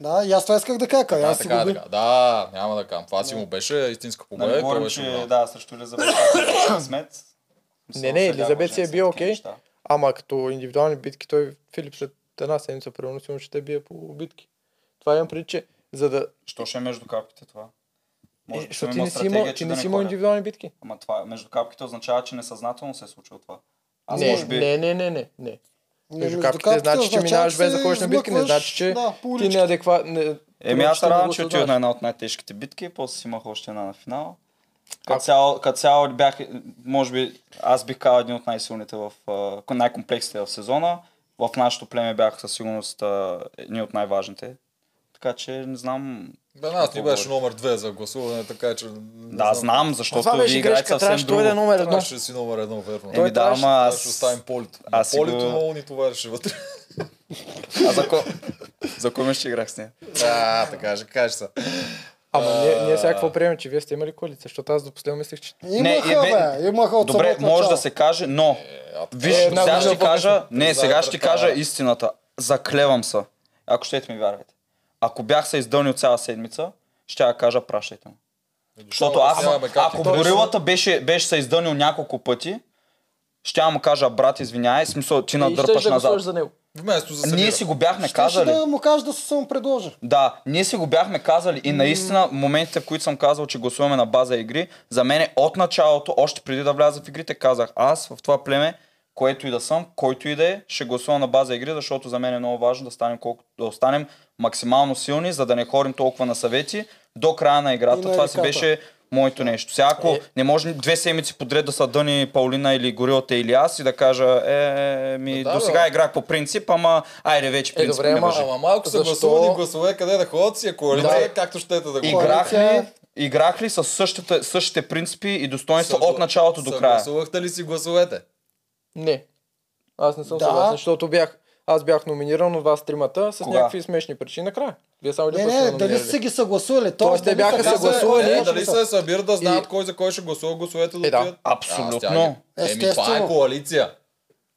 Да, и аз това исках да кажа. Да, Аз си така, губи. така. Да, няма да кажам. Това си му беше истинска победа. Нали говорим, беше че да, срещу Елизабет късмет. Не, не, Елизабет си е бил окей. Ама като индивидуални битки, той Филип след една седмица примерно сигурно ще те бие по битки. Това имам преди, че за да... Що ще е между капките това? Може Е, защото ти не си имал, че ти не си имал индивидуални битки. Ама това между капките означава, че несъзнателно се е случило това. Аз Не, може би... не, не, не, не, не. Не, Между капките значи, че минаваш без да ходиш на битки, не значи, че да, ти неадекват... Не, Еми аз радвам, че отидох на една от най-тежките битки, после си имах още една на финал. Като цяло, като цяло бях, може би, аз бих казал един от най-силните в, най-комплексните в сезона. В нашото племе бях със сигурност едни от най-важните. Така че не знам. Бе, нас ти беше номер две за гласуване, така че... не Да, знам, защото Това беше вие играете съвсем трябваше да е друго. номер едно. Трябваше да си номер едно, верно. Еми да, трябваше- ама Аз ще оставим полито. аз полито го- много ни товареше вътре. А за кой? за кой ще играх с нея? Да, така ще кажеш са. Ама ние, ние сега какво приемем, че вие сте имали коалиция, защото аз до последно мислех, че... Не, Имаха, е, бе, бе, имаха от Добре, може да се каже, но Виж, Е, сега ще кажа, не, сега ще кажа истината. Заклевам се. Ако щете ми вярвате. Ако бях се издълнил цяла седмица, ще я кажа пращайте му. Защото аз, Ама, как ако точно? горилата беше, беше се издълнил няколко пъти, ще му кажа, брат, извиняй, смисъл, ти И надърпаш да назад. гласуваш за него. Вместо за Ние си го бяхме Щеше казали. да му кажеш да се само предложи. Да, ние си го бяхме казали и наистина моментите, в които съм казал, че гласуваме на база игри, за мен от началото, още преди да вляза в игрите, казах аз в това племе, което и да съм, който и да е, ще гласувам на база игри, защото за мен е много важно да станем, колко, да останем максимално силни, за да не ходим толкова на съвети до края на играта. На това си беше моето нещо. Сега ако Е. не може две седмици подред да са дъни Паулина или Горилата или аз и да кажа, е, ми, Да, до бе. сега играх по принцип, ама айде вече Е, принцип добре, не ама- малко са Защо? гласувани гласове, къде да ходят си, е коалиция, Да. както щете да го Играх ли, играх ли с същите, същите принципи и достоинства Съгла- от началото до края? Съгласувахте ли си гласовете? Не. Аз не съм Да. съгласен, защото бях, аз бях номиниран от вас тримата с Кога? някакви смешни причини накрая. Вие само Не, не, дали са ги съгласували? Тоест, те бяха съгласували. Е, Точно дали се събират да знаят И- кой за кой ще гласува, гласовете да Е, да. Абсолютно. Еми, това е коалиция.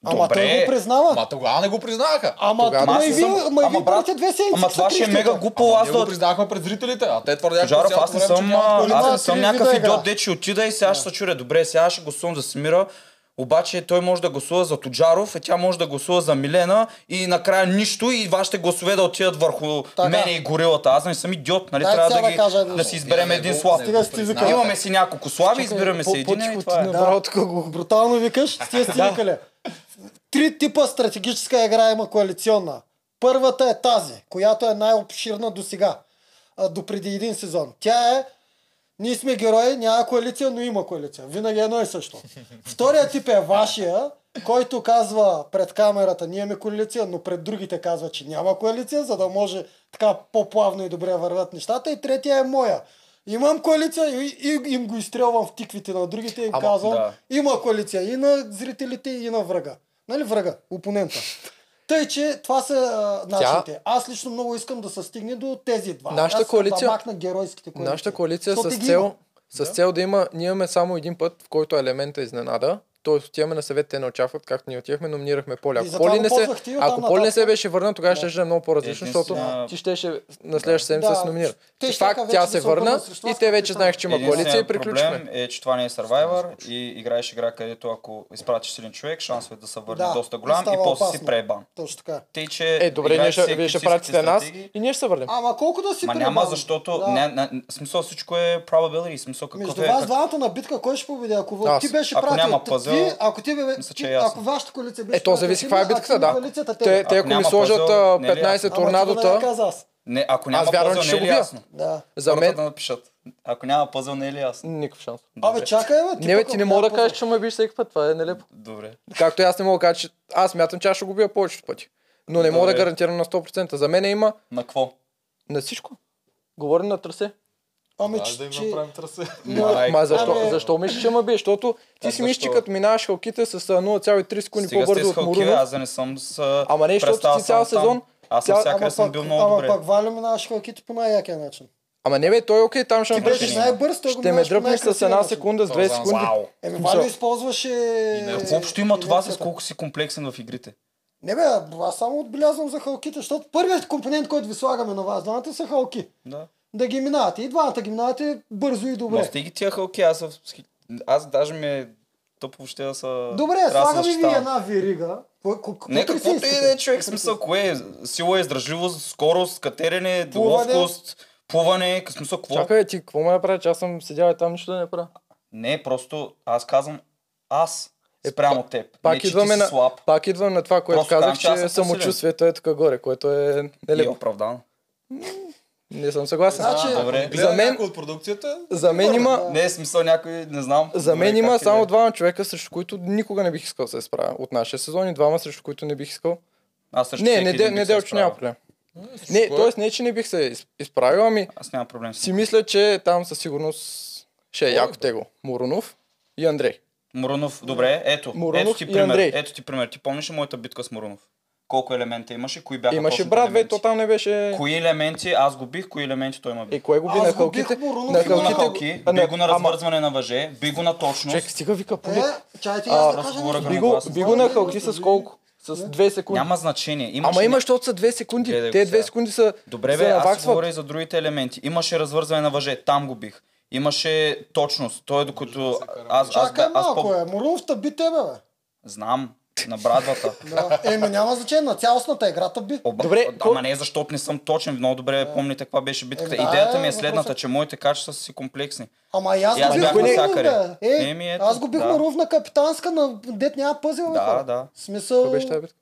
Ама той Добре. го признава. Ма тогава не го признаха. Ама Тогава ма и вие, съм- ма и ама, вие брат, две седмици Ама това ще е мега глупо. Аз го признахме пред зрителите, а те твърдяха Жаров, цялото аз не че съм, аз не съм някакъв идиот, де ще отида и сега ще се чуря. Добре, сега ще гласувам за Смира. Обаче той може да гласува за Тоджаров, а тя може да гласува за Милена и накрая нищо и вашите гласове да отидат върху Така. мене и горилата. Аз не съм идиот, нали? Дай Трябва да, да ги, кажа да си изберем Не, един слаб. Стига признавате. викали. Имаме си няколко слаби, избираме се един и това е. Да, го брутално викаш, стига сте викали. Три типа стратегическа игра има коалиционна. Първата е тази, която е най-обширна до сега. До преди един сезон. Тя е ние сме герои, няма коалиция, но има коалиция. Винаги едно и също. Втория тип е вашия, който казва пред камерата, ние имаме коалиция, но пред другите казва, че няма коалиция, за да може така по-плавно и добре върват нещата. И третия е моя. Имам коалиция и, и им го изстрелвам в тиквите на другите и им Ама, казвам, да. има коалиция и на зрителите, и на врага. Нали врага? Опонента. Тъй, че това са а, начините. Аз лично много искам да се стигне до тези два. Нашата Аз коалиция- Да махна геройските коалиции. Нашата коалиция с цел, с цел да има, ние имаме само един път, в който елемента е изненада. Тоест отиваме на съвет, те не очакват, както ние отивахме, номинирахме Поли. Ако Поли не се, ти ако Поли не се беше върнал, тогава ще е много по-различно, защото Единствена- ти щеше на следващата седмица да Да, се номинира. те Факт, тя да се върна и вас, те вече знаех, че има коалиция и проблем е, че това не е Survivor и играеш игра, където ако изпратиш един човек, шансовете да се върне Да, доста голям и, после си пребан. Точно така. Тъй, че Е, добре, ние ще, вие ще пратите нас и ние ще се върнем. Ама колко да си Ма пребан? няма, защото Да. смисъл всичко е probability, смисъл какъв Между е. вас как- двамата на битка, кой ще победи? Ако ти беше пратил, ти, ако ти, бе, мисля, че е ясно. ако вашата коалиция беше Е, то зависи каква е битката, да. коалицията Те, те ако ми сложат пъзел, а, не е ли 15 Ама това да я торнадота, каза аз. Не, ако няма Аз вярвам, че не е ще ли го бия. ясно? Да. за мен, да напишат. Ако няма пъзъл, не е ли аз? Никакъв шанс. Абе, чакай, бе. ти Не, бе, ти не мога да кажеш, че ме биш всеки път. Това е нелепо. Добре. Както и аз не мога да кажа, че аз мятам, че аз ще го бия повечето пъти. Но не мога да гарантирам на 100%. За мен има На какво? на всичко. Говорим на трасе. Ами, че, да им че... направим трасе. Майко. Ма защо, Абе. защо мислиш, че ме бие? Защото ти А си мислиш, че като минаваш халките с а, 0,3 секунди по-бързо от Морунов. аз да не съм с... Ама не, защото ти цял сезон- Аз съм всякъде ама съм бил много ама добре. пак Валя минаваш халките по най-якия начин. Ама не бе, той е окей, там ще беше ще най-бърз, той Ще ме дръпнеш с една секунда, с две знам. секунди. Еми, Смисъл. Валя използваше... Какво общо има това с колко си комплексен в игрите? Не бе, аз само отбелязвам за халките, защото първият компонент, който ви слагаме на вас двамата са халки. Да. Да ги минавате. И двамата ги минавате бързо и Но добре. стиги тия халки, аз, аз даже ми е тъпо въобще да са... Добре, слагаме ви една ко- Не, каквото и да е човек, смисъл, кое е? Сила, издръжливост, скорост, катерене, ловкост, плуване, смисъл, какво? Чакай, ти какво ме направи, че аз съм седял и там нищо да не правя. Не, просто аз казвам аз Е, спрямо теб. Пак не, идваме на, слаб. пак идвам на това, което Просто казах, че че самочувствието е тук горе, което е И е нелепо. оправдано. Не съм съгласен. Значи, Добре. За мен- от продукцията. За мен има, Не е смисъл някой, не знам. за мен Добре, има да само е. двама човека, срещу които никога не бих искал да се справя. От нашия сезон и двама, срещу които не бих искал. Аз срещу Не, не, не, не се Делчо няма проблем. Не, т.е. не, че не бих се из- изправил, ами Аз нямам проблем си мисля, че там със сигурност ще е яко tego. Муронов и Андрей. Мурунов, добре, ето. Мурунов ето ти пример. Ето ти пример. Ти помниш ли моята битка с Мурунов? Колко елемента имаше? Кои бяха Имаше брат, бе, елементи? то там не беше... Кои елементи аз го бих, кои елементи той ма би? Е, кое го би Аз на бих халките? На и го на халките... халки, а, би го на ама- развързване на въже, би го на точност. Човек, стига вика поли. Е, чайте и А, аз да аз кажа. Би на го, би го на халки с колко? С 2 секунди. Няма значение. Имаше Ама има, ня- защото са 2 секунди. Гледай Те 2 сега. секунди са Добре, се бе, аз говоря и за другите елементи. Имаше развързване на въже, там го бих. Имаше точност. Той е докато аз, аз, Чакай аз, аз, малко, по... е. Морунов би тебе, бе. Знам, на брадвата. Да. Еми, няма значение, на цялостната играта би. Оба, Добре, ко- ама не защото не съм точен, много добре помните каква беше битката. Е, да, Идеята ми е следната, че моите качества са си комплексни. Ама и аз И аз го бих бях навсякъде. бе. Е, Еми, ето, аз го бих да. Морунов на капитанска, на дет няма пъзел, Да, хора. да. Смисъл... Кой беше тази битка?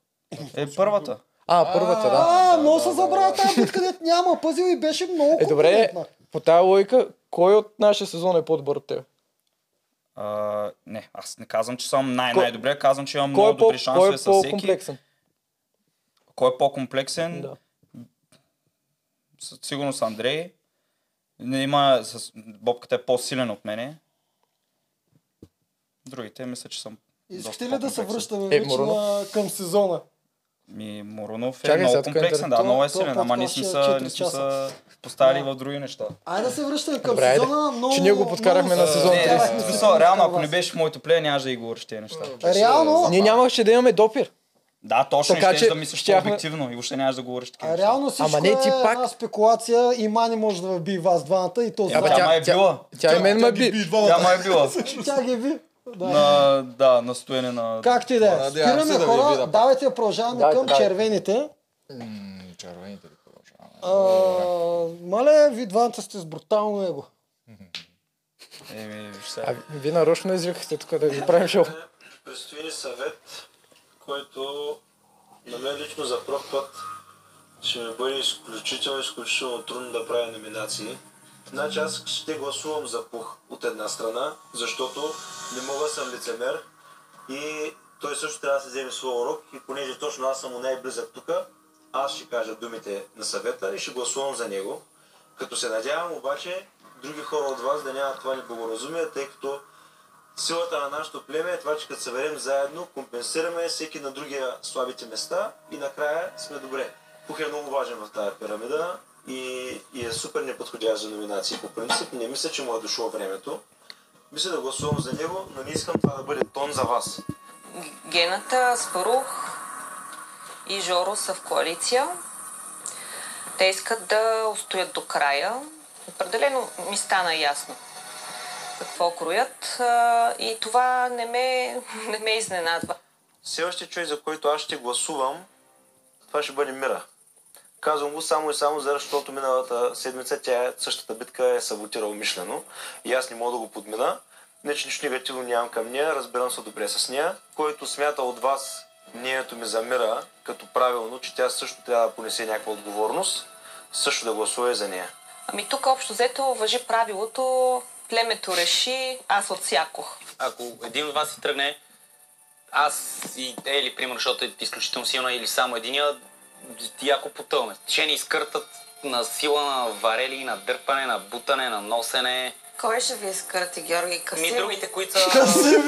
Е, първата. А, първата, да. А, но се забравя тази битка, дет няма пъзел и беше много Е, добре, по тази логика, кой от нашия сезон е по-добър от теб? А, не, аз не казвам, че съм Кой- най-най-добре, казвам, че имам Кой много е, добри кой шансове е с всеки. по-комплексен? Кой е по-комплексен? Да. Със сигурност Андрей. Не има, с... Бобката е по-силен от мене. Другите мисля, че съм Искате ли да се връщаме Е, вече на, към сезона? Ми, Моронов е Чакай, много е комплексен, да, много е силен, ама ние сме е са, четири не сме са поставили в други неща. Айде да се връщаме към Добре, сезона. Много, Че ние го подкарахме на сезон се Не, смисъл, реално, ако не беше в моето плеер, нямаше да ги говориш тези неща. Реално, Ние нямаше да имаме допир. Да, точно, Така ще че да мислиш щяхме- по-обективно и въобще нямаш да говориш такива реално всичко Ама не, ти е пак- една спекулация и Мани може да въби вас двамата и то Абе, знае. тя ма е тя- била. Тя и мен ме би. Тя ма е била. Тя ги ви. Да. На, да, на стоене на... Както и да е. Спираме да ви хора, видя. давайте да продължаваме Давайте, към давайте. червените. Червените ли продължаваме? А, Мале, ви двамата сте с брутално его. Еми, сега. А, вие нарочно изрикахте тук да ви правим шоу. Предстои ни съвет, който на мен лично за първ път ще ми бъде изключително, изключително трудно да правя номинации. Значи аз ще гласувам за Пух от една страна, защото не мога съм лицемер и той също трябва да се вземе своя урок и понеже точно аз съм му най-близък тук, аз ще кажа думите на съвета и ще гласувам за него. Като се надявам обаче други хора от вас да нямат това неблагоразумие, тъй като Силата на нашето племе е това, че като съберем заедно, компенсираме всеки на другия слабите места и накрая сме добре. Пух е много важен в тази пирамида и, и е супер неподходящ за номинации по принцип. Не мисля, че му е дошло времето. Мисля да гласувам за него, но не искам това да бъде тон за вас. Гената, Спарух и Жоро са в коалиция. Те искат да устоят до края. Определено ми стана ясно какво кроят и това не ме, не ме изненадва. Следващия човек, за който аз ще гласувам, това ще бъде Мира. Казвам го само и само защото миналата седмица тя същата битка е саботира умишлено и аз не мога да го подмина. Не, че нищо негативно нямам към нея, разбирам се добре с нея. Който смята от вас мнението ми за Мира като правилно, че тя също трябва да понесе някаква отговорност, също да гласува за нея. Ами тук общо взето въжи правилото племето реши, аз отсякох. Ако един от вас си тръгне, аз и Ели, примерно, защото е изключително силна, или само единия, яко потълне. Ще ни изкъртат на сила на варели, на дърпане, на бутане, на носене. Кой ще ви изкърти, Георги? Касим? Ми другите, които са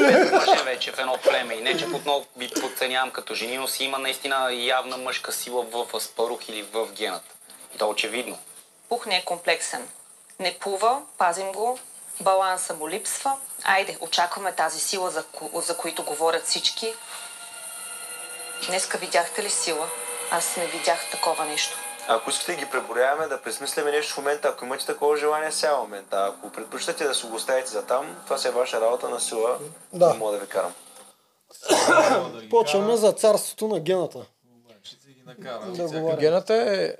пет мъже вече в едно племе. И не, че отново ви подценявам като жени, но си има наистина явна мъжка сила в Аспарух или в гената. И то е очевидно. Пух не е комплексен. Не плува, пазим го, баланса му липсва. Айде, очакваме тази сила, за, ко- за които говорят всички. Днеска видяхте ли сила? Аз не видях такова нещо. Ако искате да ги преброяваме, да пресмисляме нещо в момента, ако имате такова желание сега в момента, ако предпочитате да си го оставите за там, това си е ваша работа на сила, Да. не мога да ви карам. Почваме за царството на гената. Да говорим. Гената е...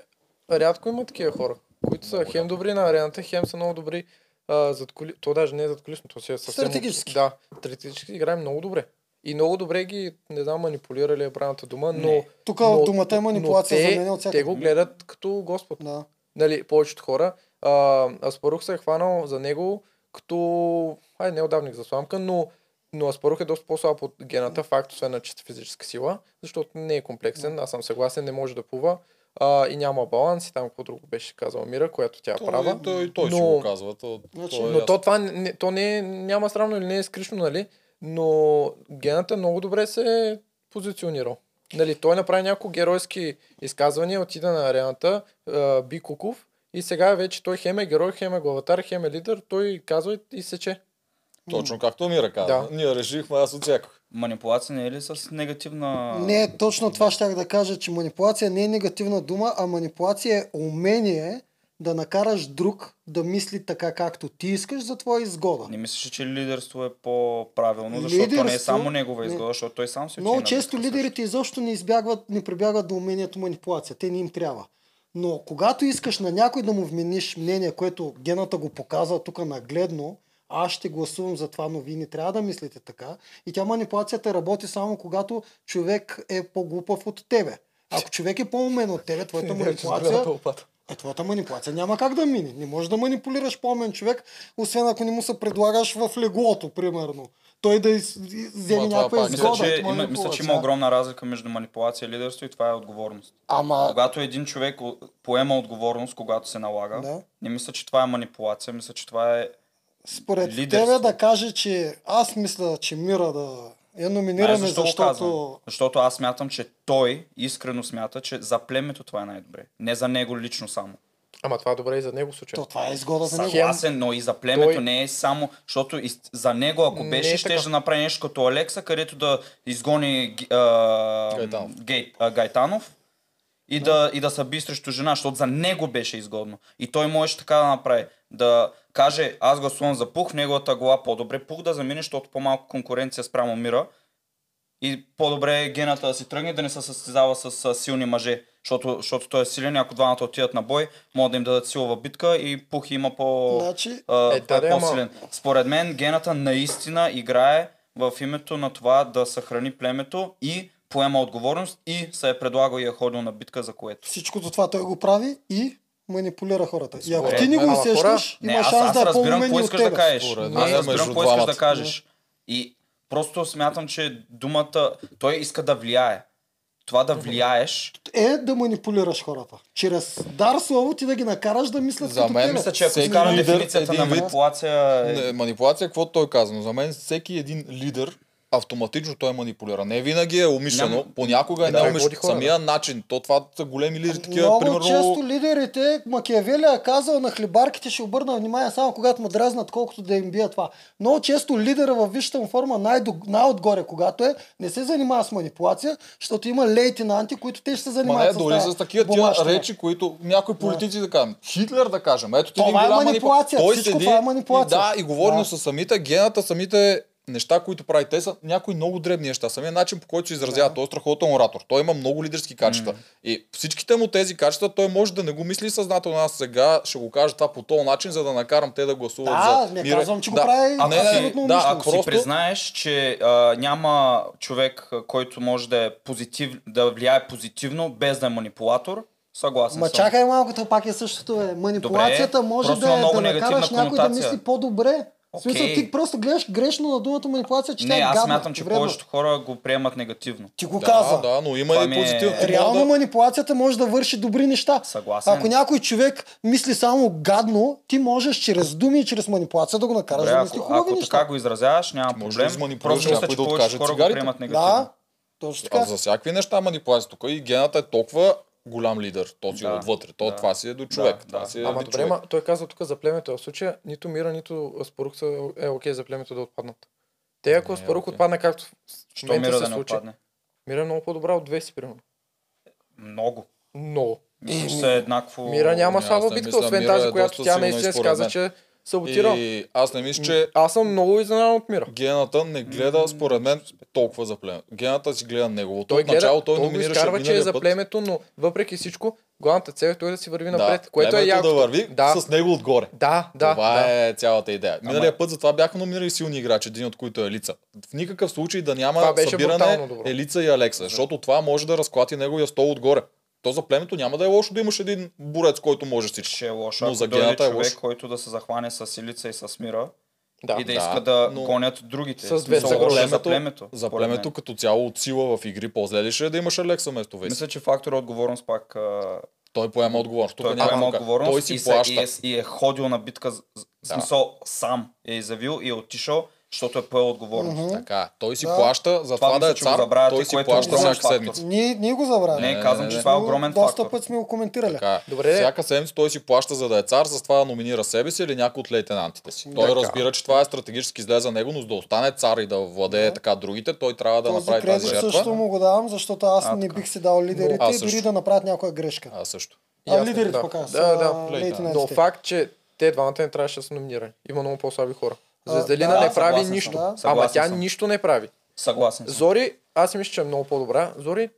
Рядко има такива хора, които са хем добри на арената, хем са много добри а, зад коли... То даже не е зад колисно, то си е съвсем... Стратегически. Да, стратегически играем много добре. И много добре ги, не знам, манипулирали е правилната дума, но... Тук но, думата е манипулация но за те, мен от всяка- Те го гледат като Господ. Да. Нали, повечето хора. А, Аспарух се е хванал за него като... Ай, не отдавник за сламка, но, но Аспарух е доста по-слаб от гената, факт, освен на чиста физическа сила, защото не е комплексен, аз съм съгласен, не може да плува а, и няма баланс и там какво друго беше казала Мира, която тя е Той, права. той, той но, си го казва. То, Значи, то е но ясно. то това не, то не е, няма странно или не е скришно, нали? Но гената много добре се е позиционирал. Нали, той направи няколко геройски изказвания, отида на арената, би Куков и сега вече той хем е герой, хем е главатар, хем е лидер, той казва и- сече. Точно както Мира каза. Да. Ние решихме, аз очаквах. Манипулация не е ли с негативна... Не, точно това щях да кажа, че манипулация не е негативна дума, а манипулация е умение да накараш друг да мисли така както ти искаш за твоя изгода. Не мислиш, че лидерство е по-правилно, защото не е Лидерство- само негова не. изгода, защото той сам се Много често лидерите изобщо не избягват, не прибягват до умението манипулация. Те не им трябва. Но когато искаш на някой да му вмениш мнение, което гената го показва тук нагледно, аз ще гласувам за това, но вие не трябва да мислите така. И тя манипулацията работи само когато човек е по-глупав от тебе. Ако човек е по-умен от тебе, твоята манипулация, е, твоята манипулация няма как да мине. Не можеш да манипулираш по-умен човек, освен ако не му се предлагаш в леглото, примерно. Той да из, вземе някаква Мисля, изгода. че, от има, мисля, че има огромна разлика между манипулация и лидерство и това е отговорност. Ама Когато един човек поема отговорност, когато се налага, Да. не мисля, че това е манипулация, мисля, че това е според лидерство. тебе да каже, че аз мисля, че Мира да я номинираме, Знаеш защо го защото... казвам? Защото аз смятам, че той искрено смята, че за племето това е най-добре. Не за него лично само. Ама това е добре и за него в случая. То, това е изгода за него. Съгласен, но и за племето Той- не е само, защото из- за него, ако Не беше, е ще да направи нещо като Алекса, където да изгони а, Гайтанов. Гей, а, Гайтанов и да, и да се би срещу жена, защото за него беше изгодно. И той можеше така да направи. Да каже, аз гласувам за Пух, в неговата глава по-добре Пух да замине, защото по-малко конкуренция спрямо мира. И по-добре е гената да си тръгне, да не се състезава с силни мъже. Защото, защото той е силен ако двамата отидат на бой, могат да им дадат силова битка и Пух има по... Значи, а, Е, да, е ама- по-силен. Според мен гената наистина играе в името на това да съхрани племето и поема отговорност и се е предлагал и е ходил на битка за което. всичкото това той го прави и манипулира хората. И ако ти не го усещаш, Не, има шанс аз да е разбирам по-умен от искаш да тебе. кажеш. Според Аз разбирам какво искаш да двамата. кажеш. И просто смятам, че думата, той иска да влияе. Това да влияеш, Е да манипулираш хората. Чрез дар слово ти да ги накараш да мислят За като мен тебе. мисля, че ако лидер, дефиницията на един вид- манипулация... е- Не, манипулация, какво той каза, но за мен всеки един лидер автоматично той манипулира. Не винаги е умишлено, Няма- понякога е Да, неумишлено. Самия начин, то това са големи лидери, такива, Много примерно... често лидерите, Макиавели е казал на хлебарките, ще обърна внимание само когато му дразнат, колкото да им бия това. Много често лидера във висшата му форма най-отгоре, когато е, не се занимава с манипулация, защото има лейтенанти, които те ще се Ма занимават не, дори с такива тия речи, които някои политици да кажем. Хитлер да кажем. Ето ти Това е манипулация, манипу- Той всичко седи това е манипулация. И, да, и говори, Да. с самите гената, самите неща, които прави те са някои много дребни неща. Самия начин по който се изразява, да. той е страхотен оратор. Той има много лидерски качества. Mm. И всичките му тези качества, той може да не го мисли съзнателно. Аз сега ще го кажа това по този начин, за да накарам те да гласуват да, за. Не мира. казвам, че да. го прави. А, не, абсолютно да, да, да, ако просто... си признаеш, че а, няма човек, който може да, е позитив, да влияе позитивно, без да е манипулатор, Съгласен Ма съм. чакай малко, то пак е същото. Е. Манипулацията Добре, може да, е много да накараш някой да мисли по-добре. Okay. В смисъл, ти просто гледаш грешно на думата манипулация, че не, тя е гадна. Не, аз смятам, че вредна. повечето хора го приемат негативно. Ти го да, каза. Да, но има Това и позитивно. Е... Реално манипулацията може да върши добри неща. Съгласен. Ако някой човек мисли само гадно, ти можеш чрез думи и чрез манипулация да го накараш Добре, да мисли хубави ако неща. Ако така го изразяваш, няма проблем. Просто мисля, че повечето хора го приемат негативно. Да, точно така. А за всякакви неща манипулация. Тук и гената е толкова голям лидер, този да, отвътре. То, да, това си е до човек. Да, това да. Си е Ама добре, човек. Той казва тук за племето. В случая нито Мира, нито Спорук са е окей за племето да отпаднат. Те ако не, Спорук е okay. както в Мира се да не отпадне? Мира е много по-добра от 200, примерно. Много. Много. Мисля, е еднакво... Мира няма слаба битка, освен тази, е която тя наистина си че саботира. И аз не мисля, че... Аз съм много изненадан от мира. Гената не гледа, според мен, толкова за племето. Гената си гледа неговото. Той гледа, Отначало, той, той номинираше изкарва, че е за племето, но въпреки всичко, главната цел е той да си върви да, напред, което е яко. да върви да. с него отгоре. Да, да. Това да. е цялата идея. Миналия път за това бяха номинирали силни играчи, един от които е лица. В никакъв случай да няма събиране Елица и Алекса, защото това може да разклати неговия стол отгоре. То за племето няма да е лошо да имаш един борец, който може всички. Ще е лошо. Но за гената е човек, лошо. който да се захване с силица и с мира. Да, и да, да иска да но... гонят другите. С две е за, племето, за племето. За племето като цяло от сила в игри по-зле ли ще е да имаш Алекса вместо Веси? Мисля, че фактор е отговорност пак... А... Той поема отговорност. Той няма поема отговорност той си и. Се, и, е, и е ходил на битка, да. смисъл сам е изявил и е отишъл защото е поел отговорност. Mm-hmm. Така, той си да. плаща за това, това да е цар, забравяте, той си плаща всяка седмица. Ние, ние го забравяме. Не, казвам, че това е огромен доста фактор. Доста път сме го коментирали. Така, Добре. Всяка седмица той си плаща за да е цар, за това да номинира себе си или някой от лейтенантите си. Той така. разбира, че това е стратегически зле за него, но за да остане цар и да владее да. така другите, той трябва да Този направи тази жертва. също му го давам, защото аз не бих си дал лидерите, дори да направят някоя грешка. А също. А лидерите показват. Да, да. Но факт, че те двамата не трябваше да са номинирани. Има много по-слаби хора. Звезделина да, не прави нищо. Да. Ама тя съм. нищо не прави. Съгласен съм. Зори, аз мисля, че е много по-добра. Зори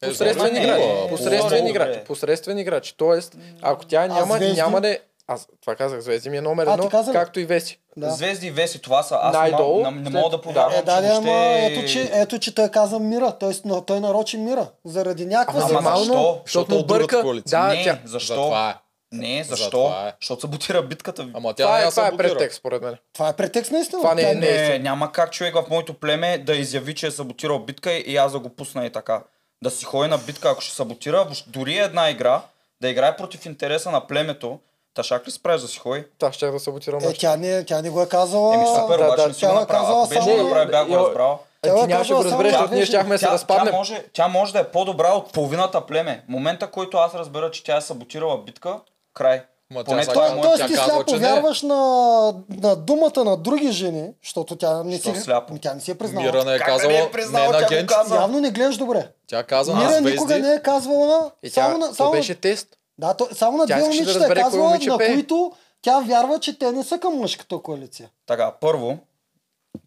посредствен е, играч. Е, посредствен играч. Посредствен играч. Тоест, ако тя няма, а, няма да е- аз това казах, Звезди ми е номер едно, а, както и Веси. Да. Звезди и Веси, това са. Аз Най-долу, не, не мога да повярвам, е, да, че въобще... ама, ето, че, ето, че той каза мира. Той, той нарочи мира. Заради някаква... Ама, ама защо? Защото бърка... Да, не, тя... защо? За това е. Е, не, защо? За е. Защото саботира битката. Ама тя това, е, това е претекст, според мен. Това е претекст, наистина. Това не, това не, не, е, е- няма как човек в моето племе да изяви, че е саботирал битка и аз да го пусна и така. Да си ходи на битка, ако ще саботира, дори една игра, да играе против интереса на племето, Та шак ли спреш да си ходи? Та ще да саботирам. Е, тя не, тя не го е казала. Еми супер, да, обаче да, не си го е направила. Ако беше го направи, бях го разбрал. Тя ти нямаше го разбереш, защото ние щяхме да се разпаднем. Тя може, тя може да е по-добра от половината племе. Момента, който аз разбера, че тя е саботирала битка, Край. Ма Поне тя, той, той, тя ти казва, сляпо вярваш на, на думата на други жени, защото тя не, си, сляпо? тя не си е признала. Мира не е казала, не, е признала, не е на генче. Явно не гледаш добре. Тя казва Мира аз никога не е казвала. И тя, само, на, само, беше тест. Да, то, само на две момичета да е казвала, на които тя вярва, че те не са към мъжката коалиция. Така, първо,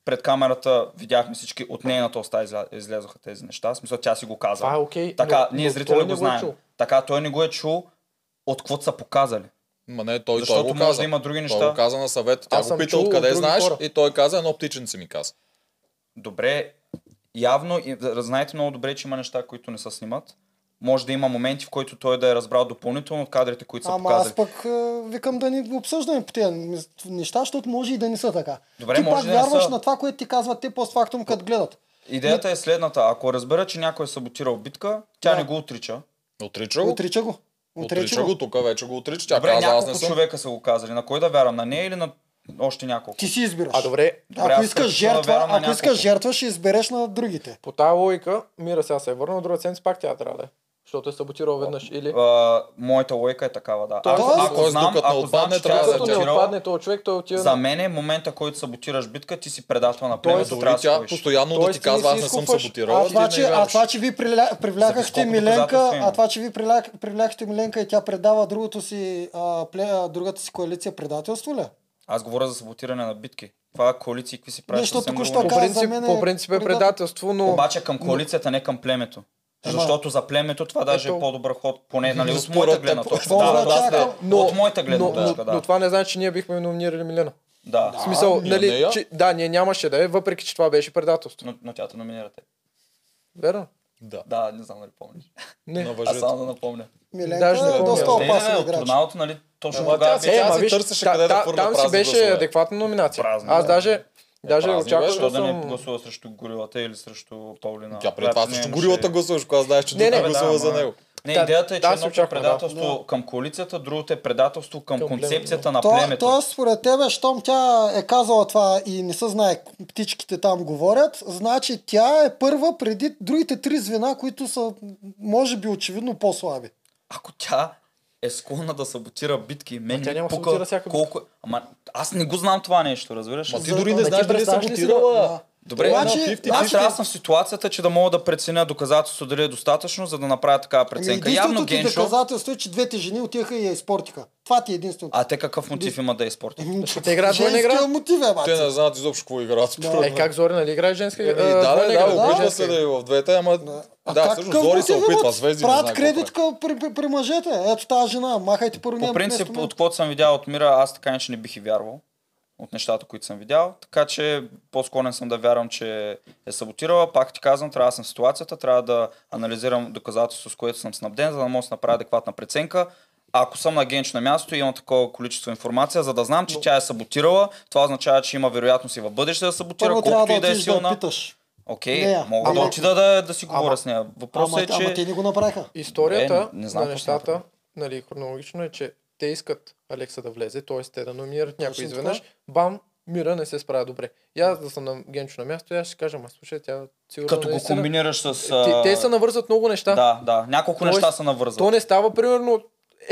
пред камерата видяхме всички, от нейната уста излязоха тези неща. В смисъл, тя си го каза. А, окей. така, но, ние зрителите го знаем. Така, той не го е чул от каквото са показали. Ма не, той, Защото той го може каза. да има други неща. Той го каза на съвет. Тя го пита откъде от знаеш хора. и той каза едно птиченце ми каза. Добре, явно, знаете много добре, че има неща, които не се снимат. Може да има моменти, в които той да е разбрал допълнително от кадрите, които са Ама показали. аз пък викам да ни обсъждаме по тези неща, защото може и да не са така. Добре, ти може пак да вярваш са... на това, което ти казват те постфактум, като гледат. Идеята Но... е следната. Ако разбера, че някой е саботирал битка, тя да. не го отрича. Отрича го? Отрича го. Отрича, го. тук, вече го отрича. Тя добре, каза, аз не съм... човека са го казали. На кой да вярвам? На нея или на още няколко? Ти си избираш. А добре, добре ако искаш жертва, да ако искаш жертва, ще избереш на другите. По тази логика, Мира сега се е върна, друга седмица пак тя трябва да е. Защото е саботирал веднъж или... А, моята лойка е такава, да. Тоест, ако, ако знам, ако не отпадне, знам, трябва да не отпадне този човек, той отива. За мен е момента, който саботираш битка, ти си предател на племето, трябва да тя постоянно да ти казва, аз не съм саботирал. А това, че, а това, че ви привлякахте Миленка, а това, че ви привлякахте Миленка и тя предава другото си, другата си коалиция предателство ли? Аз говоря за саботиране на битки. Това коалиции, какви си правиш. Нещо по принцип е, е предателство, но... Обаче към коалицията, не към племето. Защото за племето това даже е Ето... е по-добър ход, поне нали, от моята гледна точка. Да, да, да, но, от моята гледна точка, да. Но това не значи, че ние бихме номинирали Милена. Да. В смисъл, ние нали, нея... че, да, ние нямаше да е, въпреки че това беше предателство. Но, но тя те номинира. Верно. Да. Да, не знам дали помниш. Не. Но Аз само да напомня. Миленка Даже е не е доста опасен не, играч. Турналото, нали, точно да, тогава. Е, ма, виж, търсеше къде да там си беше адекватна номинация. Празно, Аз даже даже празни очаквах беше, да Защо да не съм... гласува срещу горилата или срещу Паулина? Тя преди това не имаше- горилата гласуваш, когато знаеш, че Не, не, не гласува да, за него. Не, Да, идеята е, че да, едното е предателство Да. към коалицията, другото е предателство към, Към концепцията на То, племето. то според тебе, щом тя е казала това и не се знае, птичките там говорят, значи тя е първа преди другите три звена, които са, може би, очевидно по-слаби. Ако тя е склонна да саботира битки, мен тя ми няма пука саботира всяка битка. колко... Ама аз не го знам това нещо, разбираш? Ма ти дори не не знаеш дали е саботирала. Да. Добре, Значи, но значи- аз трябва да съм в ситуацията, че да мога да преценя доказателство дали е достатъчно, за да направя такава Ами преценка. единственото Явно ти Геншо... доказателство е, че двете жени отиха и я изпортиха. Това ти е единственото. А те какъв мотив има да е спорт? Ами, те играят военна игра? Мотив е, Те не знаят изобщо какво играят. според Е, как Зори, нали играе женска Еми, а, да, да, да, игра? Женска се игра. да е в двете, ама... А Да, всъщност Зори се мотив опитва? Звезди не Правят знае кредит какво към, при, мъжете. Ето тази жена, махайте първо По принцип, от което съм видял от мира, аз така не бих и вярвал. От нещата, които съм видял. Така че по-склонен съм да вярвам, че е саботирала. Пак ти казвам, трябва да съм в ситуацията, трябва да анализирам доказателство, с което съм снабден, за да мога да направя адекватна преценка. Ако съм на агенч на място и имам такова количество информация, за да знам, че тя е саботирала, това означава, че има вероятност и в бъдеще да саботира, Първо колкото да и да е отидеш да силна. питаш. Окей, Нея. мога да отида да, да си говоря Ама- с нея. Въпросът Ама, е, че... ама те не го направиха. Историята Е, не знам на нещата, нали, хронологично е, че те искат Алекса да влезе, т.е. те да номинират някой изведнъж. Бам, Мира не се справя добре. И аз да съм на Генчо на място, и аз ще кажа, ма слушай, тя сигурно Като го наистина- комбинираш с... Те, те са навързват много неща. Да, да. Няколко Тоест, неща са навързват. То не става, примерно,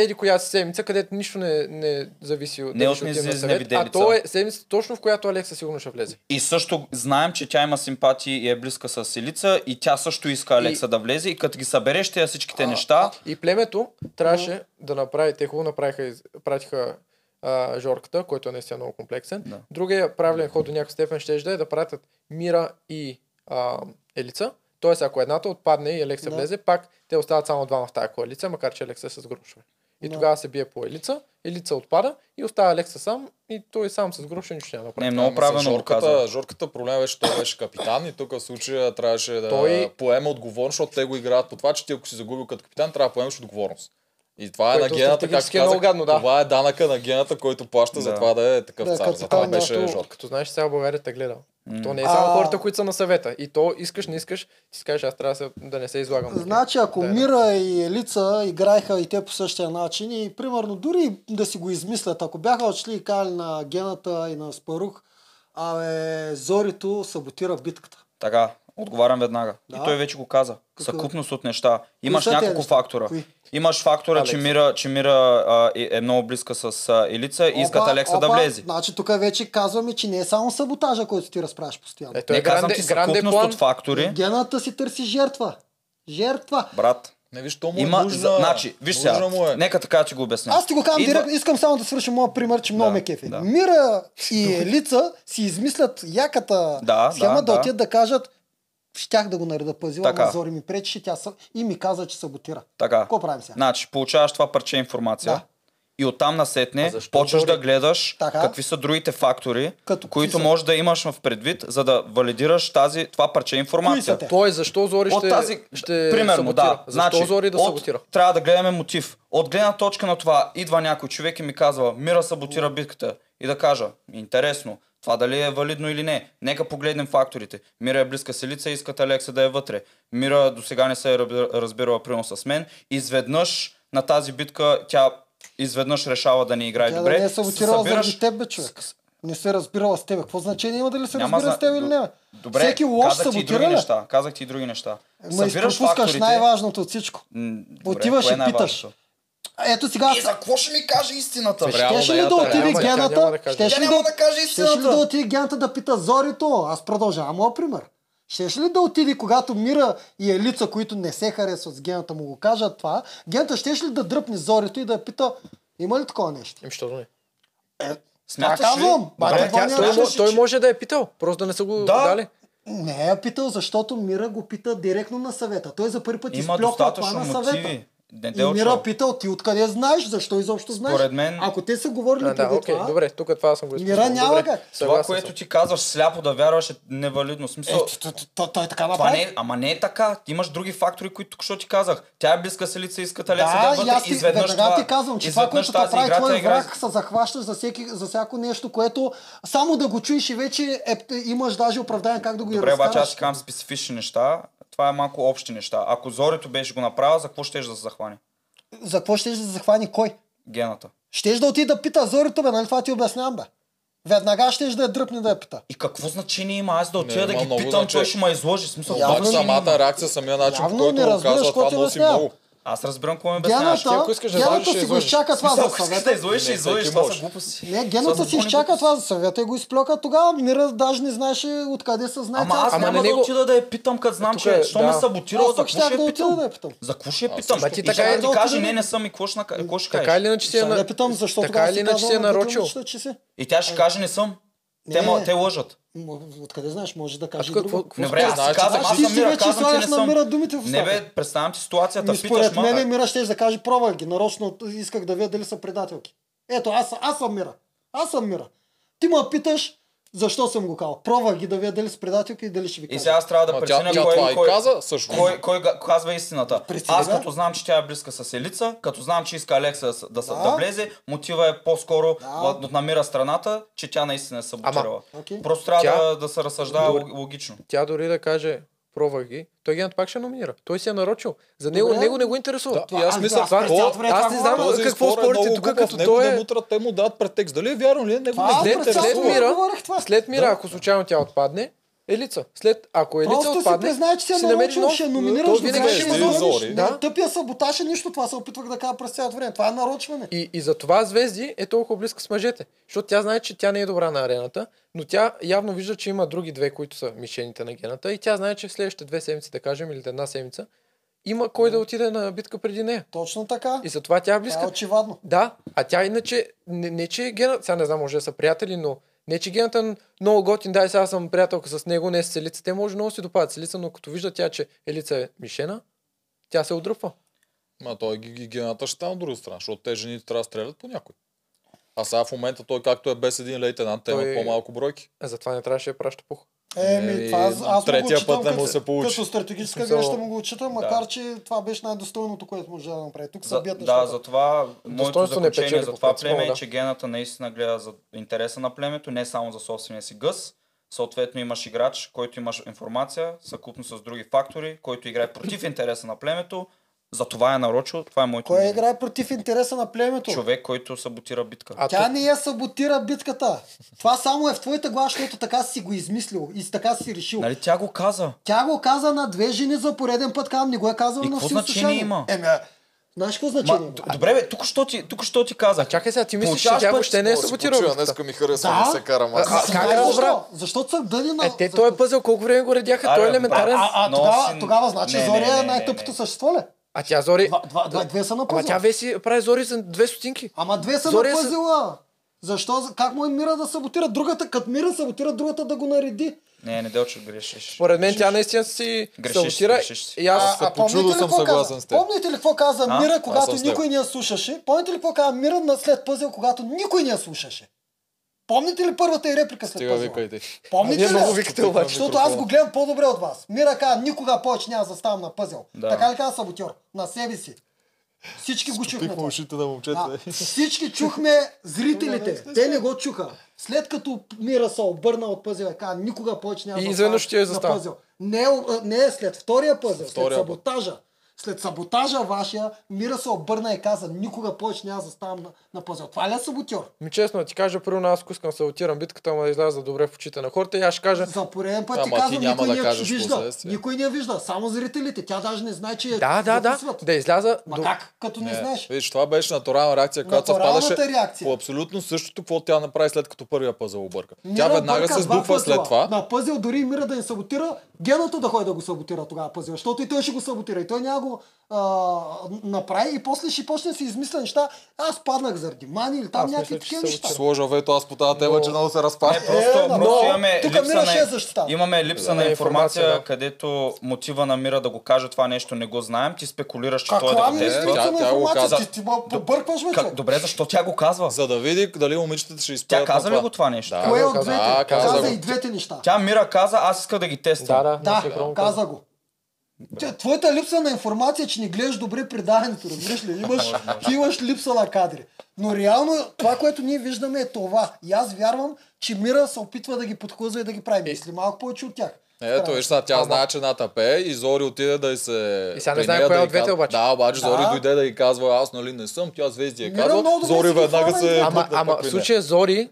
еди коя си седмица, където нищо не, не зависи от Не дали от ще съвет, а то е седмица точно в която Алекса сигурно ще влезе. И също знаем, че тя има симпатии и е близка с Елица и тя също иска Алекса да влезе и като ги събереш тези всичките неща, И племето трябваше да направи, те хубаво направиха, пратиха а, Жорката, който е наистина много комплексен. Да. Другия правилен ход до някаква степен ще да е да пратят Мира и а, Елица. Тоест, ако едната отпадне и Алекса Да. влезе, пак те остават само двама в тази коалиция, макар че Алекса е с грошове. И Да. тогава се бие по Елица, Елица отпада и остава Алекса сам и той сам с грошове нищо няма да прави. не е много правилно Жорката, каза. Жорката проблем беше, той беше капитан и тук в случая трябваше да Той- поема отговорност, защото те го играят по това, че ти ако си загубил като капитан, трябва да поемеш отговорност. И това е на гената, както е казах, много гадно, да. това е данъка на гената, който плаща за Да. това да е такъв Да, цар. като За това беше Като, Жорка. като знаеш, сега България те гледа. То не е само А- хората, които са на съвета. И то искаш, не искаш, ти си кажеш, аз трябва да, се, да не се излагам. Значи, ако Да, да. Мира и Елица играеха и те по същия начин и примерно дори да си го измислят, ако бяха отшли и кали на Гената и на Спарух, абе, Зорито саботира битката. Така, отговарям веднага. Да. И той вече го каза. Какво? Съкупност от неща. Имаш тези няколко неща? фактора. Кои? Имаш фактора, че. Мира, че Мира а, е, е много близка с а, Елица и искат Опа, Алекса да опа, влезе. Значи тук вече казваме, че не е само саботажа, който ти разправяш постоянно. Ето Не е казвам гранде, ти съкупност план. от фактори. Гената си търси жертва. Жертва. Брат, Не виж, то му е има... нужна. за- Значи, виж сега, Нужна му е. нека така ти го обясня. Аз ти го казвам Идва- директно, искам само да свършим моят пример, че много Да, ме кефи. да. Мира и Елица си измислят яката Да, схема да, да, да. отидат да кажат щях да го нареда пазила, Така. ама Зори ми пречеше, тя са... и ми каза, че саботира. Така. Какво правим сега? Значи, получаваш това парче информация. Да. И оттам насетне почваш Зори- да гледаш Така. какви са другите фактори, Като кои които са? можеш да имаш в предвид, за да валидираш тази, това парче информация. Той защо Зори От ще, тази, ще примерно, саботира? да. Защо значи, Зори да от, саботира? Трябва да гледаме мотив. От гледна точка на това, идва някой човек и ми казва, Мира саботира битката. И да кажа, интересно, това дали е валидно или не. Нека погледнем факторите. Мира е близка с Елица, искат Алекса да е вътре. Мира до сега не се е разбирала примерно с мен. Изведнъж на тази битка тя изведнъж решава да не играе Тя добре. да не е саботирала Събираш- заради теб, бе, човек. Не се разбирала с тебе. Какво значение има дали се Няма разбира зна- с теб или не? Добре, Всеки лош казах ти и други неща. Казах ти и други неща. Ма Събираш факторите. най-важното от всичко. Добре, Отиваш и е питаш. най-важното? Ето сега... И за какво ще ми каже истината? бе? Щеше ли да отиде гената? Щеше ли да каже Щеше ли истината. да отиде гената да пита Зорито? Аз продължавам моят пример. Щеше ли да отиде, когато Мира и Елица, които не се харесват с гената, му го кажат това, гената щеше ли да дръпне Зорито и да пита, има ли такова нещо? Им, що да не? Е, Смяташ ли? казвам. Няма той, той може да е питал, просто да не са го Да. дали. Не е питал, защото Мира го пита директно на съвета. Той за първи път Има изплюква това на съвета. Мотиви. Не те И е Мира питал, ти откъде знаеш, защо изобщо знаеш? Според мен- Ако те са говорили да, преди окей, това, добре, тук това съм го Мира изпуснал. няма Добре, как. Това, съгласен което съм. ти казваш сляпо да вярваш е невалидно. Смисъл, Е, той така това направи. не е, ама не е така. Ти имаш други фактори, които тук що ти казах. Тя е близка с лица, искат Алексия да, Да, е ти, изведнъж това, ти казвам, че това, което прави игра, твой враг, се захващаш за, всеки, за всяко нещо, което само да го чуеш и вече е, имаш даже оправдание как да го Добре, обаче аз ти казвам специфични неща. Това е малко общи неща. Ако Зорето беше го направил, за какво ще да се захване? За какво ще да захвани кой? Гената. Щеш да отиде да пита Зорито, бе, нали това ти обяснявам, бе. Веднага щеш да я дръпне да я пита. И какво значение има аз да отида да ги питам, той значение. ще ме изложи. Смисъл, Обаче самата реакция, самия начин, по който го казва, това носи много. Аз разбирам какво ми обясняваш. Гената, ако искаш да гената ще си го изчака това за ако искаш съвета. да изложиш, ще всеки Това са глупости. Не, гената си изчака това за съвета и го изплюка. Тогава Мира даже не знаеше откъде се знае. Ама аз няма да отида да я питам, като знам, че е, що ме саботирал, за какво ще я питам? я питам. За какво ще я питам? Ти така е- ти каже, отида не, не съм и какво ще Така или иначе си е Сега на... не питам защо така или си иначе си е на нарочил. си. И тя ще каже, не съм. Те лъжат. Откъде знаеш, може да каже тук друго. какво- Добре, аз знаеш, знаеш, аз ти съм си Мира, вече слагаш не на съм. Мира думите в Не устата. бе, представям ти ситуацията, Ми, питаш според мен Мира ще да каже, пробвай ги, нарочно исках да видя дали са предателки. Ето, аз, аз съм Мира. Аз съм Мира. Ти ме питаш, защо съм го казал. Пробвай ги да видя дали са предателки и дали ще ви И кажа. сега аз трябва да преценя кой, и кой, каза също. кой, кой га- казва истината. Прецени, Аз като знам, че тя е близка с Елица, като знам, че иска Алекса да, с- да, да. Влезе, мотива е по-скоро Да. да. намира страната, че тя наистина е саботирала. Окей. Просто трябва Тя- да, да се разсъждава лог- логично. Тя дори да каже, пробвах ги, той генът пак ще номинира. Той си е нарочил. За него, Добре. него не го интересува. Да, и аз мисля, това- цялото време аз това не знам. Този какво спор е спорите тук, като той да е... мутрат, те му дават претекст. Дали е вярно ли? Него Това не аз го След, след Мира, това. след Мира, Да. ако случайно тя отпадне, Елица. След, ако Елица Просто си отпадне, признай, че си е си намери нов. ще То номинираш, ще ще има зори. Да. Да. Тъпия саботаж е нищо, това се опитвах да кажа през цялото време. Това е нарочване. И, и за това Звезди е толкова близка с мъжете. Защото тя знае, че тя не е добра на арената, но тя явно вижда, че има други две, които са мишените на гената. И тя знае, че в следващите две седмици, да кажем, или една седмица, има кой да отиде на битка преди нея. Точно така. И затова тя е Това близка. е очевадно. Да, а тя иначе, не, не че гената, сега не знам, може да са приятели, но не че гената е много готин, дай сега съм приятелка с него, не с Елица. Те може много си допадат с Елица, но като вижда тя, че Елица е мишена, тя се отдръпва. Ма той ги гената ще стане от друга страна, защото те жените трябва да стрелят по някой. А сега в момента той както е без един лейтенант, те Той- имат по-малко бройки. А затова не трябваше да праща пух. Еми, Еми, това аз, аз му третия го път не му се получи. като стратегическа Смисъл- грешка му го читам, макар че това беше най-достойното, което може да направи. Тук са За, бият да, нещата. затова моето не заключение печели за това принцип, племе е, да. че гената наистина гледа за интереса на племето, не само за собствения си гъс. Съответно имаш играч, който имаш информация, съкупно с други фактори, който играе против интереса на племето. За това е нарочил, това е моето Кой мнение. играе против интереса на племето? Човек, който саботира битка. А Тя не я саботира битката. Това само е в твоята глава, защото така си го измислил и така си решил. Нали тя го каза? Тя го каза на две жени за пореден път, казвам, не го е казал И на какво всички значение има? Еми, а, знаеш какво значение Ма, добре, бе, тук що ти, тук що ти казах. Чакай сега, ти мислиш, че тя въобще не е саботирала. Днеска ми харесва Да. да се карам аз. А, а, как Знаеш да защо? Защото са дали на... Е, те, за- този пъзел колко време го редяха, той е Аре, елементарен. А, а Но тогава, тогава значи Не, не, Зори не, е най-тъпото същество ли? А тя Зори... Два, два, два, две са на Ама пъзела. тя веси, прави Зори за две стотинки. Ама две са Зори на са- пъзела. Защо? Как му е Мира да саботира другата? Като Мира саботира другата да го нареди. Не, не делче грешиш. Според мен тя наистина си Грешиш, саботира. грешиш. И аз... Аз се почудо съм какво съгласен с теб. Помните ли какво каза А? Мира, когато съм никой не я слушаше? Помните ли какво каза Мира на след пъзел, когато никой не я слушаше? Помните ли първата и реплика след Стига викайте. Помните Вие ли? много викате обаче. Защото аз го гледам по-добре от вас. Мира каза, никога повече няма да заставам на пъзел. Да. Така ли каза саботьор? На себе си. Всички го чухме. Ушите на момчета. Всички чухме зрителите. Те не го чуха. След като Мира се обърна от пъзела и каза, никога повече няма И да изведнъж ще застава. пъзел. Не, е- не е след втория пъзел, след саботажа. След саботажа вашия, Мира се обърна и каза, никога повече няма да заставам на, на пъзел. Това ли е саботьор? Ми честно да ти кажа, първо аз ако искам да саботирам битката, ама да изляза добре в очите на хората и аз ще кажа, За пореден път ти Ама ти казвам, никой да не я кажеш вижда. последствия. Никой не я вижда, само зрителите. Тя даже не знае, че да, да, да, да изляза... Ма до- как, като не, знаеш? Виж, това беше натурална реакция, която Натуралната съвпадаше реакция. по абсолютно същото, какво тя направи след като първия пъзел обърка. Мира Тя веднага се сдухва след това. На пъзел дори Мира да не саботира, геното да ходи да го саботира тогава пъзел, защото и той ще го саботира. И той няма го го а, направи и после ще почне да си измисля неща. Аз паднах заради мани или там Аз някакви такива се неща. Сложа вето аз по тази тема, че много се разпада. Не, просто, Е, просто но имаме, тук липса ще е на, защитава. имаме липса Да, на информация, да. където мотива на Мира да го каже това нещо не го знаем. Ти спекулираш, че той Каква да го е липса Тя- тя го каза. Ти, ти побъркваш, Как, човек. добре, защо тя го казва? За да види дали момичетата ще Тя изпеят каза ли го това нещо? Да. Кое от двете? Каза и двете неща. Тя Мира каза, аз исках да ги тествам. Да, да, каза го. Тя- Твоята липса на информация, че не гледаш добре предаването, разбираш ли? Имаш, ти имаш липса на кадри. Но реално това, което ние виждаме е това. И аз вярвам, че Мира се опитва да ги подхлъзва и да ги прави. Мисли малко повече от тях. Ето, виж сега, тя знае, че Ната пее и Зори отиде да й се... И сега не знае коя да от двете обаче. Да, обаче Да. Зори дойде да й казва, аз нали не съм, тя звезди е казва, Зори ги веднага се... е Ама, ама в случая Зори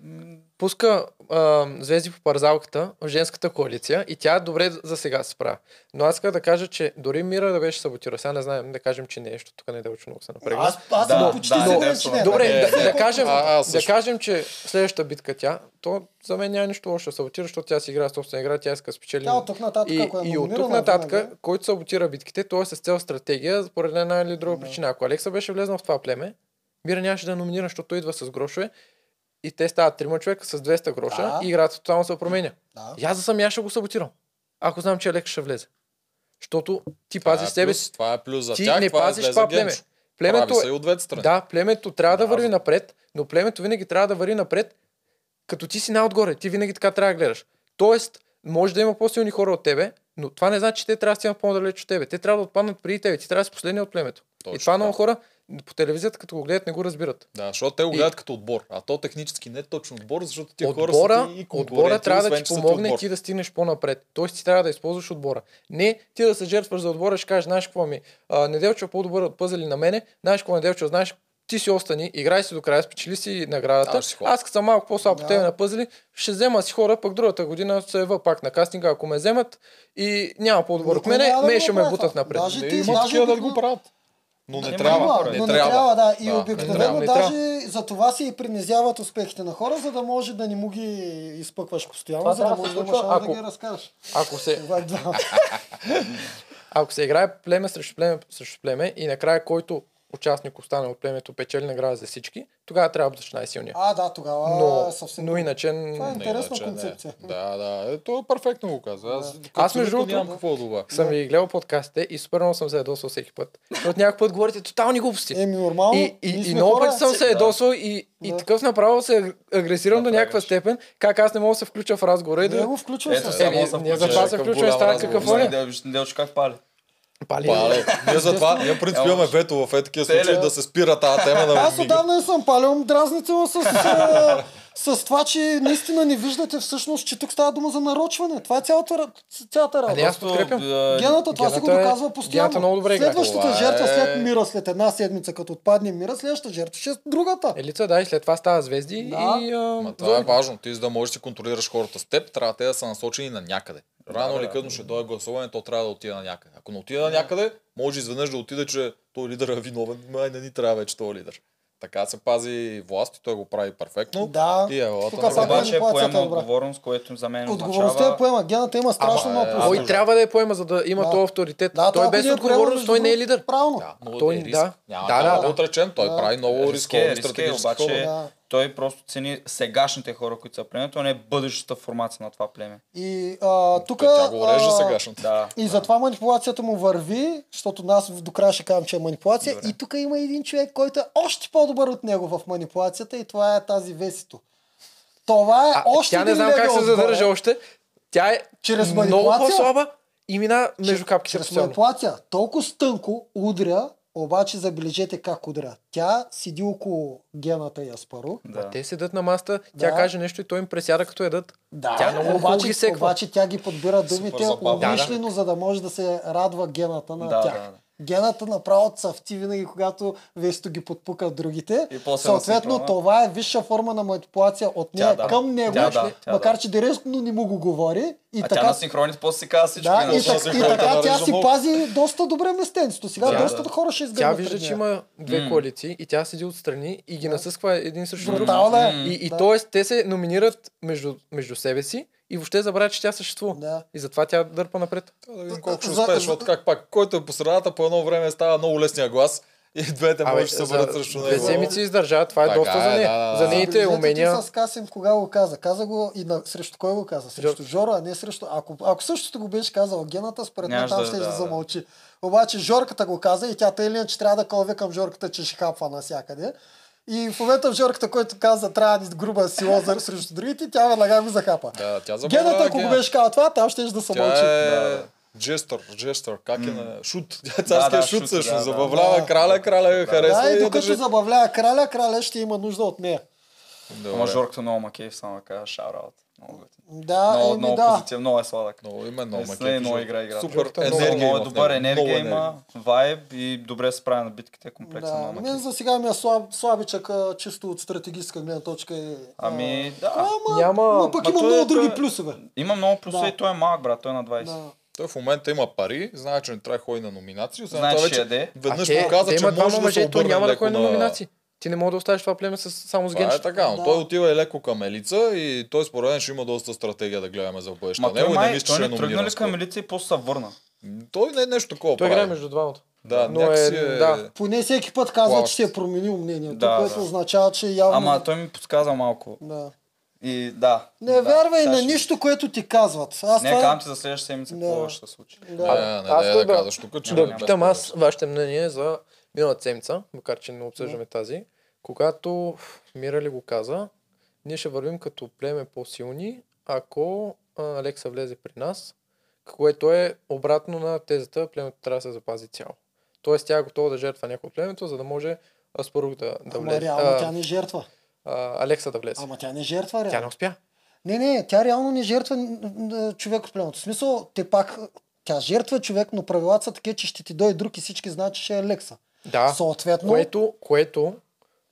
пуска а, звезди по парзалката в женската коалиция и тя добре за сега се справя. Но аз исках да кажа, че дори Мира да беше саботира. Сега не знаем, да кажем, че не е, защото тук не делчо много се напрегна. Аз, аз Да, съм почти да, да, че не. Добре, Е, да, е, да, кажем, а, аз да кажем, че следващата битка тя, то за мен няма нищо лошо да саботира, защото тя си играе собствена игра, тя иска да спечели. Тя от тук нататък, и, ако е и от тук нататък, винаги. който саботира битките, той е с цел стратегия, според една или друга причина. Ако Алекса беше влезнал в това племе, Мира нямаше да е номинира, защото той идва с грошове и те стават трима човека с 200 гроша Да. и играта тотално се променя. Да. И аз за самия ще го саботирам. Ако знам, че Алекс ще влезе. Защото ти Това пазиш е себе си. Това е плюс за Ти тях, не това е пазиш това племе. Племето е- се и от двете страни. Да, племето трябва да, Да, върви напред, но племето винаги трябва да върви напред, като ти си най-отгоре. Ти винаги така трябва да гледаш. Тоест, може да има по-силни хора от тебе, но това не значи, че те трябва да стигнат по-далеч от тебе. Те трябва да отпаднат преди тебе. Ти трябва да си последния от племето. Точно и това много хора по телевизията, като го гледат, не го разбират. Да, защото те го И- гледат като отбор, а то технически не е точно отбор, защото хора Отбора, са ти и отбора трябва да ти са помогне ти да стигнеш по-напред. Тоест ти трябва да използваш отбора. Не ти да се жертваш за отбора и ще кажеш, знаеш какво ми, а, Неделчо е по-добър от пъзели на мене, знаеш какво Неделчо, знаеш, ти си остани, играй си до края, спечели си наградата. Да, ходя. Аз като съм малко по-слаб Да. от тебе на пъзели, ще взема си хора, пък другата година се ява пак на кастинга, ако ме вземат и няма по-добър от мене, да ме ще ме бутат напред. Даже ти, има даже да го правят. Но не Има трябва. Има, Не но не трябва. трябва, да. И Да, не обикновено трябва. Не даже за това си и принизяват успехите на хора, за да може да не му ги изпъкваш постоянно, Това за да трябва да може да имаш ако- да ги разкажеш. Ако се. Ако се играе племе срещу племе срещу племе и накрая който участник остане от племето печели награда за всички, тогава трябва да бъдеш най-силния. А, да, тогава Но, е съвсем. но иначе... Това е Не, интересна иначе не. концепция. Да, да. Е, то перфектно го каза. Аз, Аз, между другото, нямам какво да съм ви гледал подкастите и супер много съм се ядосвал всеки път. Защото някой път говорите тотални глупости. Еми, нормално. И, и, и много пъти съм се ядосвал и, и Да. такъв направо се аг- агресирам до някаква степен, как аз не мога да се включа в разговора и Не да... го включвам Ето, ние включи, за това се включваме, голям става какъв е. Делч как пали? Пали. Пале. Ние затова, ние в принцип Ела. имаме вето в е такива случаи Теле. да се спира тази тема да Аз отдавна не съм палил, дразните ме с, а, с това, че наистина не виждате всъщност, че тук става дума за нарочване. Това е цялата, цялата работа. не, аз подкрепям. Гената, това си го е- доказва постоянно. Гената много добре. Следващата жертва е- след Мира, след една седмица, като отпадне Мира, следващата жертва ще е другата. Елица, да, и след това става звезди Да. и... А, Ма това е важно. Ти за да можеш да си контролираш хората с теб, трябва те да са насочени на някъде. Рано или късно ще дойде гласуване, то трябва да отиде на някъде. Ако не отиде на някъде, може изведнъж да отиде, че той лидер е виновен. Май не ни трябва вече този лидер. Така се пази власт и той го прави перфектно. Да. И е Тук на работа. Обаче поема е добра. отговорност, което за мен Отговорността означава... е поема. Гената има страшно много е. Той трябва да я поема, за да има Да. този авторитет. Да, той това без отговорност, той не е лидер. Правилно. Да, Той- е риск. да. Няма Да, да, да, да, да. отречен. Той Да. прави много Риск е, рискови риск е, стратегически обаче. Да. Той просто цени сегашните хора, които са племето, а не бъдещата формация на това племе. И а, тук... Тя го урежда сегашната. Да. И затова манипулацията му върви, защото аз до края ще кажем, че е манипулация. И тук има един човек, който е още по-добър от него в манипулацията и това е тази Весито. Това е А, още тя не знам как се отгоре. задържа още. Тя е Чрез много манипулация? по-слаба и мина между капките Чрез манипулация. Толкова стънко удря, обаче забележете как удря. Тя седи около гената и Аспаро. Да. Те седят на маста, тя Да. каже нещо и той им пресяда като едат. Да, Тя много обаче, ги секва. обаче тя ги подбира думите умишлено, за да може да се радва гената на Да, тях. да, да. Гената направо цъфти винаги, когато Весто ги подпука другите. И после Съответно, това е висша форма на манипулация от нея да. към него, Тя да, тя макар да. че директно не му го говори. И А така, тя на синхроните после си казва всичко. да, и так, и така тя си пази доста добре местенцето. Сега Да, доста да. хора ще Тя изгърнат вижда, че има две коалиции и тя седи отстрани и ги насъсква един срещу друг. Е. И, и Да. т.е. те се номинират между, между себе си и въобще забравя, че тя съществува. Да. И затова тя дърпа напред. Да видим колко ще За- успееш, за- защото как пак, който е по средата, по едно време става много лесния глас и двете Абе, може да се за бъдат срещу две него. седмици издържа, това е Така доста за е, нея. да, да, За нейните Забележете умения. Ти с Касим кога го каза? Каза го и на, срещу кой го каза? Срещу Жора, а не срещу... Ако, ако същото го беше казал гената, според мен там да- ще да, замълчи. Обаче Жорката го каза и тя тъй че трябва да кълве към Жорката, че ще хапва навсякъде. И в момента в Жорката, който каза, трябва да груба сила за, срещу другите, тя веднага го захапа. Да, тя забравя. Гената, ако го беше казал това, там ще да се мълчи. Е жестър, жестър, как е на шут. Е Да, царския да, шут също. да, да. Забавлява Да. краля, краля я харесва Да, и докато държи. забавлява краля, краля ще има нужда от нея. Ама Добре. Жорката много макеев, само да кажа, шараут. Много готин. Да, Много, еми много да. позитив, много е сладък. Много има, много е макет. много игра играта. Супер много- енергия Много има е добър, енергия много има, вайб и добре се справя на битките, комплексен Да, много мен за сега ми е слаб, слабичък, чисто от стратегическа гледна точка. Е, Ами, а, да. Ама, Няма- но пък Ма има много е- други е- плюсове. Има много плюсове Да. и той е малък, брат, той е на 20. Да. Той в момента има пари, знае, че не трябва да ходи на номинации. Освен Знае, това вече веднъж а те, показа, те че има може да се мъже, той обърне няма да ходи на... номинации. Ти не мога да оставиш това племе с, само с Това е генчета. така, но Да. той отива и леко към Елица и той според мен ще има доста стратегия да гледаме за в бъдеще. Ма той не май, мисля, че той е не тръгна ли към елица и после се върна. Той не е нещо такова Той прави. играе между двамата. Да, Но е- е... да. Поне всеки път казва, Плаващ. че си е променил мнението, Да, което да. означава, че явно... Ама той ми подсказа малко. Да. И да. Не да, вярвай на ще- нищо, което ти казват. Аз Не, това... казвам ти за следващата седмица Да. какво ще се случи. Не, Да. не, Аз не, да- да казваш тук, че Да не е питам без аз вашето мнение за миналата седмица, макар че не обсъждаме тази, когато Мира ли го каза, ние ще вървим като племе по-силни, ако а, Алекса влезе при нас, което е обратно на тезата, племето трябва да се запази цяло. Тоест тя е готова да жертва някой племето, за да може Аспарух да, да Ама влезе. реално а, тя не жертва. а, Алекса да влезе. Ама тя не жертва реално. Тя не успя. Не, не, тя реално не жертва човек от племето. В смисъл, те пак, тя жертва човек, но правилата са такива, че ще ти дойде друг и всички знаят, че ще е Лекса. Да, Съответно, което, което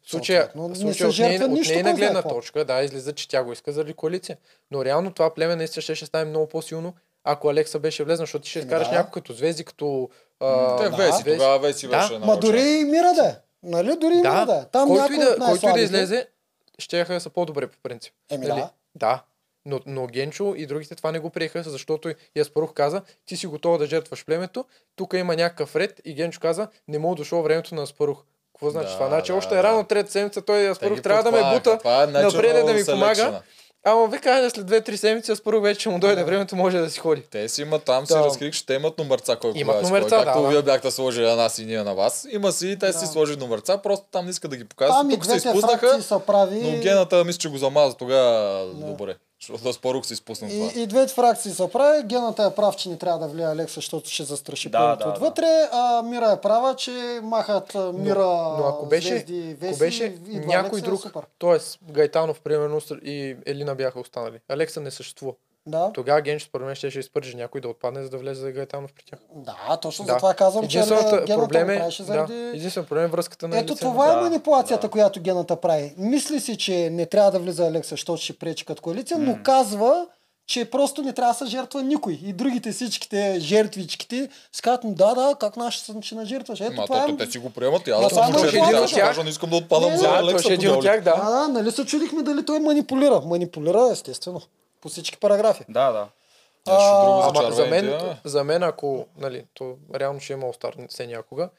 в случая, в случая от, нейна, от нейна гледна какво. точка, да, излиза, че тя го иска заради коалиция. Но реално това племе наистина ще, ще стане много по-силно, ако Алекса беше влезнал, защото ти ще изкараш да. някой като звезди, като... А, Те да, Веси, тогава Веси Да, беше ма дори и Мира да е. Нали? Дори и Мира да е. да, Там който, някой и да, от който и да излезе, ще са по-добре по принцип. Еми Нали? да. Да. Но, но Генчо и другите това не го приеха, защото и Аспарух каза, ти си готова да жертваш племето, тук има някакъв ред и Генчо каза, не мога дошло времето на Аспарух. Какво значи Да, това? Значи да, още да. е рано трета седмица, той ги трябва да ме бута е напред да ми помага. Ама вика, айде след 2-3 седмици Аспарух вече ще му дойде времето, може да си ходи. Те си имат там, си Да. разкрих, че те имат номерца, кой Имат кога е номерца, кой. Както да, да. вие бяхте сложили на нас и ние на вас. Има си и те си сложили номерца, просто там не искат да ги показват. Тук се изпуснаха, са прави. но гената мисля, че го замаза тогава добре. Защото спорух се изпусна това. И, и двете фракции са прави. Гената е прав, че не трябва да влияе Алекса, защото ще застраши Да, да, отвътре. А Мира е права, че махат а, Мира, но ако беше, звезди, ако Веси, беше идва някой Алекса, е друг, Супер. т.е. Гайтанов, примерно, и Елина бяха останали. Алекса не съществува. Да. Тогава Генчо според мен ще, ще изпържи някой да отпадне, за да влезе за Гайтанов при тях. Да, точно Да. за това казвам, че гената проблем е, правеше да, заради... единствен проблем е връзката на Ето Елица. това е Да, манипулацията, да. която гената прави. Мисли си, че не трябва да влиза Алекса, защото ще пречи като коалиция, но казва, че просто не трябва да се жертва никой. И другите всичките жертвичките си казват, «М, да, да, как наш ще ще нажертваш. Ето Ма това е... те си го приемат и аз това съм жертва, един аз от тях. не искам да отпадам Не, за Да, Алекса е един от Подоли. тях, да. Да, да, нали се чудихме дали той манипулира. Манипулира, естествено. По всички параграфи. Да, да. За Ама за мен, за мен, ако, нали, то реално ще има Остар се някога,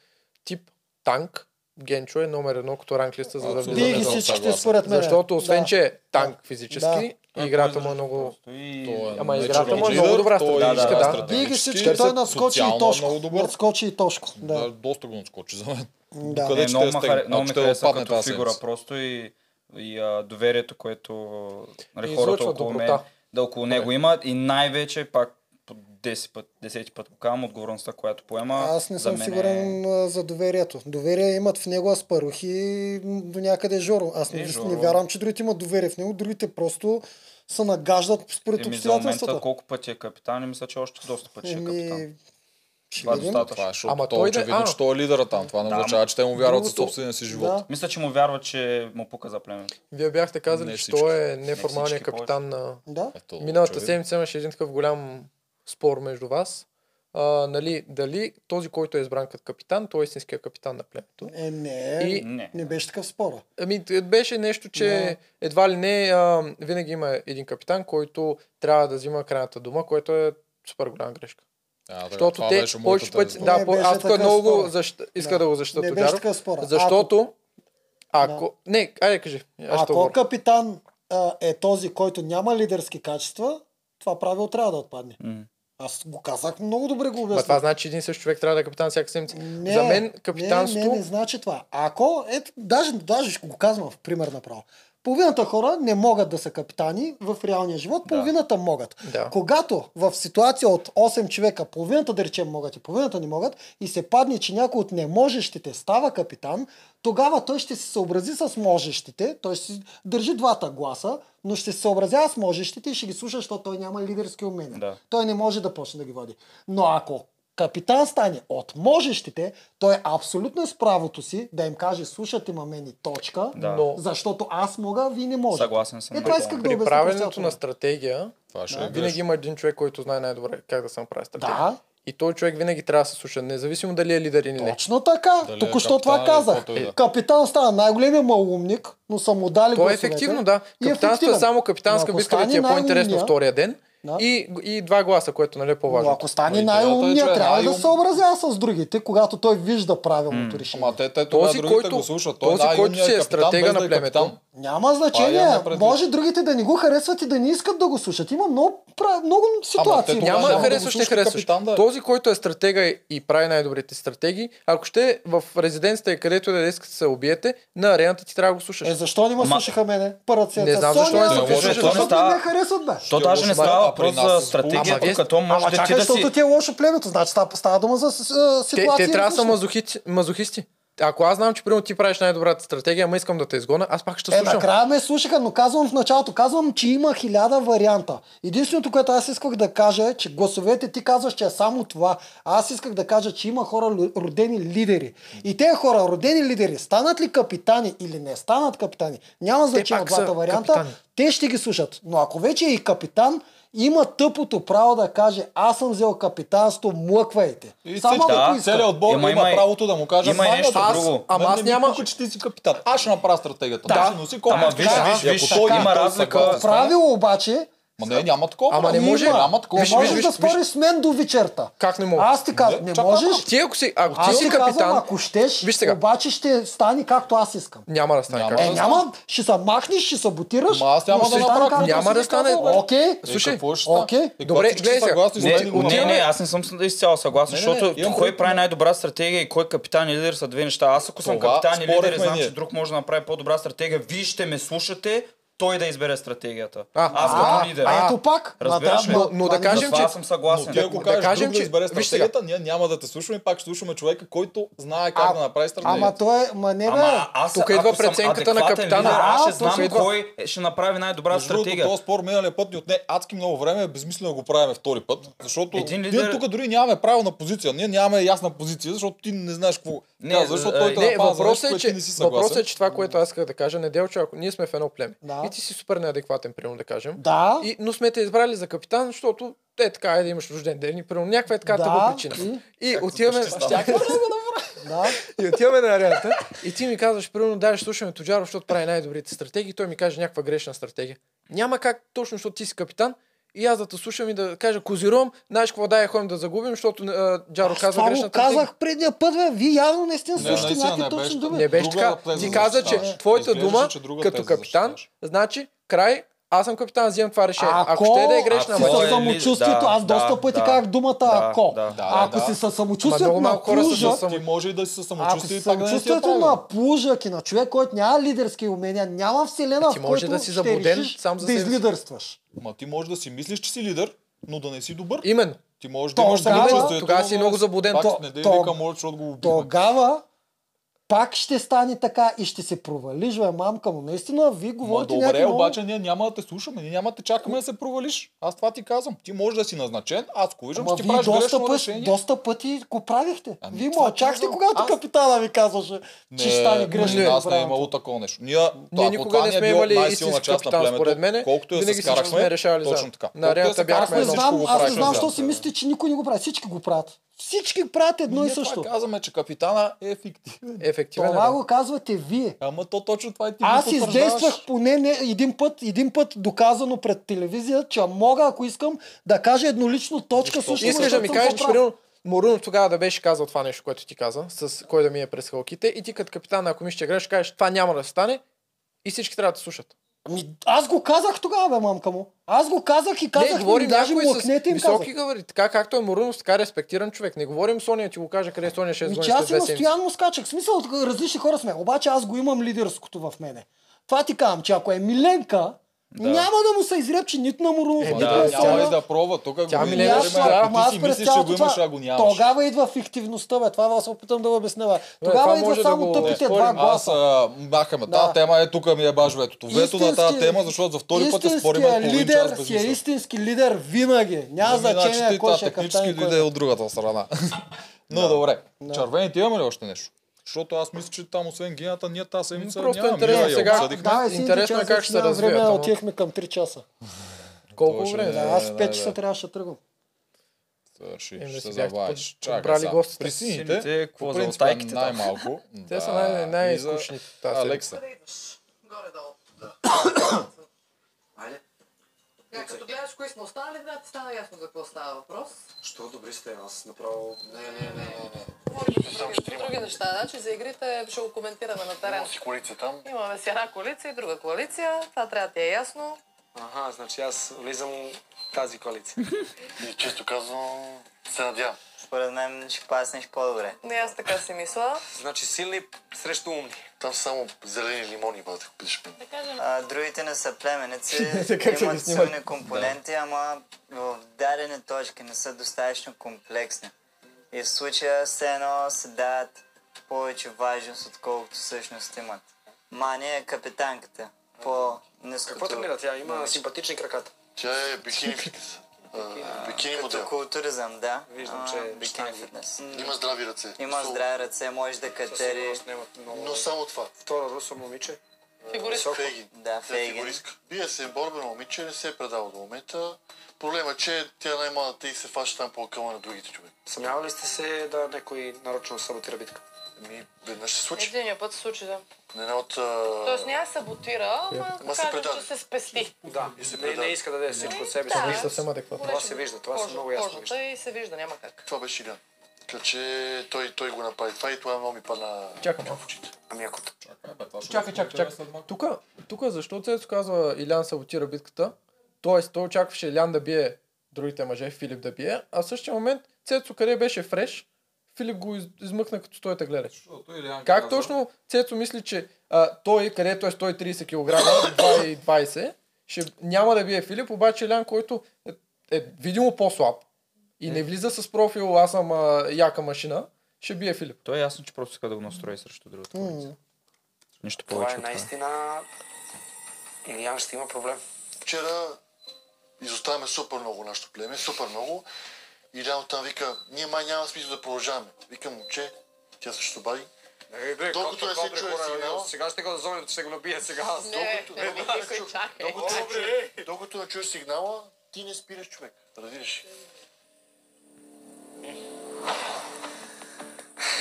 тип танк, Генчо е номер едно като ранглиста, за да Абсолютно. Бие влиза. ги съм всичките според мен. Защото освен, да. че е танк физически, Да. играта му е много... И... Той е Ама играта му е много добра е стратегическа, да. Бие ги всички, той надскочи и е Тошко. Надскочи и Тошко. Да, доста го надскочи за мен. да. Къде Не, ще много ме хареса като фигура просто и, и а, доверието, което нали, хората около мен, да около него имат и най-вече пак по 10 път, 10 път го казвам, отговорността, която поема. Аз не за съм мен е- сигурен а, за доверието. Доверие имат в него Аспарух и до някъде Жоро. Аз не, И не Жоро. вярвам, че другите имат доверие в него. Другите просто се нагаждат според Еми, за момента обстоятелствата. колко пъти е капитан, и мисля, че още доста пъти е капитан. Ще Това е видим. достатъчно. Това е, защото Ама той той е да- очевидно, а. че той е лидера там. Това не Да, означава, че те му вярват за собствения си живот. Да. Мисля, че му вярва, че му пука за племето. Вие бяхте казали, Не че всички. той е Не неформалният всички, капитан на... Да. Ето, Миналата седмица имаше един такъв голям спор между вас. а, нали, дали този, който е избран като капитан, той е истинския капитан на племето. Е, не, И- не. не беше такъв спора. Ами, беше нещо, че едва ли не а, винаги има един капитан, който трябва да взима крайната дума, което е супер голяма грешка. А, да, Защото те повече пъти... Да, Не по, аз тук много защ... иска Да. да, го защита Не беше Тоджаров. Защото... Ако... Не, айде кажи. Ако капитан а, е този, който няма лидерски качества, това правило трябва да отпадне. Аз го казах, много добре го обясних. това значи един същ човек трябва да е капитан всяка седмица. Не, За мен Не, капитанство... не, не значи това. Ако, ето, даже, даже ще го казвам в пример направо. Половината хора не могат да са капитани в реалния живот, половината могат. Да. Когато в ситуация от 8 човека, половината да речем могат и половината не могат, и се падне, че някой от неможещите става капитан, тогава той ще се съобрази с можещите, той ще държи двата гласа, но ще се съобразява с можещите и ще ги слуша, защото той няма лидерски умения. Да. Той не може да почне да ги води. Но ако капитан стане от можещите, той е абсолютно с правото си да им каже, слушате ма мен и точка, Да. Но защото аз мога, вие не можете. Съгласен съм. Е, това исках да при правенето на стратегия, Това ще е винаги има един човек, който знае най-добре как да се направи стратегия. Да, И той човек винаги трябва да се слуша, независимо дали е лидер или не. точно така. Дали е Току-що това капитан или казах. да. Капитан става най-големия малумник, но са му дали То е ефективно, да. Е Капитанството е ефективен. само капитанска битка, да ти е по-интересно втория ден. Да. И, и два гласа, което нали е Но по-важно. ако стане е, най-умният, е трябва да най-ум- се съобразява с другите, когато той вижда правилното решение. Ама те, те Този, който- го слушат. Той този, който най-умният си е стратега без на да е племето. Няма значение. имаме предвид. Може другите да не го харесват и да не искат да го слушат. Има много, пра- много ситуации. те Няма да харесваш, слушаш харесваш. капитан, да е. Този, който е стратега и прави най-добрите стратегии, ако ще в резиденцията и където да искате се убиете, на арената ти трябва да го слушаш. Е, защо не ме Ама- слушаха мене? Първата седмица. Не знам защо не се защото слушаш, защото то не ме харесват, бе. То даже не Ама става въпрос за с стратегия, Ама като може Ама да ти да защото си... ти е лошо племето. Значи става, става дума за ситуация. те трябва да са мазохисти. Ако аз знам, че примерно ти правиш най-добрата стратегия, ама искам да те изгоня, аз пак ще Е, слушам. накрая ме слушаха, но казвам в началото, казвам, че има хиляда варианта. Единственото, което аз исках да кажа е, че гласовете ти казваш, че е само това. Аз исках да кажа, че има хора родени лидери. И тези хора, родени лидери, станат ли капитани или не станат капитани, няма значение двата варианта, капитани. те ще ги слушат. Но ако вече е и капитан, има тъпото право да каже, аз съм взел капитанство, млъквайте. И Само всички- ако да. Целият отбор Има- има, има правото да му каже има и «Май, нещо аз- друго. Ама аз няма- пука, че ти си капитан. Аз ще направя стратегията. Да. Да. Ще носи колко Ама виж, виж, ако виж, той има разлика. Правило обаче, Ма не, няма такова. Ама не може. Няма такова. Виж, можеш виж, да виж, спориш с мен до вечерта. Как не мога? Аз ти казвам, Не, не можеш. Ти ако си, ако Аз ти ти си казвам, капитан, ако щеш, Виж сега. обаче ще стане както аз искам. няма да стане. Няма? Е, да няма, ще се махнеш, ще саботираш. Ма аз няма да направя няма да стане. Окей, Е, слушай. стане? окей. Добре, гледай сега. Не, не, аз не съм изцяло съгласен, защото кой прави най-добра стратегия и кой капитан и лидер са две неща. Аз ако съм капитан и лидер знам, че друг може да направи по-добра стратегия, вие ще ме слушате, той да избере стратегията. А, аз А, като лидер. а, ето пак. Разбираш да, Но- но това да кажем, че- аз съм съгласен. Но ти ако да кажеш кажем, да че- избере стратегията, ние няма да те слушаме, пак ще слушаме човека, който знае как А, да направи стратегията. Ама той е, ма не бе. Ама аз, Тук идва преценката на капитана. Лидер, аз А, ще знам идва. кой ще направи най-добра Между другото, стратегия. този спор миналия път ни отне адски много време, е безмислено да го правим втори път, защото Един ние тук дори нямаме правилна позиция, ние нямаме ясна позиция, защото ти не знаеш какво Не, защото той те Не, въпросът е, че, въпросът е, че това, което аз исках да кажа, Неделчо, ако ние сме в едно племе Да. и ти си супер неадекватен, примерно да кажем, Да. и, но сме те избрали за капитан, защото е така, е да имаш рожден ден примерно някаква е така Да. тъпа причина. И отиваме, Да. и отиваме на арената и ти ми казваш, примерно, да, ще слушаме Тоджаров, защото прави най-добрите стратегии, той ми каже някаква грешна стратегия. Няма как точно, защото ти си капитан, и аз да те слушам и да кажа, козирувам, знаеш какво, дай ходим да загубим, защото а, Джаро казва Това грешна го казах предния път, бе. Вие явно не сте наистина някакви точни думи. Не беше така. Ти каза, че твоята дума като капитан, значи край, аз съм капитан, взимам това решение. Ако, Ако, ще да е грешна, си Ако е ли- самочувствието, да, аз доста да, пъти да. казах думата Да, ако. да. Да, Ако да. си със самочувствието на плужа, Ти може и да си със самочувствие да е самочувствието правилно. на плужък и на човек, който няма лидерски умения, няма вселена, Е, ти в може който да си ще заблуден решиш сам за да излидерстваш. Ма ти можеш да си мислиш, че си лидер, но да не си добър. Именно. Ти можеш да имаш самочувствието. тогава си но много да- заблуден. Пак не вика, може, защото го. Тогава пак ще стане така и ще се провалиш, бе, мамка му. Наистина, вие Ма говорите добре, някакви много- обаче ние няма да те слушаме, ние няма да те чакаме да се провалиш. Аз това ти казвам. Ти можеш да си назначен, аз го виждам, че ти правиш доста, път, решение. доста пъти го правихте. Ами, вие мълчахте, казвам. когато Аз- капитана ви казваше, че ще стане Не, грешно. при нас не е имало такова нещо. Ние, Ние никога не е сме имали най-силна част на племето, според мене. колкото я се скарахме, точно така. На се бяхме карахме, Не знам, го аз не знам, що си мислите, че никой не го прави. Всички го правят. Всички правят едно и Ние също. това казваме, че капитана е ефективен. Ефективен е, Това да. го казвате вие. Ама то точно това е ти Аз издействах поне не, един път, един път доказано пред телевизия, че мога, ако искам, да кажа еднолично точка също. Искаш да ми кажеш, че примерно Морунов тогава да беше казал това нещо, което ти каза, с кой да ми е през хълките, и ти като капитан на комисия греш, ще кажеш, това няма да стане, и всички трябва да слушат. Ами, аз го казах тогава, бе, мамка му. Аз го казах и казах, не, ми, говорим даже някой с млъкнете им високи габари, така както е Морунов, така респектиран човек. Не говорим Соня, ти го кажа къде е Соня 6 Ми, години че аз след две има седмици. стоянно скачах. В смисъл, различни хора сме. Обаче аз го имам лидерското в мене. Това ти казвам, че ако е Миленка, Да. няма да му се изрепчи нито на Морунов, Е, нито Да, на няма Соня. и да пробва. Тук Тя го ми говорим, не е да, ако ама ти аз си мислиш, че го имаш, а го нямаш. тогава идва фиктивността, бе. Това вас опитам да го обясня, бе. това Тогава идва да само го тъпите два Аз гласа. а, махаме. Да. Тази тема е тук ми е баш ветото. Вето на тази тема, защото за втори път я спорим половин лидер час без си е истински лидер винаги. Няма Ами, значи значение кой та ще е технически капитан. и кой дойде не. от другата страна. Но добре. Червените имаме ли още нещо? Защото аз мисля, че там освен гината, ние тази седмица Просто нямаме. интересно Ние я сега- обсъдихме. Да, бе, Интересно е как ще се развият, Време, ама- отивахме към 3 часа. Колко Това ще време? не Да, е, аз в да, 5 да. часа трябваше да тръгвам. Еми, да ще си се забавиш. Чакай сега. гостите. При сините, какво по за е най-малко. Те са най-скучни за тази Алекса. Е, като гледаш кои сме останали, да ти стана ясно за какво става въпрос. Що добри сте, аз направо... Не, не, не, не, не. Други, други неща. Значи за игрите ще го коментираме на терен. Има си коалиция там. Имаме си една коалиция и друга коалиция. Това трябва да ти е ясно. Ага, значи аз влизам тази коалиция. И често казвам, се надявам. Според мен ще паснеш по-добре. Не, аз така си мисля. Значи силни срещу умни. Там само зелени лимони бъдат, ако питаш мен. Да кажем, А, другите не са племеници, имат силни компоненти, ама в дадени точки не са достатъчно комплексни. И в случая все едно се дават повече важност, отколкото всъщност имат. Мани е капитанката. По ниското... Какво тренира тя? Има симпатични краката. Тя е бикини фитнес. Бикини Като модел. културизъм, да. Виждам, А, че бикини фитнес. Има здрави ръце. Има здрави ръце, може да катери. Но само това. Втора руса момиче. фигурист. Фейгин. Да, е Фейгин. фигуристка. Бие се борбено момиче, не се е предава до момента. Проблема е, че тя е най-малата и се фаща там по-къма на другите човек. Съмнявали сте се да някой нарочно саботира битка? Ми, веднъж се случи. Единия път се случи, да. На една от... а, Тоест няма да саботира, ама Ма ако се предаде. че се спести. Да, И се не, не иска да даде всичко от себе си. Да. Съвсем адекватно. Това се вижда, това се много ясно Кожата и се вижда, няма как. Това беше Илян. Така че той, той го направи това и това много ми падна Чакай в очите. Ами ако Чакай, чакай, чакай. Тук, тук защо Цецо казва Илян саботира битката? Тоест, той очакваше Илян да бие другите мъже, Филип да бие, а в същия момент Цецо къде беше фреш, Филип го из- измъкна като той те гледа. Как точно Цецо мисли, че а, той, където е 130 кг, 2,20, ще, няма да бие Филип, обаче Илян, който е, е видимо по-слаб и не влиза с профил, аз съм а, яка машина, ще бие Филип. То е ясно, че просто иска да го настрои срещу другата коалиция. Нищо Това повече е това. наистина... Илиян ще има проблем. Вчера изоставяме супер много нашето племе, супер много. И Илян оттам вика, ние май няма смисъл да продължаваме. Викам, момче, тя също бади. Е, бе, Докато не се чуе сигнал, Сега ще го зонят, ще го набия сега. Докато- не, чуеш- сигнала, ти не спираш човек. Разбираш?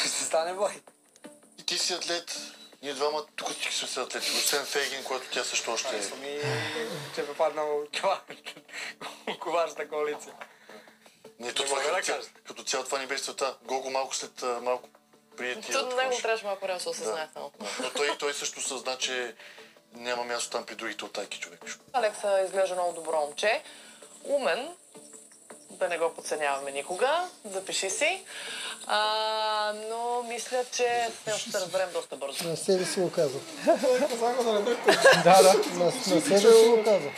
Ще стане бой. И ти си атлет. Ние двама тук всички сме си атлети. Освен Фейгин, което тя също още е. Аз ми, че ме паднал това. Коварната коалиция. Не, то Не това да като, като цяло това ни беше целта. Гого малко след малко преди тия Тут такова него ще- трябваше малко да се осъзнае само. Да. Но той, той също съзна, че няма място там при другите оттайки човек. Алекса изглежда много добро момче. Умен. Да не го подценяваме никога. Запиши си. А, но мисля, че с него ще се разберем доста бързо. На себе си го казва. Да, да. На, на себе си го казва.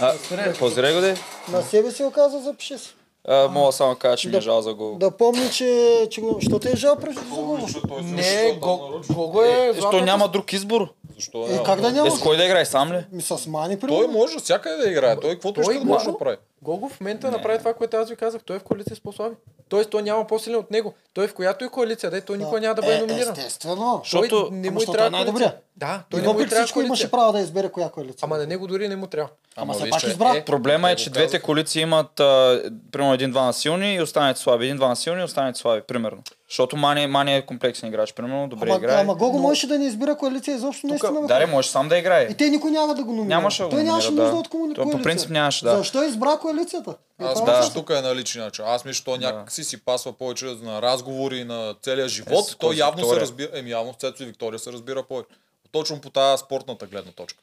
А, позирай го де. На себе си го казва, запиши си. А, мога само да кажа, че ми е жал за го. Да помни, че, че го... Що те е жал през за Гого? Не, Го- Гого е... Е, Що няма друг избор? Защо Е, как да няма? Е, с кой да играе, сам ли? Ми с Мани, Той примерно. може всякъде да играе. Той каквото Той да може да Гого- прави. Гого в момента направи това, което аз ви казах. Той е в коалиция с по-слаби. Тоест, той няма по-силен от него. Той в която и коалиция, да, той никога няма да бъде Е, номиниран. Естествено. Защото- не Ама му трябва е най-добрия. коалиция. Да, той И не му трябва всичко имаше коалиция. право да избере коя коалиция. Ама на него дори не му трябва. Ама все виж, пак избра. е, Проблема е, че двете коалиции имат а, примерно един-двама силни и останалите слаби. Един-двама силни и останалите слаби, примерно. Защото Мани, Мани е комплексен играч, примерно, добре Ама, играе. ама Гого можеше да не избира коалиция изобщо наистина. бе. Даре, може сам да играе. И те никой няма да го номинира. Нямаше да го Той нямаше нужда да. от. Той по коалиция. принцип нямаше, да. Защо избра коалицията? И Аз мисля, е че тук е на лични начин. Аз мисля, че той някак си си пасва повече на разговори на целия живот. с той явно се Виктория? разбира, еми явно Цецо и Виктория се разбира повече. Точно по тази спортната гледна точка.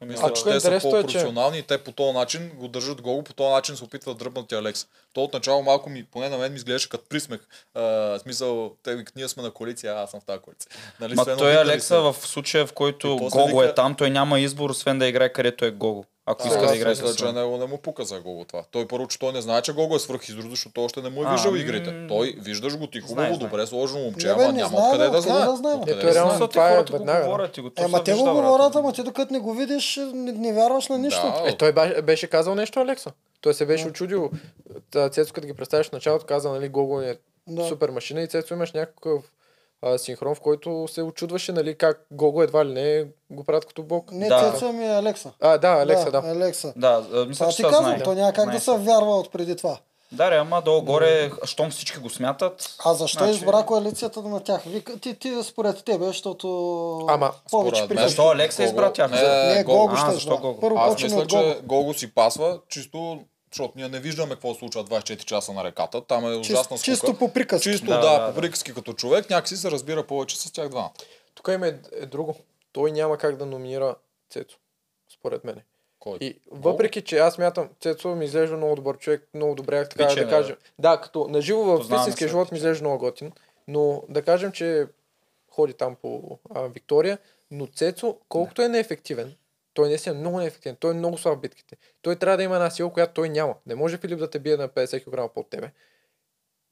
Мисля, А че те са интересното е, че- по-професионални и те по този начин го държат гол, по този начин се опитват да дръпнат и Алекс. То отначало малко ми, поне на мен ми изглеждаше като присмех. А, в смисъл, те ние сме на коалиция, а аз съм в тази коалиция. Нали, Ма той Алекса се. в случая, в който Гого е там, той няма избор, освен да играе където е Гого. Ако иска Аз да играе мисля, с че него не му пука за Гого това. Той първо, че той не знае, че Гого е свръх изрод, защото още не му е А, виждал игрите. Той виждаш го ти хубаво, знае. добре сложено момче, ама няма откъде да знае. Ето, реално това е хората го веднага. говорят и го Ема това те го говорят, ама ти докато не го видиш, не, не вярваш на нищо. Е, той беше казал нещо, Алекса. Той се беше очудил. Цецо, като ги представиш в началото, каза, нали, Гого е супер машина и Цецо имаш някакъв а, синхрон, в който се очудваше, нали, как Гого едва ли не го правят като бог. Не, Да. Цецо ми е Алекса. А, да, Алекса, да. Алекса. Да, а, мисля, Това че ти казвам, знае. то няма как Знае да се вярва от преди това. Да, ре, ама долу-горе, щом всички го смятат. А защо значи- избра коалицията на тях? Вика, ти, ти според тебе, защото Ама, повече според. Защо Алекса избра тях? Не, Гого. Гого А, ще защо. Гого? Първо Аз мисля, от Гого. че Гого си пасва, чисто защото ние не виждаме какво случва 24 часа на реката. Там е ужасна скука. Чисто по приказки. Чисто, Да, да, да, да, да. по приказки като човек, някакси се разбира повече с тях двамата. Тук има е, е друго. Той няма как да номинира Цецо, според мен. Кой? И въпреки, че аз мятам, Цецо ми изглежда много добър човек, много добре, така Пиче, да кажем. Да, като наживо в истинския живот ми изглежда много готин, но да кажем, че ходи там по а, Виктория, но Цецо, колкото е неефективен, той не е много неефективен, той е много слаб в битките. Той трябва да има една сила, която той няма. Не може Филип да те бие на 50 кг под тебе.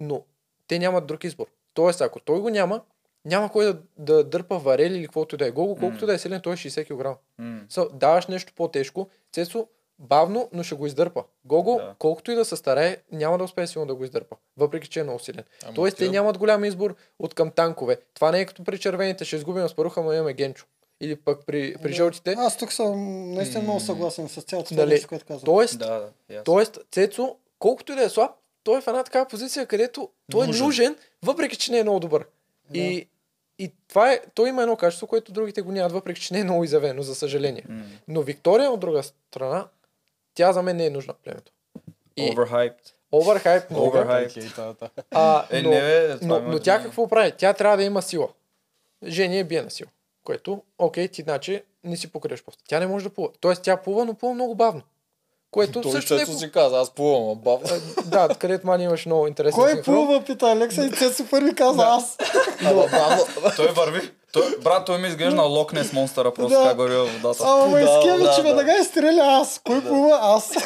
Но те нямат друг избор. Тоест, ако той го няма, няма кой да, да дърпа варели или каквото и да е. Гого, колкото да е силен, той е 60 кг. М. So, даваш нещо по-тежко, Цецо бавно, но ще го издърпа. Гого, Да. колкото и да се старае, няма да успее силно да го издърпа. Въпреки, че е много силен. Ама Тоест, те нямат голям избор от към танкове. Това не е като при червените, ще изгубим с паруха, но имаме Генчо. Или пък при, при жълтите. Аз тук съм наистина много съгласен с цялото това Нали, нещо, което казвам. Тоест, Да, да. Тоест, Цецо, колкото и да е слаб, той е в една такава позиция, където той Нужен. е нужен, въпреки че не е много добър. И, и това е, той има едно качество, което другите го нямат, въпреки че не е много изявено, за съжаление. М. Но Виктория, от друга страна, тя за мен не е нужна в племето. И Overhyped. оверхайп много. Overhyped. А, Е, но, не, бе, това но, но да тя какво прави? Тя трябва да има сила. Жени е бие на сила. Което, окей, ти значи не си покриеш пост. Тя не може да плува. Тоест тя плува, но плува много бавно. Което Той също не е... Си каза, аз плувам, а бавно. Да, където мани имаш много интересен Кой синхрон. плува, пита Алекса и Цецо първи каза аз. Той върви. Той, брат, той ми изглежда на Локнес монстъра, просто Да. как върви в водата. Ама ме да, че веднага изстреля аз. Кой плува? Аз.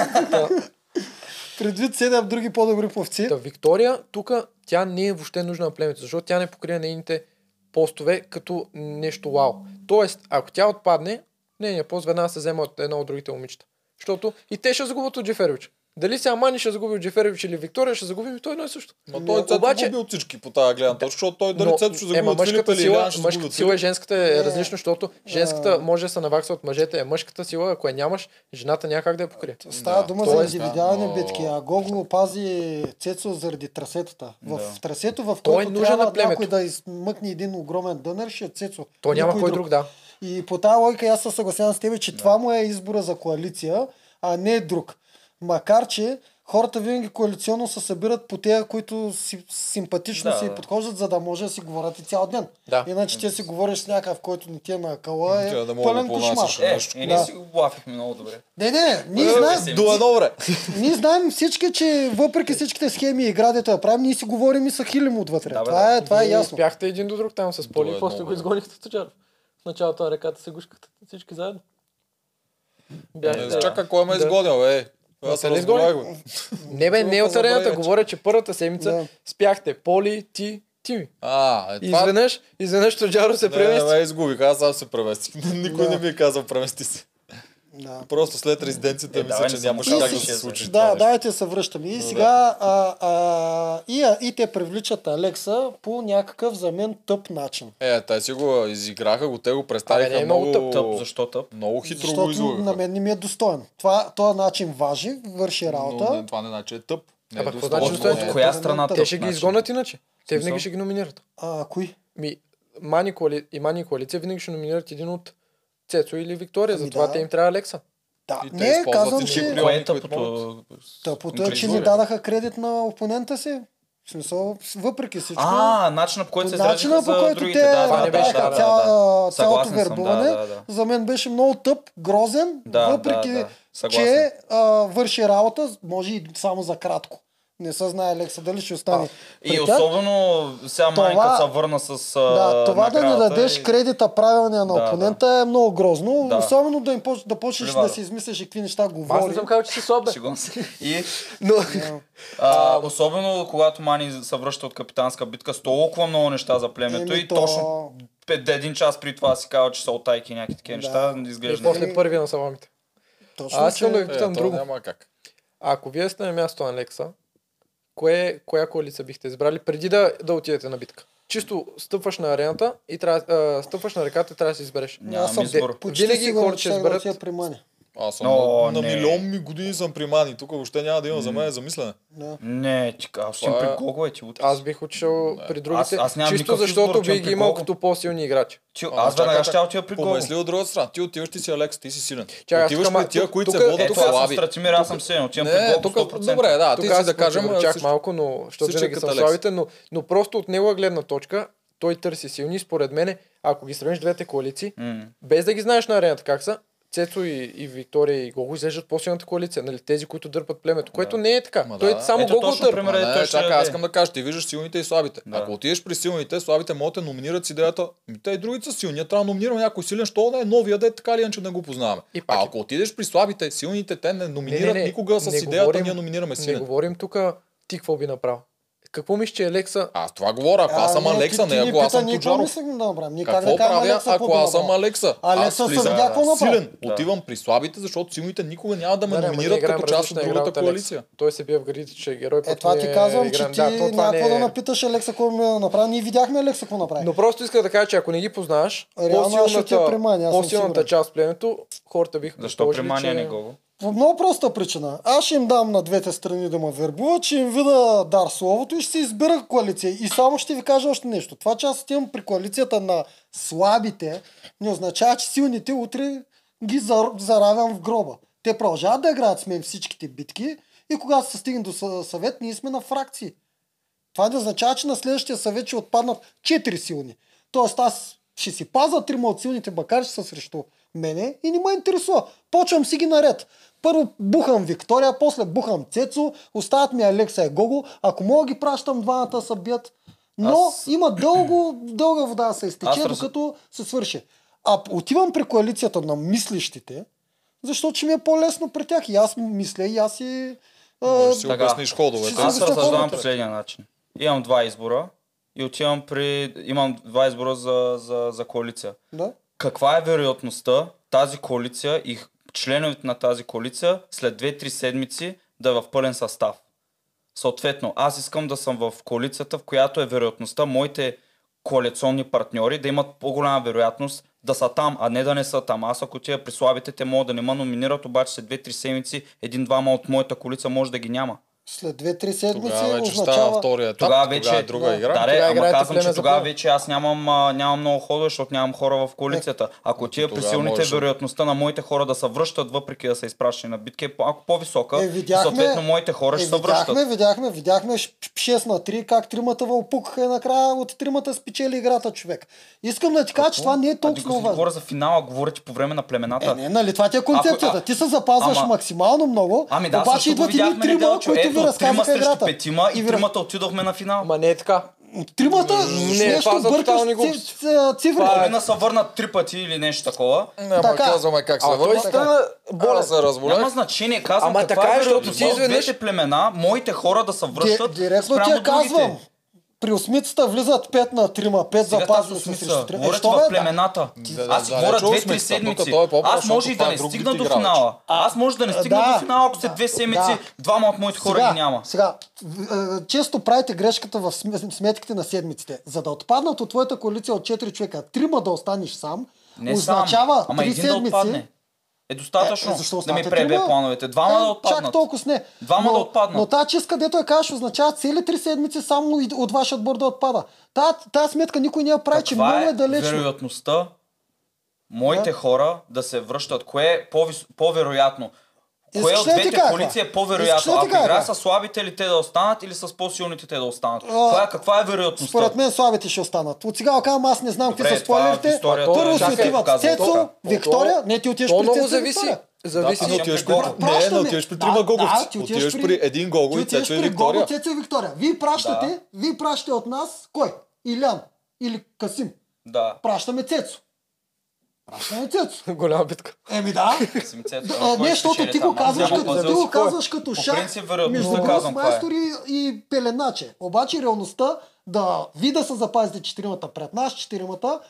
Предвид седем други по-добри пловци. Та Виктория, тук тя не е въобще нужна на племето, защото тя не покрива нейните постове като нещо вау. Тоест, ако тя отпадне, нейният пост веднага се взема от една от другите момичета. Защото и те ще загубят от Джеферович. Дали сега Мани ще загуби от Джеферович или Виктория ще загубим, и той едно е също. Ма той Цецо Обаче- губи от всички по тази гледна точка, защото той дали Цецо ще загуби ема от Филип мъжката или сила, ще мъжката сила и Филип. женската е различно, защото женската може да се навакса от мъжете, е мъжката сила, ако я нямаш, жената няма как да я покрие. Става Да, дума за е- индивидуални но- битки, а Гого пази Цецо заради трасетата. В трасето, в Той е който нужен трябва някой да измъкне един огромен дънер, ще е Цецо. То няма кой друг, да. И по тази логика аз се съгласявам с теб, че това му е избора за коалиция, а не друг. Макар, че хората винаги коалиционно се събират по тея, които си, симпатично Да, си да. подхождат, за да може да си говорят и цял ден. Да. Иначе ти си говориш с някакъв, който не ти е на е да мога да пълен кошмар. понасяш Е, нещо. и Да. ние си го блафихме много добре. Не, не, ние Е, знаем, си- До едно време. ние знаем всички, че въпреки всичките схеми и игра, дето я правим, ние си говорим и са хилим отвътре. Да, бе, това, е, това е ясно. Спяхте един до друг там с Поли и е после го изгонихте Тоджаров. В началото на реката се гушката всички заедно. Бяхте, Не, Чакай, кой ме е изгонил, е? Аз се бе. Не бе, не от Забравя, арената, говоря, че първата седмица Да. спяхте Поли, ти, Тими. А, е това... изведнъж, изведнъж Тоджаро се Не, не, премести. ме изгубих, аз сам се преместих. Никой Да. не ми е казал премести се. Да. Просто след резиденцията Е, мисля, давай, че нямаше как да се е случи. това Да, нещо. давайте се връщаме. И сега а, а, и, а, и те привличат Алекса по някакъв за мен тъп начин. Е, те си го изиграха, го те го представиха Абе, не е много тъп, Тъп, защо тъп? Много хитро го Защото излагаха. на мен не ми е достоен. Това, този начин важи, върши работа. Но не, това не значи е тъп. Не е Абе, какво достоен. значи достоен? Не е От коя страна е? Те ще ги изгонят иначе. Те винаги ще ги номинират. А, кои? Ми, Мани коали... и Мани коалиция винаги ще номинират един от Цецо или Виктория, Ами затова да. те им трябва Алекса. Да, И не, казвам, че Кое е които тъпото? тъпото е, че не дадаха кредит на опонента си. В смисъл, въпреки всичко. А, начина по който се начина по който другите. те Да, не беше, направиха да, цяла- да, да. цялото вербуване, да, да, да. за мен беше много тъп, грозен, Да, въпреки да, да. Съгласен. че а, върши работа, може и само за кратко. Не се знае Алекса дали ще остане. И при тях. особено сега Това- майка се върна с а, Да, това да не дадеш и- кредита правилния на Да, опонента е много грозно. Да. Особено да, им да почнеш Ливада. да си измисляш и какви неща Аз говори. не съм казал, че си слаб, бе. Шегувам се. И Но, а, особено когато Мани се връща от капитанска битка с толкова много неща за племето Еми, и то- точно един час при това си казва, че са отайки и някакви такива Да. неща, и изглежда. после първия на саламите. Точно, Аз искам че- да ви Е, питам то друго. няма как. Ако вие сте на място на Алекса, кое, коя коалиция бихте избрали преди да, да отидете на битка? Чисто стъпваш на арената и трябва, а, стъпваш на реката и трябва да си избереш. Аз Нямам съм избор. почти Винаги сигурен, хората ще изберат- при Мани. Аз съм О, на, на не. милион ми години съм при Мани. Тук въобще няма да има за мен замислене. Да. Не, ти аз при Гого, е, ти утре. Аз бих отишъл при другите, Аз- аз нямам чисто защото отивам ги имал като по-силни играчи. Ти, аз веднага ще отида при Гого. Помисли от другата страна. Ти отиваш, ти си Алекс, ти си силен. Чакай, Отиваш тук, при тия, тук- които се тук- водят съм слаби. Стратимир, аз съм силен. Отивам при тук, 100%. добре, да, ти Тук си аз да кажем, чак малко, но защото винаги съм слабите, но, но просто от негова гледна точка той търси силни. Според мен, ако ги сравниш двете коалиции, М. без да ги знаеш на арената как са, Цецо и, и Виктория и Гого изглеждат по-силната коалиция, нали? тези, които дърпат племето, което не е така. Ма Той да. само Ето Гого дърпа. пример. Не, даде. аз искам да кажа, ти виждаш силните и слабите. Да. Ако отидеш при силните, слабите могат да номинират с идеята, ми те и другите са силни, трябва да номинираме някой силен, що да е новия, да е така ли, иначе не го познаваме. И пак А е- ако отидеш при слабите, силните, те не номинират никога с не идеята, говорим- ние номинираме Не силен. говорим тук ти какво би направил. Какво мислиш, че Алекса... Аз това говоря, ако аз съм не, Алекса, не ако аз пита, съм Тоджаров. Какво правя, ако аз съм? Алекса? Алекса аз се влизам силен. Отивам при слабите, защото силните никога няма да ме номинират като част от игра другата коалиция. Той се бие в градите, че е герой. Е, това ти казвам, че ти Да, то това няма не какво да е- напиташ Алекса какво ми направи. Ние видяхме Алекса какво направи. Но просто иска да кажа, че ако не ги познаваш, по-силната част от племето, хората биха Защо при Мания не Гого? По много проста причина. Аз ще им дам на двете страни да ме вербуват, ще им вида дар словото и ще се избера коалиция. И само ще ви кажа още нещо. Това, че аз отивам при коалицията на слабите, не означава, че силните утре ги зар- заравям в гроба. Те продължават да играят с мен всичките битки и когато се стигне до съ- съвет, ние сме на фракции. Това не означава, че на следващия съвет ще отпаднат 4 силни. Тоест аз ще си паза трима от силните, макар че са срещу мене и не ме интересува. Почвам си ги наред. Първо бухам Виктория, после бухам Цецо, остават ми Алекса и Гого. Ако мога ги пращам двамата се бият. Но Аз- има дълго, дълга вода да се изтече, Аз докато се свърши. А отивам при коалицията на мислещите, защото ще ми е по-лесно при тях. И аз мисля, и аз и... а, да си обясниш ходовете. Ще Аз разсъждавам последния начин. Имам два избора и отивам при... Имам два избора за, за, за коалиция. да. Каква е вероятността тази коалиция и членовете на тази коалиция след 2-3 седмици да е в пълен състав? Съответно, аз искам да съм в коалицията, в която е вероятността моите коалиционни партньори да имат по-голяма вероятност да са там, а не да не са там. Аз ако тия при слабите, те могат да не ме номинират, обаче след 2-3 седмици един-двама от моята коалиция може да ги няма. След 2-3 седмици Тогава вече става означава... втория етап. Тогава вече Тогава е друга да. игра. Да, Тогава ама казвам, че тогава вече аз нямам, а, нямам много ходове, защото нямам хора в коалицията. Ако тия при тогава силните можеш вероятността на моите хора да се връщат, въпреки да са изпращани на битки, е по- по-висока. Е, и видяхме, съответно моите хора е, ще се връщат. видяхме, видяхме, видяхме ш- 6 на 3, как тримата вълпукаха и накрая от тримата спечели играта човек. Искам да ти кажа, че това не е толкова важно. говоря за финала, говоря ти по време на племената. Е, не, нали, това ти е концепцията. Ако- Ти се запазваш максимално много, Ами да, обаче идват видяхме трима, неделчо. които ви разказаха срещу играта. петима и раз- тримата отидохме на финал. Ма не е така. Тримата Не, с нещо това са бъркаш тотални ци- глупости. ц- цифрите. Половина са върнат три пъти или нещо такова. Няма Така. казваме как се А той върна. стана болен. Аз се разболях. Няма значение, казвам Ама каква така е, е защото от изведнъж- двете племена, моите хора да се Ди- връщат Директно ти я казвам. При осмицата влизат 5 на 3, 5 Сега запазват тази се срещу 3. говорят Що в да? племената. Да, Аз си да, говоря да, че две-три осмицата, седмици. тук той е Аз може и да не е друг стигна до финала. Аз може да не стигна да, до финала, ако след две седмици да. двама от моите хора сега, ги няма. Сега, е, често правите грешката в см- сметките на седмиците. За да отпаднат от твоята коалиция от 4 човека, трима да останеш сам, Не означава сам, ама 3 един да седмици. отпадне. Е достатъчно Е, защо да ми пребе трима? плановете. Двама да Е, отпаднат. Чак толкова с не. Двама но, да отпаднат. Но тази чистка, дето я кажеш, означава цели 3 седмици само от вашия отбор да отпада. Та, тази сметка никой не я прави, че Каква много е е далечно. вероятността моите хора да се връщат? Кое е по-вероятно? Кое Искаш от да ти двете кажа? коалиции е по-вероятно? да ти Ако кажа? играя с слабите ли те да останат или с по-силните те да останат? Каква е, каква е вероятността? Според мен слабите ще останат. От сега казвам, аз не знам Добре, какви са това в спойлерите. Първо е- си отиват Цецо. Виктория. Не, ти отиваш при Цецо зависи. Зависи. А не отиваш при... Не, не отиваш при Да, трима да, гоговци. ти Отиваш при един гого Ти и Цецо и при Виктория. Цецо и Виктория. Вие пращате, Да. вие пращате от нас кой? Илян или Касим. Да. Пращаме Цецо. Пращаме Цецо. Голяма битка. Еми да. А, не, защото ти го казваш, като, ти го казваш като По шах между казвам каква е. майстор и, и пеленаче. Обаче реалността да ви да се запазите четиримата пред нас, четиримата,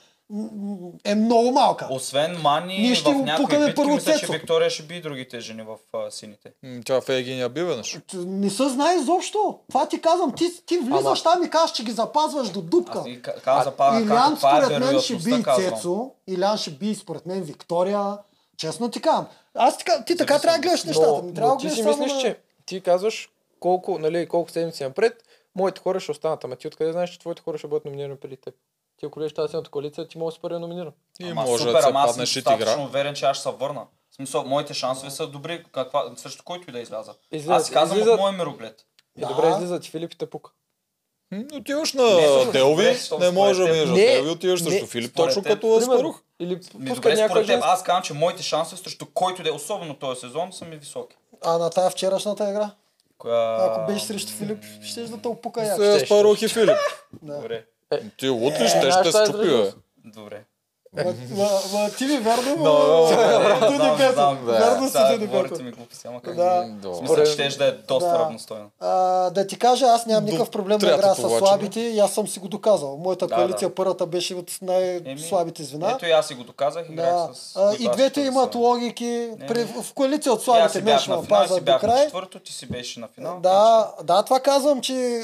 е много малка. Освен Мани, Ние ще в някои битки първо мисля, че. Виктория ще би другите жени в а, сините. М, Тя в Егиния би веднъж. Не се знае изобщо. Това ти казвам. Ти, ти влизаш там и казваш, че ги запазваш до дупка. Аз и ка- Илян според мен ще би. Цецо. Илян ще би според мен Виктория. Честно ти казвам. Аз така, ти така трябва да гледаш нещата. Но, трябва но да ти си мислиш, на- че ти казваш колко, нали, колко седмици напред, моите хора ще останат. Ама ти откъде знаеш, че твоите хора ще бъдат номинирани преди теб? Ти ако лезеш тази коалиция, ти можеш да номиниран. И Ама може супер, да се ама аз съм ти игра. уверен, че аз ще се върна. В смисъл, моите шансове са добри, каква, срещу който и да изляза. Излизат- аз си казвам излизат- от моя мироглед. И добре излизат и Филип и те пука. Отиваш на Не, Делви, не може да минеш на Делви, отиваш срещу Филип, точно като примерно. Спарух. Или някаква според теб, аз казвам, че моите шансове срещу който да е, особено този сезон, са ми високи. А на тази вчерашната игра? Коя... Ако беше срещу Филип, ще да те опука С як. Спарух и Филип. Добре. Ти лут ли Е, ще ще е бе? изразилост. Добре. Ма- ти ми верно, Но, ма- Не, Дуди знам, Пето. знам, Верно си, говорите Пето. ми глупости, ама как? Да. Мисля, да е доста равностойно. Да ти кажа, аз нямам никакъв проблем да играя третото с слабите и аз съм си го доказал. Моята коалиция първата беше от най-слабите звена. Ето и аз си го доказах, играх с... И двете имат логики. В коалиция от слабите ще на пазят до бях на край. четвърто, ти си беше на финал. Да, да, това казвам, че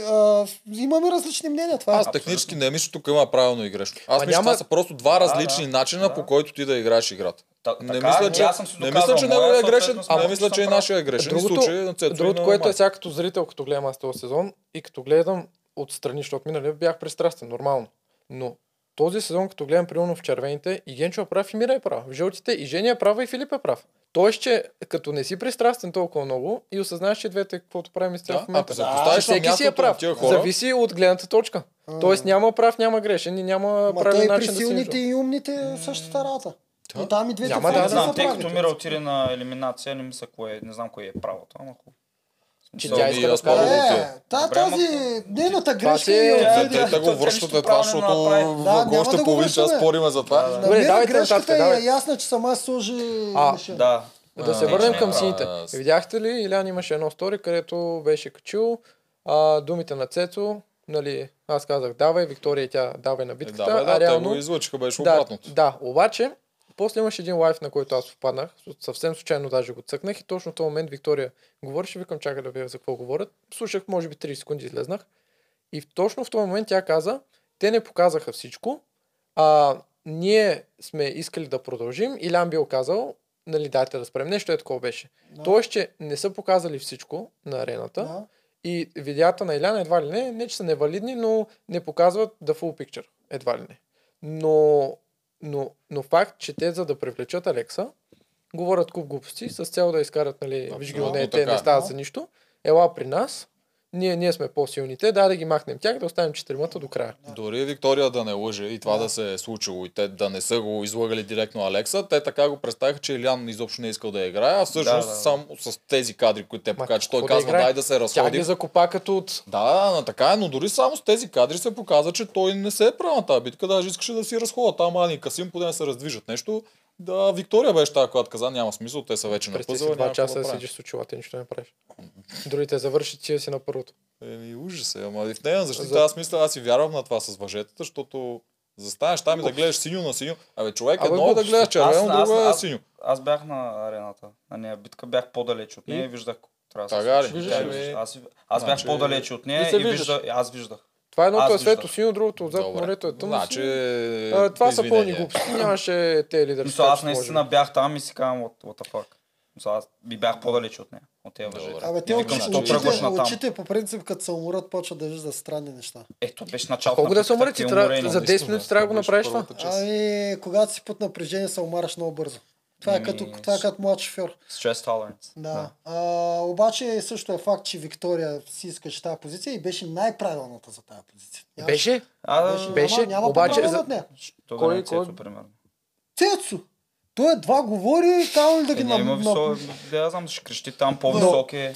имаме различни мнения. Е. Аз технически не мисля, тук има правилно и грешно. Аз мисля, това са просто два различни да, начина, да. по който ти да играеш играта. Та- Не така, мисля, че, аз съм си не доказал мисля, че неговия е грешен, смятам, не мисля, че и нашия е грешен. Другото, случай другото на което е сега като зрител, като гледам аз този сезон и като гледам отстрани, защото миналия бях пристрастен, нормално. Но този сезон, като гледам примерно в червените, и Генчо е прав, и Мира е прав. В жълтите и Жени е права, и Филип е прав. Тоест, че като не си пристрастен толкова много и осъзнаеш, че двете, каквото правим с Да, в момента. поставиш на всеки си е прав. хора- Зависи от гледната точка. Тоест няма прав, няма грешен и няма Ма правилен при начин да се силните и умните е същата работа. И там и двете Няма да, знам, тъй като Мира отиде на елиминация, не мисля кое, не знам кое е правото, ама хубаво. Че Смисъл, тя и иска да аз вкара по-добре. дете. Е, та, тази нейната грешка е я Те, те, те го Те връщат е това, не защото в още половин час спориме за това. Добре, давайте грешката нататък, е ясна, че сама сложи А. Да. Да се върнем не, към сините. Видяхте ли, Илян имаше едно стори, където беше качил а, думите на Цецо, нали, аз казах давай, Виктория и тя давай на Е, битката, да, бе, да, а те реално... го излъчиха, беше да, обратното. да, обаче, после имаше един лайф, на който аз попаднах, съвсем случайно даже го цъкнах и точно в този момент Виктория говореше, викам чакай да видя за какво говорят. Слушах, може би 30 секунди излезнах. И точно в този момент тя каза, те не показаха всичко, а ние сме искали да продължим. Илян бил казал, нали, дайте да спрем. Нещо е такова беше. Да. Тоест, че не са показали всичко на арената Да. и видеята на Илян едва ли не, не че са невалидни, но не показват the full picture. Едва ли не. Но, но, но факт, че те за да привлечат Алекса, говорят куп глупости с цел да изкарат, нали, виж ги, не, те не стават за нищо. Ела при нас ние, ние сме по-силните, да да ги махнем тях, да оставим четиримата до края. Дори Виктория да не лъже и това да. се е случило и те да не са го излагали директно Алекса, те така го представиха, че Илян изобщо не е искал да играе, а всъщност Да, да, да. само с тези кадри, които те покажат, той да казва играе? дай да се Тя разходи. ги закопа като от... Да, да, така е, но дори само с тези кадри се показва, че той не се е правил на тази битка, даже искаше да си разхода. Там Ани и Касим поне да се раздвижат нещо. Да, Виктория беше тази, която каза, няма смисъл, те са вече на пъзела, два часа да седиш с очилата и нищо не правиш. Другите завърши, ти си на първото. Еми, ужас е, ама и в нея защита За- аз мисля, аз си вярвам на това с въжетата, защото застанеш там и да гледаш синьо на синьо. Абе, човек, Абе, едно е да гледаш червено, друго е аз- синьо. Аз бях на арената, на нея битка, бях по-далеч от нея и виждах трябва да се виждах. Аз, аз бях Значи- по-далеч от нея И виждах, аз виждах. Това едното Аз е светло виждах. синьо, другото отзад Добре. морето е тъмно Значи. А, Това са пълни глупости. Нямаше те лидери. Мисля, аз наистина бях там и си казвам, what, what the fuck. Мисля, аз би бях по-далеч от нея, от тези въжета. Абе, те викам, очите, по принцип, като се уморят, почват да виждат странни неща. Ето, беше началото Колко на да се уморени. За 10 минути трябва да го направиш това. Ами, когато си под напрежение, се умараш много бързо. Това е Ами, като, това е като млад шофьор. Stress tolerance. Да. А, обаче също е факт, че Виктория си искаше тази позиция и беше най-правилната за тази позиция. Нямаше- Беше? А, Беше, беше, няма, няма обаче за- от нея. Кой- да не е кой- Цецо, примерно. Цецо! Той едва говори, камо ли да ги Е, няма нам- висок, да, я знам, ще крещи там по-висок е.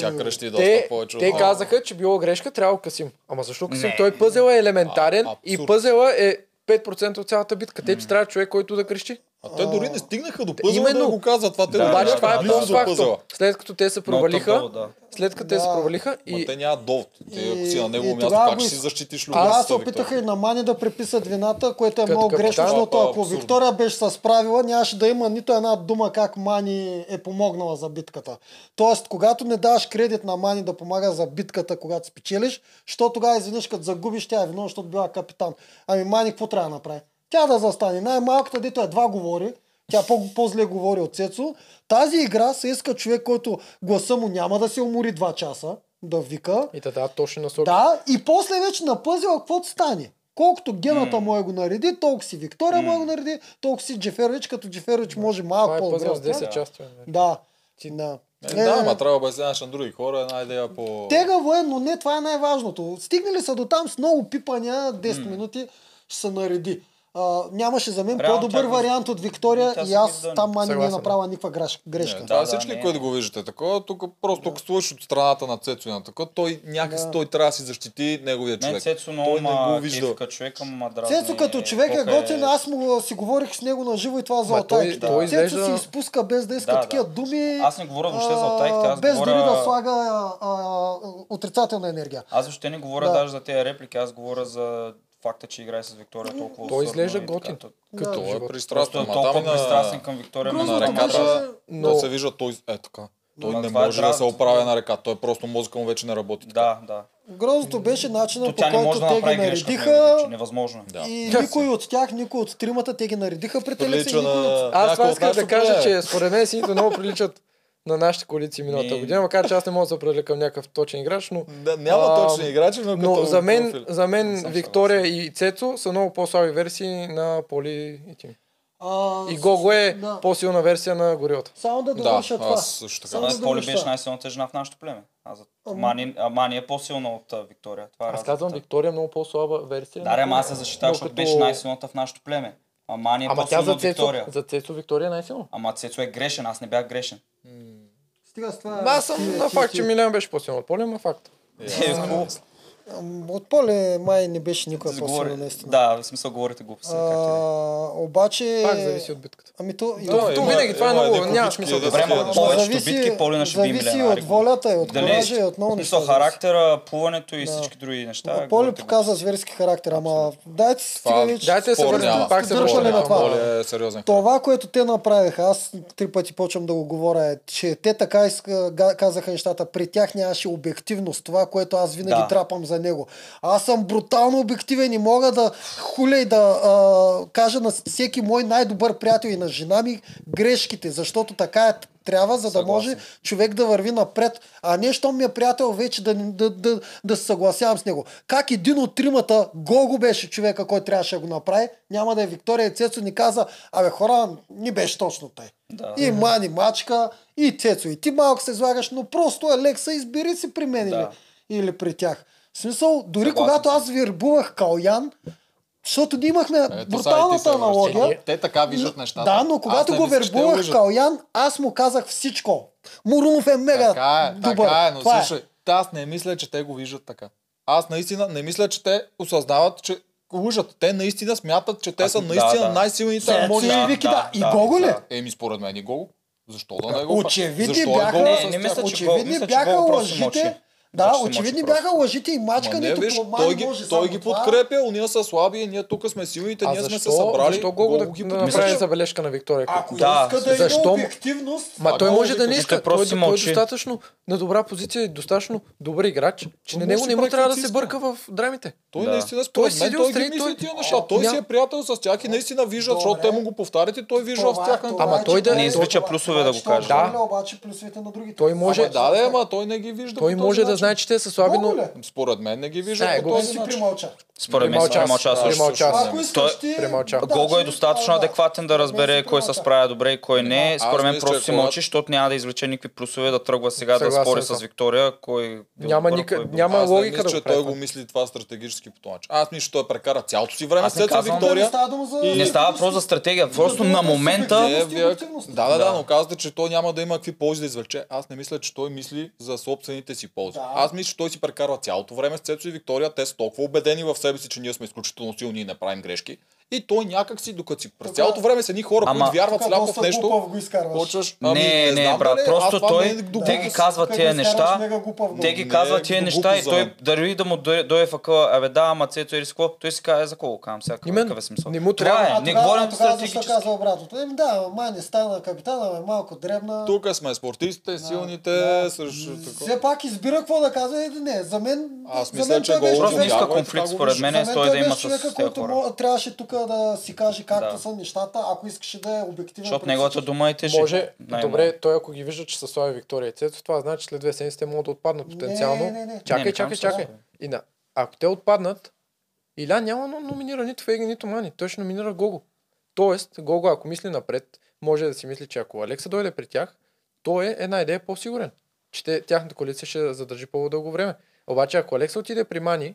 Тя крещи доста Те, повече те казаха, че било грешка, трябва Касим. Ама защо Касим? Не. Той пъзел е елементарен А, и пъзела е 5% от цялата битка. Те ти трябва човек, който да крещи. А те дори не стигнаха до пъзела да Именно. го казват това. Те Да, Обаче бяха това е близо до пъзела. постфактум. След като те се провалиха, Много тъпо, да. след като те се Да. провалиха Ма и те нямат довод. Те, ако си на и негово място, го ще си защитиш А, аз любовта? се опитаха и на Мани да приписат вината, което е Като много грешно, защото е ако абсурдно. Виктория беше се справила, нямаше да има нито една дума как Мани е помогнала за битката. Тоест, когато не даваш кредит на Мани да помага за битката, когато спечелиш, що тогава изведнъж като загубиш, тя е виновна, защото била капитан. Ами Мани какво трябва да направи? Тя да застане. Най-малката, дето едва говори, тя по- по-зле говори от Цецо. Тази игра се иска човек, който гласа му няма да се умори два часа, да вика. и да дадат точни насоки. Да, и после вече на пъзела каквото стане. Колкото гената му е го нареди, толкова си Виктория му е го нареди, толкова си Джеферович, като Джеферович може Това малко е пъзел по-добре. с да 10 стане. части. бе. Да. да. Е, да, ама трябва да обясняваш на други хора една идея по... Тегаво е, но не това е най-важното. Стигнали са до там с много пипания, 10 минути ще се нареди. А, нямаше за мен Реално по-добър тя вариант от Виктория Тя и аз там мани не е направила никаква греш- грешка. Не, това Да, да, всички, да, не. които го виждате такова, тук просто ако слушаш от страната на Цецо и на такова, той някакси Да. той трябва да си защити неговия човек. Цецо много той не го вижда. като човека, ма дразни. Цецо като човек е колко готин, аз му си говорих с него на живо и това за Ма той- Цецо изглежда- си изпуска без да иска Да, такива да. думи. Аз не говоря въобще за аз без говоря- дори да слага а, а, отрицателна енергия. Аз въобще не говоря Да. даже за тези реплики, аз говоря за факта, че играе с Виктория толкова Той изглежда готин. То- Като Той е пристрастен, е толкова на, пристрастен към Виктория. на реката, но- да се вижда той е така. Той Ма не е може да се оправя на река. Той просто мозъка му вече не работи. така. Да, да. Грозното беше начинът по който да те ги наредиха Невъзможно е. Да. и Да. никой от тях, никой от тримата, те ги наредиха пред Прилича Алекса и никой на- от... Аз това искам да кажа, че според мен сините много приличат на нашите коалиции миналата Ми- година, макар че аз не мога да се определя към някакъв точен играч, но, Да, няма А, точни играчи, но, но като за мен, за мен Не съм Виктория и Цецо са много по-слаби версии на Поли и Тими. А, И Гого е да. по-силна версия на Горилата. Само да Да, довърша това. аз също така. Само да Поли довърша. беше най-силната жена в нашото племе. Аз Мани, а, Мани е по-силна от а, Виктория. Това е Аз разликата. казвам Виктория е много по-слаба версия. Да, ама Поли. аз се защитавам, Но защото като- беше най-силната в нашото племе. А Мани е Ама тя за от Цецо, Виктория. за Цецо Виктория е най-силна. Ама Цецо е грешен, аз не бях грешен. Стига с това. Аз съм ти- на ти- факт, ти- че Милен беше по-силна от Поли, ама факт. Е. Ам, От поле май не беше никога Си по-силно говори- наистина. Да, в смисъл говорите глупости. да е. А, обаче... Пак зависи от битката. Ами то... и- То- то винаги това е много, няма смисъл да се ама гледа. повечето зависи- битки Полина ще би зависи от волята и от коража и от много неща. характера, плуването и Да. всички други неща. А, Поле показва зверски характер, ама дайте си Това- стига вече. Дайте да се върнем, пак се на на това. е. Това, което те направиха, аз три пъти почвам да го говоря, е, че те така казаха нещата. При тях нямаше обективност, това, което аз винаги трапам за него. Аз съм брутално обективен и мога да хуля и да а, кажа на всеки мой най-добър приятел и на жена ми грешките, защото така е трябва, за да Съгласен. може човек да върви напред, а не, щом ми е приятел, вече да, да, да, да се съгласявам с него. Как един от тримата, Гого беше човека, който трябваше да го направи, няма да е Виктория Цецо, ни каза, абе хора, ни беше точно тъй. Да. И Мани Мачка, и Цецо, и ти малко се излагаш, но просто Алекса, избери си при мен. Да. или. или при тях. В смисъл, дори Съгласен когато аз вербувах Калян, защото ние имахме Ето, бруталната връщаш. аналогия. Те, те така виждат нещата. Да, но Аз когато не го вербувах. Калян, аз му казах всичко. Мурунов е мега Така е, добър. така е, но Това слушай, та аз не мисля, че те го виждат така. Аз наистина не мисля, че те осъзнават, че лъжат. Те наистина смятат, че те Аз- са да, наистина да. най-силните хармонии. и Вики, да. И Гого ли? Еми, според мен и Гого. Защо да не го Очевидни е бяха, Не, не мисля, че очевидни бяха лъжите. Да, Значи се очевидни бяха лъжите и Ма не, мачкането виж, по той май ги, може той ги това. подкрепя, уния са слаби, ние тук сме силните, А ние сме се защо, събрали. защо Гого да, ги да направи забележка на Виктория? Ако Да, иска да има защо- обективност, Ма А той може да не иска. той Той, е достатъчно на добра позиция и достатъчно добър играч, че на може него не му трябва да се бърка в драмите. Той Да. наистина, според мен, той ги мисли тия неща. Той си е приятел с тях и наистина вижда, защото те му го повтарят и той вижда в е- тях. Ама е, той да- Не извлича това- плюсове да е, го каже. Да. отделя обаче плюсовете на другите. Той може- да, да, ама той не ги вижда Той може този да знае, че те са слаби, но... Според мен не ги вижда Знае по го. Той този си начин. примълча. Според мен си Примълча. също. Примълча. Той- ти... Примълча. да, Гого е достатъчно да, адекватен да разбере кой се справя добре и кой не. Аз Според мен просто си мълчи, защото няма да извлече никакви плюсове да тръгва сега да спори с Виктория. Кой бил Няма кой бил няма Аз не логика мисля, да че той го мисли това стратегически по този начин. Аз мисля, че той прекара цялото си време Аз с не Цецо казвам- Виктория. Не става въпрос за стратегия. Просто на момента... Да, да, да, Да. но казвате, че той няма да има какви ползи да извлече. Аз не мисля, че той мисли за собствените си ползи. Аз мисля, че той си прекарва цялото време с Цецо и Виктория. Те са толкова убедени в себе си, че ние сме изключително силни и не правим грешки. И той някак си, докато си през цялото време са едни хора, Ама- които вярват сляпо в нещо. глупав го изкарваш. Почваш, ами, Не, не, знам брат, дали, просто той, не е до те ги казват тия неща, те ги Не, казват е тия неща и той дори да му дойде в акъла, абе да, ама Цецо или си какво, той си казва за кого казвам сега, какъв е смисъл. Не му трябва. е, не говорим защо стратегически. казва обратното? Еми да, май не стана капитана, ме малко дребна. Тук сме спортистите, силните, да. срещу такова. Все пак избира какво да казва и не. За мен, Аз мисля, че го Просто не иска конфликт, според мен, той да има с тези хора. трябваше тук да си каже както Да. са нещата, ако искаше да е обективен. Защото неговата дума е тежи. Може, Най-много. добре, той ако ги вижда, че са слаби Виктория и Цецо, това значи, че след две седмици те могат да отпаднат потенциално. Не, не, не. Чакай, Не, не чакай, чакай. И на, ако те отпаднат, Иля няма номинира нито Фейги, нито Мани. Той ще номинира Гого. Тоест, Гого, ако мисли напред, може да си мисли, че ако Алекса дойде при тях, той е една идея по-сигурен. Че те, тяхната коалиция ще задържи по-дълго време. Обаче, ако Алекса отиде при Мани,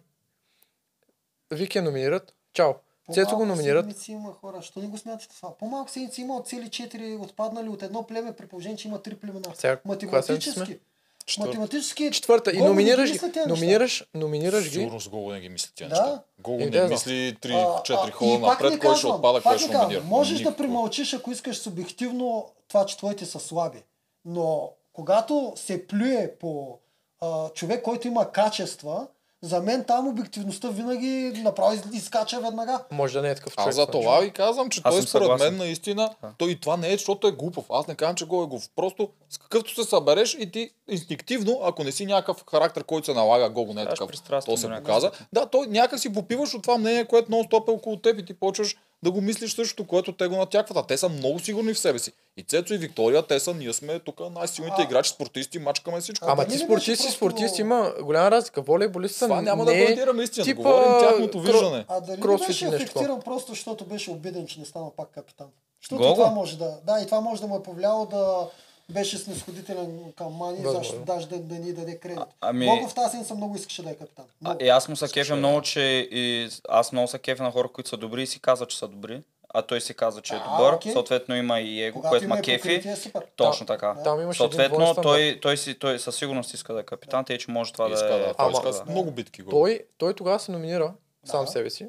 Вики я номинират, чао. Цецо го номинират. седмици има хора. Що не го смятате това? По-малко седмици има от цели 4 отпаднали от едно племе, при положение, че има три племена. Сега, Математически. Четвърта. Математически. Четвърта. И Гого номинираш ги. Номинираш, номинираш ги. Сигурно с Гого не ги мисли тия Да. неща. Гого Е, не да, мисли А, 3-4 а, хода и пак напред, кой ще отпада, кой ще номинира. Можеш да примълчиш, ако искаш субективно това, че твоите са слаби. Но когато се плюе по а, човек, който има качества, за мен там обективността винаги направо из- изкача веднага. Може да не е такъв човек. Аз за това ви казвам, че Аз той според съгласен. мен наистина, той и това не е, защото е глупав. Аз не казвам, че го е глупав. Просто с какъвто се събереш и ти инстинктивно, ако не си някакъв характер, който се налага, Гого не е такъв, то се показа. Да, той някак си попиваш от това мнение, което нон-стоп е около теб и ти почваш да го мислиш също, което те го натякват. А те са много сигурни в себе си. И Цецо и Виктория, те са, ние сме тук най-силните А- играчи, спортисти, мачкаме всичко. Ама ти не спортист беше и просто- спортист има голяма разлика. Волейболиста Това няма не да е коментираме истината, типа, говорим тяхното виждане. А дали не беше афектиран просто, защото беше обиден, че не стана пак капитан? Защото това може да... Да, и това може да му е повлияло да беше снисходителен към Мани, Възможно. защото даже да, да ни даде кредит. ами- Много в тази седмица много искаше да е капитан. А, Много. и аз му се кефя много, че и аз много се кефя на хора, които са добри и си казват, че са добри. А той си каза, че е А, добър. окей. Съответно има и его, Когато което има ма е кефи. покритие, супер. Точно така. Там имаше Съответно, двоен той, той, си, той със сигурност иска да е капитан, тъй че може това Иска, да е. да, той Ама- иска с много битки. Гого. Той, той тогава се номинира сам Да. себе си.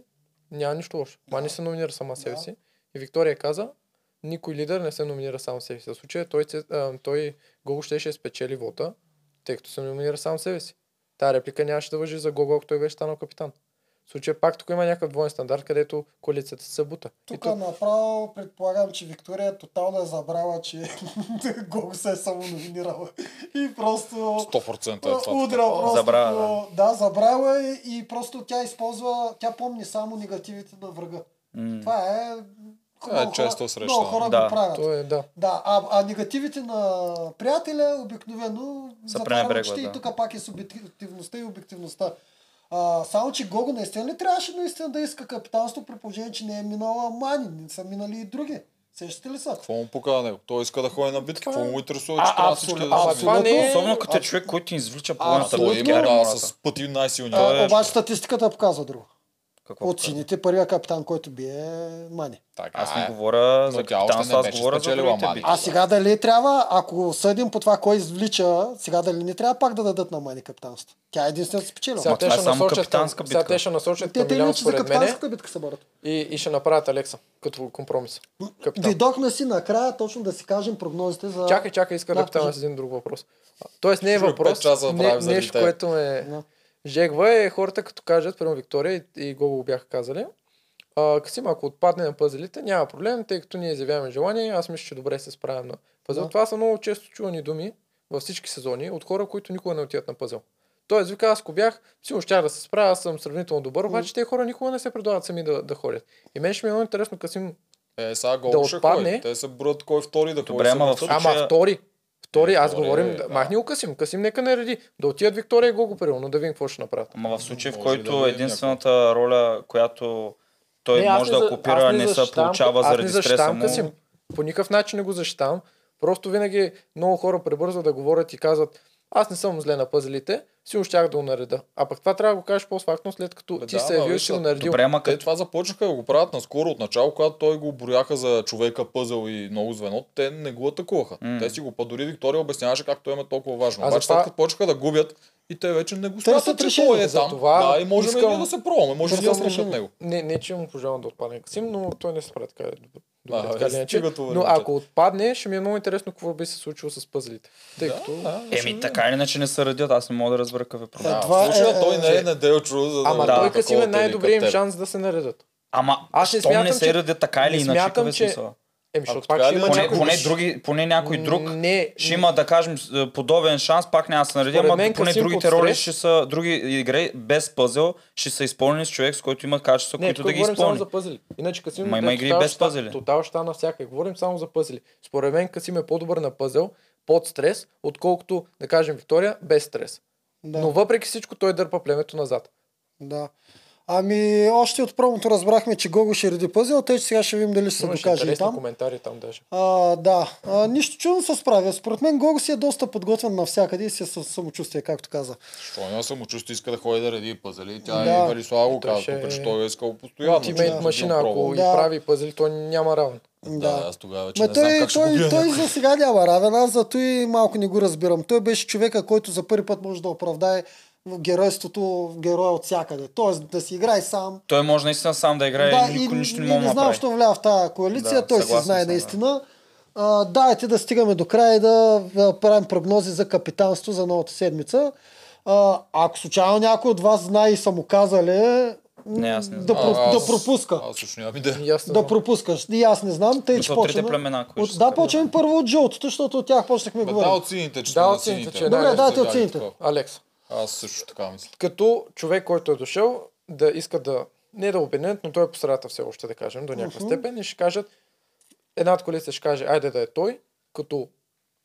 Няма нищо лошо. Мани се номинира сама себе Да. си. И Виктория каза, никой лидер не се номинира сам себе си. В случая той, се- а, той Гого ще ще спечели вота, тъй като се номинира сам себе си. Тая реплика нямаше да въжи за Гого, ако той беше станал капитан. В случая пак тук има някакъв двоен стандарт, където коалицията се събута. И Тук направо предполагам, че Виктория тотално е забрала, че Гого се е самономинирала. И просто 100% е това. удра просто. Забравя, да. забравя е и просто тя използва, тя помни само негативите на врага. М. Това е... Това е много често хора- срещано. Много хора Да. го правят. То е, да. Да, а, а негативите на приятеля обикновено затваря пренебрегват, очите да. и тук пак е субективността и обективността. А, само, че Гого наистина ли трябваше наистина да иска капитанство при положение, че не е минала Мани, не са минали и други. Сещате ли са? Какво му пука на него? Той иска да ходи на битки. Какво му интересува, А, че трябва абсолютно. всички да са това не е- Особено като е човек, който ти извлича половината Абсолютно, да, с пъти най-силни. А, обаче статистиката показва друго. Какво От сините първия капитан, който бие Мани. Аз не говоря за не аз говоря за другите битки. А сега дали трябва, ако съдим по това кой извлича, сега дали не трябва пак да дадат на Мани капитанство? Тя е единствената спечелила. Сега те ще насочат сега те ще насочат Те към те Милиан, според мене, капитанската битка се борят. и, и ще направят Алекса като компромис. Капитан. Дойдохме си накрая точно да си кажем прогнозите за... Чакай, чакай, иска да, Да, питам с един друг въпрос. Тоест не е въпрос, не, нещо, което ме жегва е хората като кажат, примерно Виктория и, и Гого го бяха казали, а, Касим, ако отпадне на пъзелите, няма проблем, тъй като ние изявяваме желание, аз мисля, че добре се справям на пъзел. Да. Това са много често чувани думи във всички сезони от хора, които никога не отиват на пъзел. Тоест, вика, аз ако бях, сигурно щях да се справя, аз съм сравнително добър, обаче те хора никога не се предлагат сами да, да ходят. И мен ще ми е много интересно, Касим, Е, сега да ще отпадне. ходи. Те се броят кой втори да Добре, ама в въртат. Ама втори. Втори, аз говорим, да. да. махни го Касим. Касим нека не реди. Да отидат Виктория и Гого примерно, да видим какво ще направят. Ама в случай, в да който видим единствената роля, която той Не, може не да окупира, аз не се получава аз не заради стреса му. Касим. По никакъв начин не го защитавам. Просто винаги много хора пребързват да говорят и казват, аз не съм зле на пъзелите, сигурно щях да го нареда. А пък това трябва да го кажеш по-фактно, след като Бе, ти да, се явил и си го наредил. Добре, ама Те това започнаха да го правят наскоро от начало, когато той го брояха за човека пъзъл и много звено. Те не го атакуваха. М. Те си го па дори Виктория обясняваше как той им е толкова важно. А Обаче затова- след като почнаха да губят и те вече не го смятат, че той е там. Затова да, и можем искам- да се пробваме. Може да срещнат решение. него. Не, не, че му пожелавам да отпадне Касим, но той не се прави така. Добре, Да, така е, иначе. това, Но ако отпадне, ще ми е много интересно какво би се случило с пъзелите. Тъй Да, като... да, Еми, видим. така или иначе не се радят, аз не мога да разбера какъв е проблем. Да, Това случая е, той е, не е че- неделчо, за да Ама Да, той такова Касим е най-добрият им шанс да се наредат. Ама, Аз не щом не смятам, се че- радят така или иначе, смятам, какъв е че- смисъл? Еми, защото пак ще има Поне, някой... поне, други, поне някой друг Не, ще има, да кажем, с- подобен шанс, пак няма да се нареди, ама мен поне другите роли ще са, други игри без пъзел, ще са изпълнени с човек, с който има качества, Не, които да ги говорим само изпълни. за пъзели. Иначе Касим Ма има е игри тотал без пъзели. Тотал ща на всяка. Говорим само за пъзели. Според мен Касим е по-добър на пъзел, под стрес, отколкото, да кажем, Виктория, без стрес. Да. Но въпреки всичко той дърпа племето назад. Да. Ами, още от промото разбрахме, че Гого ще реди пъзел, тъй че сега ще видим дали ще се докаже и там. коментари там даже. А, да, а, нищо чудно се справя. Според мен Гого си е доста подготвен навсякъде и си е със самочувствие, както каза. Що няма самочувствие, иска да ходи да реди пъзели. Тя Да. и Велислава го Той каза, ще- тук, че той е искал постоянно. че Ultimate да машина, ако пробва. и Да. прави пъзели, той няма равен. Да, аз тогава вече Ма не знам той, как ще го той, бия. той за сега няма равен, аз зато и малко не го разбирам. Той беше човека, който за първи път може да оправдае геройството героя от всякъде. Тоест да си играе сам. Той може наистина сам да играе да, и никой нищо не може не да знам, направи. защо влява в тази коалиция, Да, той си знае съм, да. наистина. А, дайте да стигаме до края и да, да правим прогнози за капитанство за новата седмица. А, ако случайно някой от вас знае и са му казали, Не, аз не да, знам. про, А, да аз- пропуска. Аз също нямам идея. Не Да знам. пропускаш. И аз не знам. Тъй, че почваме... племена, От, да, почваме първо от жълтото, защото от тях почнахме да Бе, Да, говорим. от сините, че Да, от сините, Добре, да, дайте да, от сините. Алекс. Аз също така мисля. Като човек, който е дошъл да иска да, не да обединят, но той е по средата все още, да кажем, до някаква степен и ще кажат, едната коалиция ще каже, айде да е той, като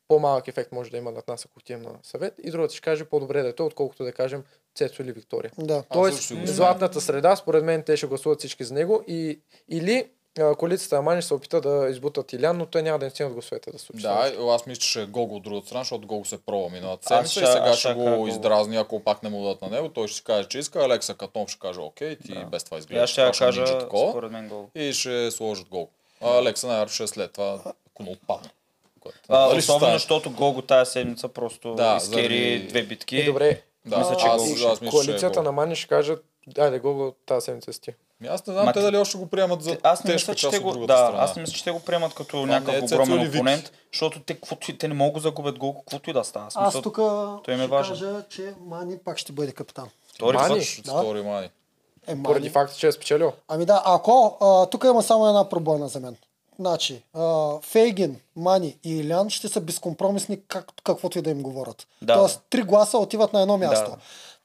по-малък ефект може да има над нас, ако отидем на съвет, и другата ще каже, по-добре да е той, отколкото да кажем Цецо или Виктория. Да. Тоест, златната среда, според мен, те ще гласуват всички за него и, или а, коалицията Амани ще се опита да избутат Илян, но той няма да им стигнат гласовете да случи. Да, аз мисля, че ще е Гого от другата страна, защото Гого се пробва миналата седмица и сега ще кажа го Гого. издразни, ако пак не му дадат на него. Той ще си каже, че иска, Алекса Катон ще каже, окей, ти без това И изглежда. аз ще страшен кажа, такова. според мен гол. И ще сложат гол. А Алекса най-вероятно ще е след това, ако не отпадне. А, особено, защото Гого тази седмица просто Да, изкери заради- две битки. И добре, Да, Мисля, че аз, ще- аз мисля, че е коалицията гол. на Мани ще кажат, айде Гого тази седмица си ти. Аз не знам Ма те ти- дали още го приемат за Аз не мисля, че част те от го, да, страна. аз не мисля, че те го приемат като е някакъв огромен опонент, защото те, каквото и те не могат да загубят гол, каквото и да става. Аз Смисъл, тук той им е ще важен. кажа, че Мани пак ще бъде капитан. Втори Мани? път. Ще Да. Втори мани. Е, Мани. Поради факта, че е спечелил. Ами да, ако а, тук има само една пробойна за мен. Значи, Фейгин, Мани и Илян ще са безкомпромисни как, каквото и да им говорят. Да. Тоест, три гласа отиват на едно място. Да.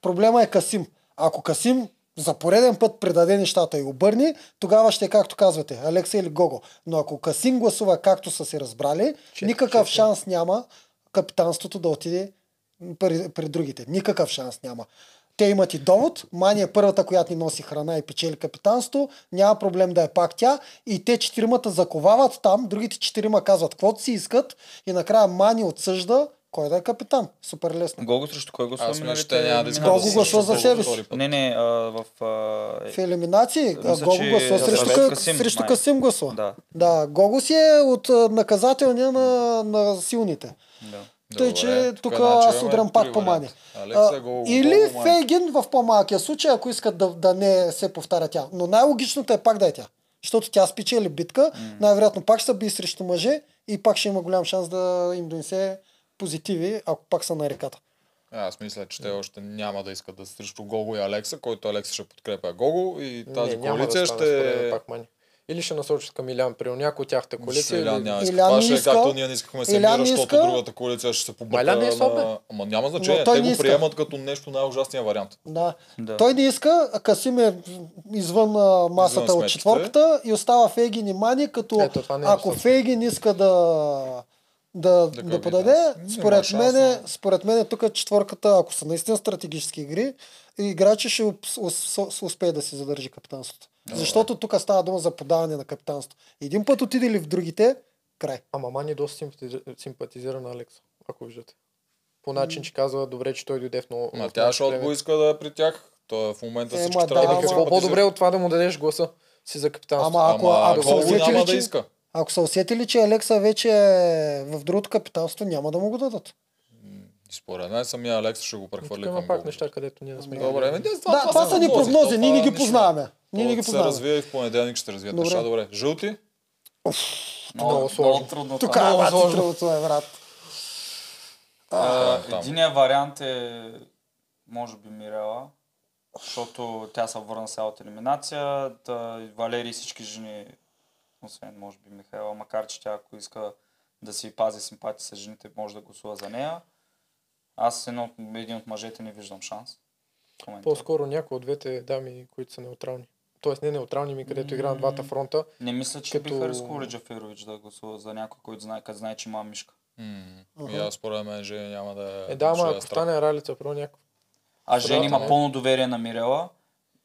Проблема е Касим. Ако Касим за пореден път предаде нещата и обърни, тогава ще е както казвате, Алекса или Гого. Но ако Касим гласува както са се разбрали, Че- никакъв че- шанс няма капитанството да отиде при, при другите. Никакъв шанс няма. Те имат и довод. Мани е първата, която ни носи храна и печели капитанство. Няма проблем да е пак тя. И те четиримата заковават там, другите четирима казват каквото си искат. И накрая Мани отсъжда кой да е капитан. Супер лесно. Гого срещу кой гласува Аз че те няма да искат Гого гласува за себе си. Не, не, а, в... А, В елиминации Мисля, Гого гласува срещу, Касим, Ка- Касим, срещу май. Касим гласува. да, Да, Гого си е от наказателния на, на силните. да. Тъй, че тук, тук значи, аз имаме удрям три пак по Мани. Или. Фейгин в по-малкия случай, ако искат да, да не се повтаря тя. Но най-логичното е пак да е тя. Защото тя спечели битка, най-вероятно пак ще би срещу мъже и пак ще има голям шанс да им донесе позитиви, ако пак са на реката. Аз мисля, че те още няма да искат да срещу Гого и Алекса, който Алекса ще подкрепя Гого и тази не, коалиция да стане, ще... пак мани. Или ще насочат към Илян, при някой от тяхната коалиция. Илян или... няма да иска. Илян Това не ще е иска. както ние не искахме Илян Семира, не защото иска. другата коалиция ще се побърка. Илян не е на... Ама няма значение, те не го иска. приемат като нещо най-ужасния вариант. Да. Да. Той не иска, а Касим е извън а, масата Извън от сметките. четворката и остава Фейгин и Мани, като Ето, е ако достатъчно. Фейгин иска да, да, да, кабинет. подаде, според мен, според мен тук четворката, ако са наистина стратегически игри, играчи ще ус- ус- успее да си задържи капитанството. Защото тук става дума за подаване на капитанство. Един път отиде ли в другите, край. Ама Мани доста симпатизира, симпатизира на Алекса, ако виждате. По начин, че казва, добре, че той дойде в много. Ма тя, защото го иска да е при тях. Той в момента Е, всички ма трябва да, да какво по-добре от това да му дадеш гласа си за капитанство? Ама ако, Ама ако са Гого усетили, няма да че, иска. ако са усетили, че Алекса вече е в другото капитанство, няма да му го дадат. Според мен самия Алекс ще го прехвърли към пак неща, където ние не сме. Добре, ами, Да, това са ни прогнози, ние не ги познаваме. Ние не ги се познаваме. развие и в понеделник ще развият Добре. неща. Добре. Жълти? Много сложно. трудно. Тук е Много другото е, брат. А. Единият вариант е, може би Мирела, защото тя се върна сега от елиминация, да, Валери и всички жени, освен може би Михайла, макар че тя ако иска да си пази симпатия с жените, може да гласува за нея. Аз едно, един от мъжете не виждам шанс. По-скоро някои от двете дами, които са неутрални. Тоест не неутрални ми, където игра на двата фронта. Не мисля, че като- биха рискували Джаферович да гласува за някой, който знае, като знае, че има мишка. М, И аз според мен Жени няма да Е, да, ама ако страх. стане ралица, про някакво. А Жени има не? пълно доверие на Мирела.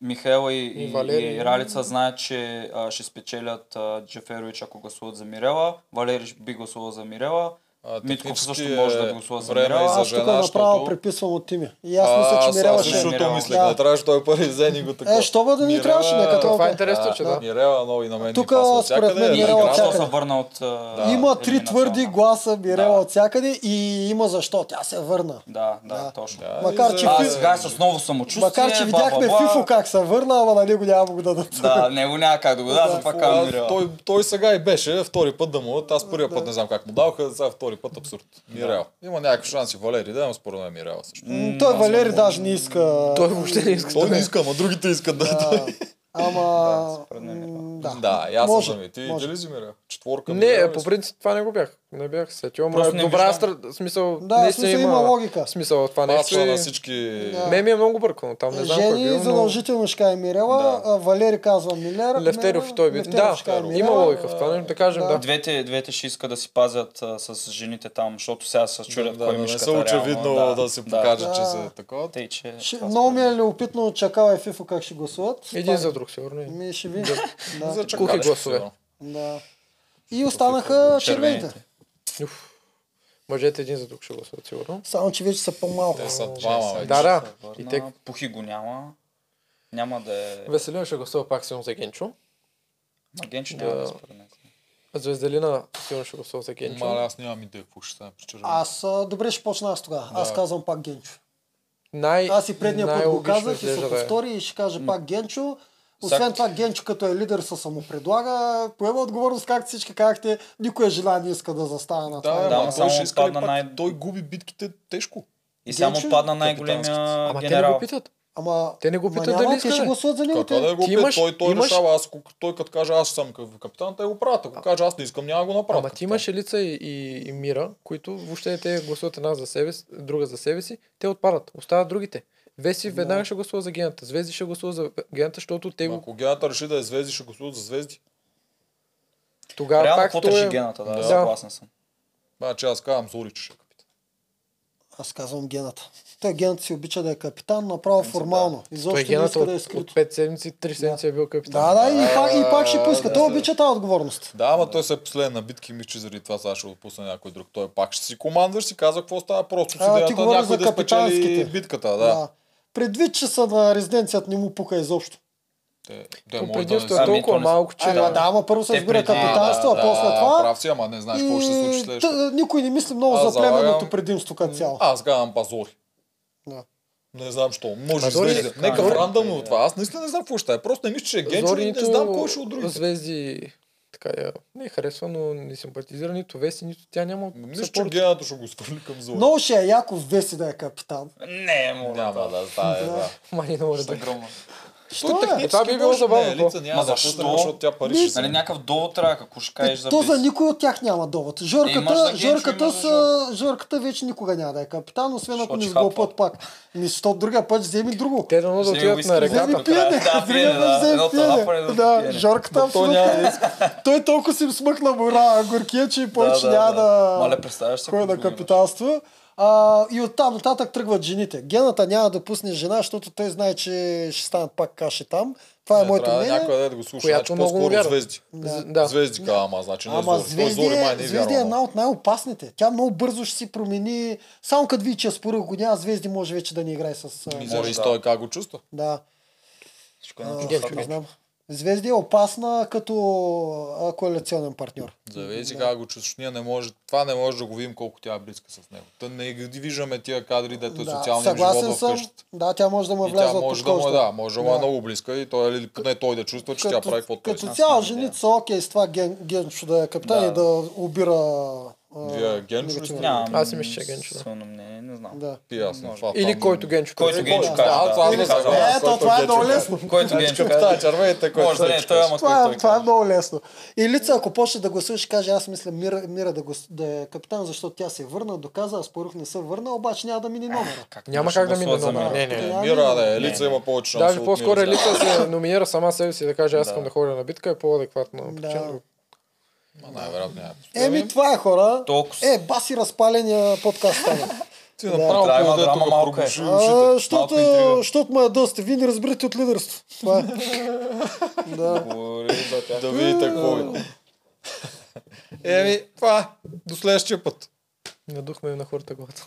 Михаела и, И и, Валери. и Ралица знаят, че а, ще спечелят а, Джаферович, ако гласуват за Мирела. Валери би гласувал за Мирела. А, Митков също може е да гласува за време и Мирела. за Аз тук жена, направо защото- преписвам от Тими. И аз мисля, че Аз- Мирела аз ще... също Мирела. мислех, Да. не трябваше той първи взени го така. Е, що бъде ни трябваше, нека това Това е да- интересно, че да. Мирела много и на мен Тук, според мен, Мирела се върна от... Има три твърди гласа Мирела Да. от всякъде и има защо. Тя се върна. Да, да, Да. точно. Да, Макар, че за- А Фи- сега е с ново самочувствие. Макар, че видяхме. Фифо как се върна, ама на него няма да го дадат. Да, него няма как да го дадат, Мирела. той, той сега и беше, втори път да му, аз първия път не знам как му даваха, сега втори път абсурд. Мирел. Има някакви шанси Валери да, но според мен Мирела също. М, Той Валери даже не иска. Той въобще не иска. Той не иска, ама другите искат да. Да. Ама... според мен е м, Да. Да, и аз съм Може, за ми. Ти може. дали си Мирел? Четворка Не, Мирел ли по си? принцип това не го бях. Не бях сетил, Просто не добра стра... смисъл. Да, наистина смисъл има логика. Смисъл това нещо. Пасва на всички... Да. Ме ми е много бъркано. Там не знам кой е Жени бил, но... задължително ще каже Мирела, а Валери казва Милера. Левтеров и той би. Да, каже има Мирела. логика в това. нещо, Да кажем, Да. да. Двете, двете ще искат да си пазят а, с жените там, защото сега се чудят Да, кой да, не мишката са очевидно реално, да, се покаже, че Да. са такова. Тъй, че... Много ми е любопитно Чакала и Фифо как ще гласуват. Един Това- за друг, сигурно. и- Ми ще видим. Да. За Кухи гласове. да. И останаха червените. Уф. Мъжете един за друг ще гласуват, сигурно. Само, че вече са по-малко. Те са двама. Да, да. И И те... Пухи го няма. Няма да е... Веселина ще гласува пак силно за Генчо. Агенчо няма да Да. Звезделина силно ще гласува за Генчо. Мале, аз нямам идея какво ще стане. Аз, а, добре ще почна аз тогава. Аз Да. казвам пак Генчо. Най... Аз и предния път го казах и се е. повтори и ще кажа пак Генчо. Освен това, Генчо като е лидер се самопредлага, поема отговорност, както всички казахте, никоя жена не иска да застане на това. Да, Да, да, ама ама само ще падна пак? най- Той губи битките тежко. И само падна най-големия. Ама те не го питат. Ама, Те не го питат няма, дали иска ще да е. гласуват за него. Какво да те. го Ти пи, имаш- той, той имаш- решава, аз, той като каже аз съм капитан, те го правят. Ако каже аз не искам, няма да го направя. Ама ти имаш Елица и, и, и Мира, които въобще те гласуват една за себе друга за себе си, те отпадат. Остават другите. Веси веднага ще гласува за гената. Звезди ще гласува за гената, защото те го... Ако гената реши да е звезди, ще гласуват за звезди. Тогава Реално пак той реши е... гената, да, Да. съгласен съм. Значи аз казвам Зори, че ще е капитан. Аз казвам гената. Той гената си обича да е капитан, направо формално. Той Изобщо не гената иска от, да е от скрито. 5 седмици, 3 седмици е бил капитан. Да, да, и пак, и пак ще Да, поиска. да, Той да. обича тази отговорност. Да, ама той се е последен на битки, мисля, че заради това сега ще отпусне някой друг. Той пак ще си командваш, си казва какво става, просто си А, ти идеята говориш някой за да спечели битката. Да. Предвид, че са на резиденцията, не му пука изобщо. Те, То може предимството да е толкова Ами, малко, че... Ама да, ама първо се Те избира капитанство, да, а после да, това. Прав си, ама не знаеш какво ще се случи следващото. Никой не мисли много Аз за племенното предимство като цяло. Аз казвам пазори. Да. Не знам що. Може Зори- звезди. Нека Зори- рандъмно от това. Аз наистина не знам какво ще е. Просто не мисля, че е генчо и не знам кой ще от другите. звезди така я не харесва, но не симпатизира нито Веси, нито тя няма Мисля, че гената ще го свърли към Зори. Много ще е яко Веси да е капитан. Не, мога Няма да стане, да. Мани не може да. Що е? Това би било забавно. Не, лица няма Ма защо? пусне, защото тя пари ще. Нали някакъв довод трябва, какво ще кажеш за То за никой от тях няма довод. Е, Жорката, Генчо, жорката, са, жорката вече никога няма да е капитан, освен ако не ще сглупат пак. Ми, защото другия път ще вземи друго. Те да да отидат на да Вземи реката. пиене. Да, Другия пиене, път вземи пиене. Да, жорката той абсолютно. Толкова си смъкна мора горкия, че повече няма да... Мале, представяш се. кой какво да капитанства. А, и оттам нататък тръгват жените. Гената няма да пусне жена, защото той знае, че ще станат пак каши там. Това е моето мнение. някой да е да го слуша. Която Значи много вярва. звезди. Да. Да. Звезди казва, ама значи не Ама Зори. Той Звезди, е, май не Звезди е една от най-опасните. Тя много бързо ще си промени. Само като види, че е спорил го няма, Звезди може вече да ни играе с... а, Може и той как го чувства. Да. Всичко е А, начало. Звезди е опасна като коалиционен партньор. Зависи как го чувстваш. Ние не може, това не може да го видим колко тя е близка с него. Та не ги виждаме тия кадри, дето е Да, социалния съгласен живот съм. къщата. Да, тя може да му тя от може да му е, да, може да му е много близка и той, или поне той да чувства, че тя прави какво той Като цяло жените са окей с това ген, Генчо да е капитан Да. и да обира... Вие Генчо ли сте? Нямам Аз си мисля, че е Генчо, да. силно мнение, не знам. Да. И аз не. Това Или там- който Генчо. Който. Генчо Да, каже, да. това не казва, знам. Ето, това е много лесно. Който Генчо каже. червените, който Може да не, Генчо той ама Това е, това е много лесно. И лица, ако почне да гласува, ще каже, аз мисля Мира, Мира да, го, да е капитан, защото тя се върна, доказа, аз Спорух не се върна, обаче няма да мини номера. Няма как да мине гласуват за номер. мен? Не, не. Мира, да да е. Не, Лица не. има повече шанс. Даже от по-скоро да. се номинира сама себе си да каже аз искам Да. да ходя на битка е по-адекватно. Да. Най-вероятно. Еми, това е хора. Толкова. Е, баси разпаления подкаст стана. Ти направо Трябва по-дето драма малко е. Защото защото ме е доста. Вие не разбирате от лидерство. Това е. да. Да видите какво е. Еми, това. До следващия път. Надухме на хората главата.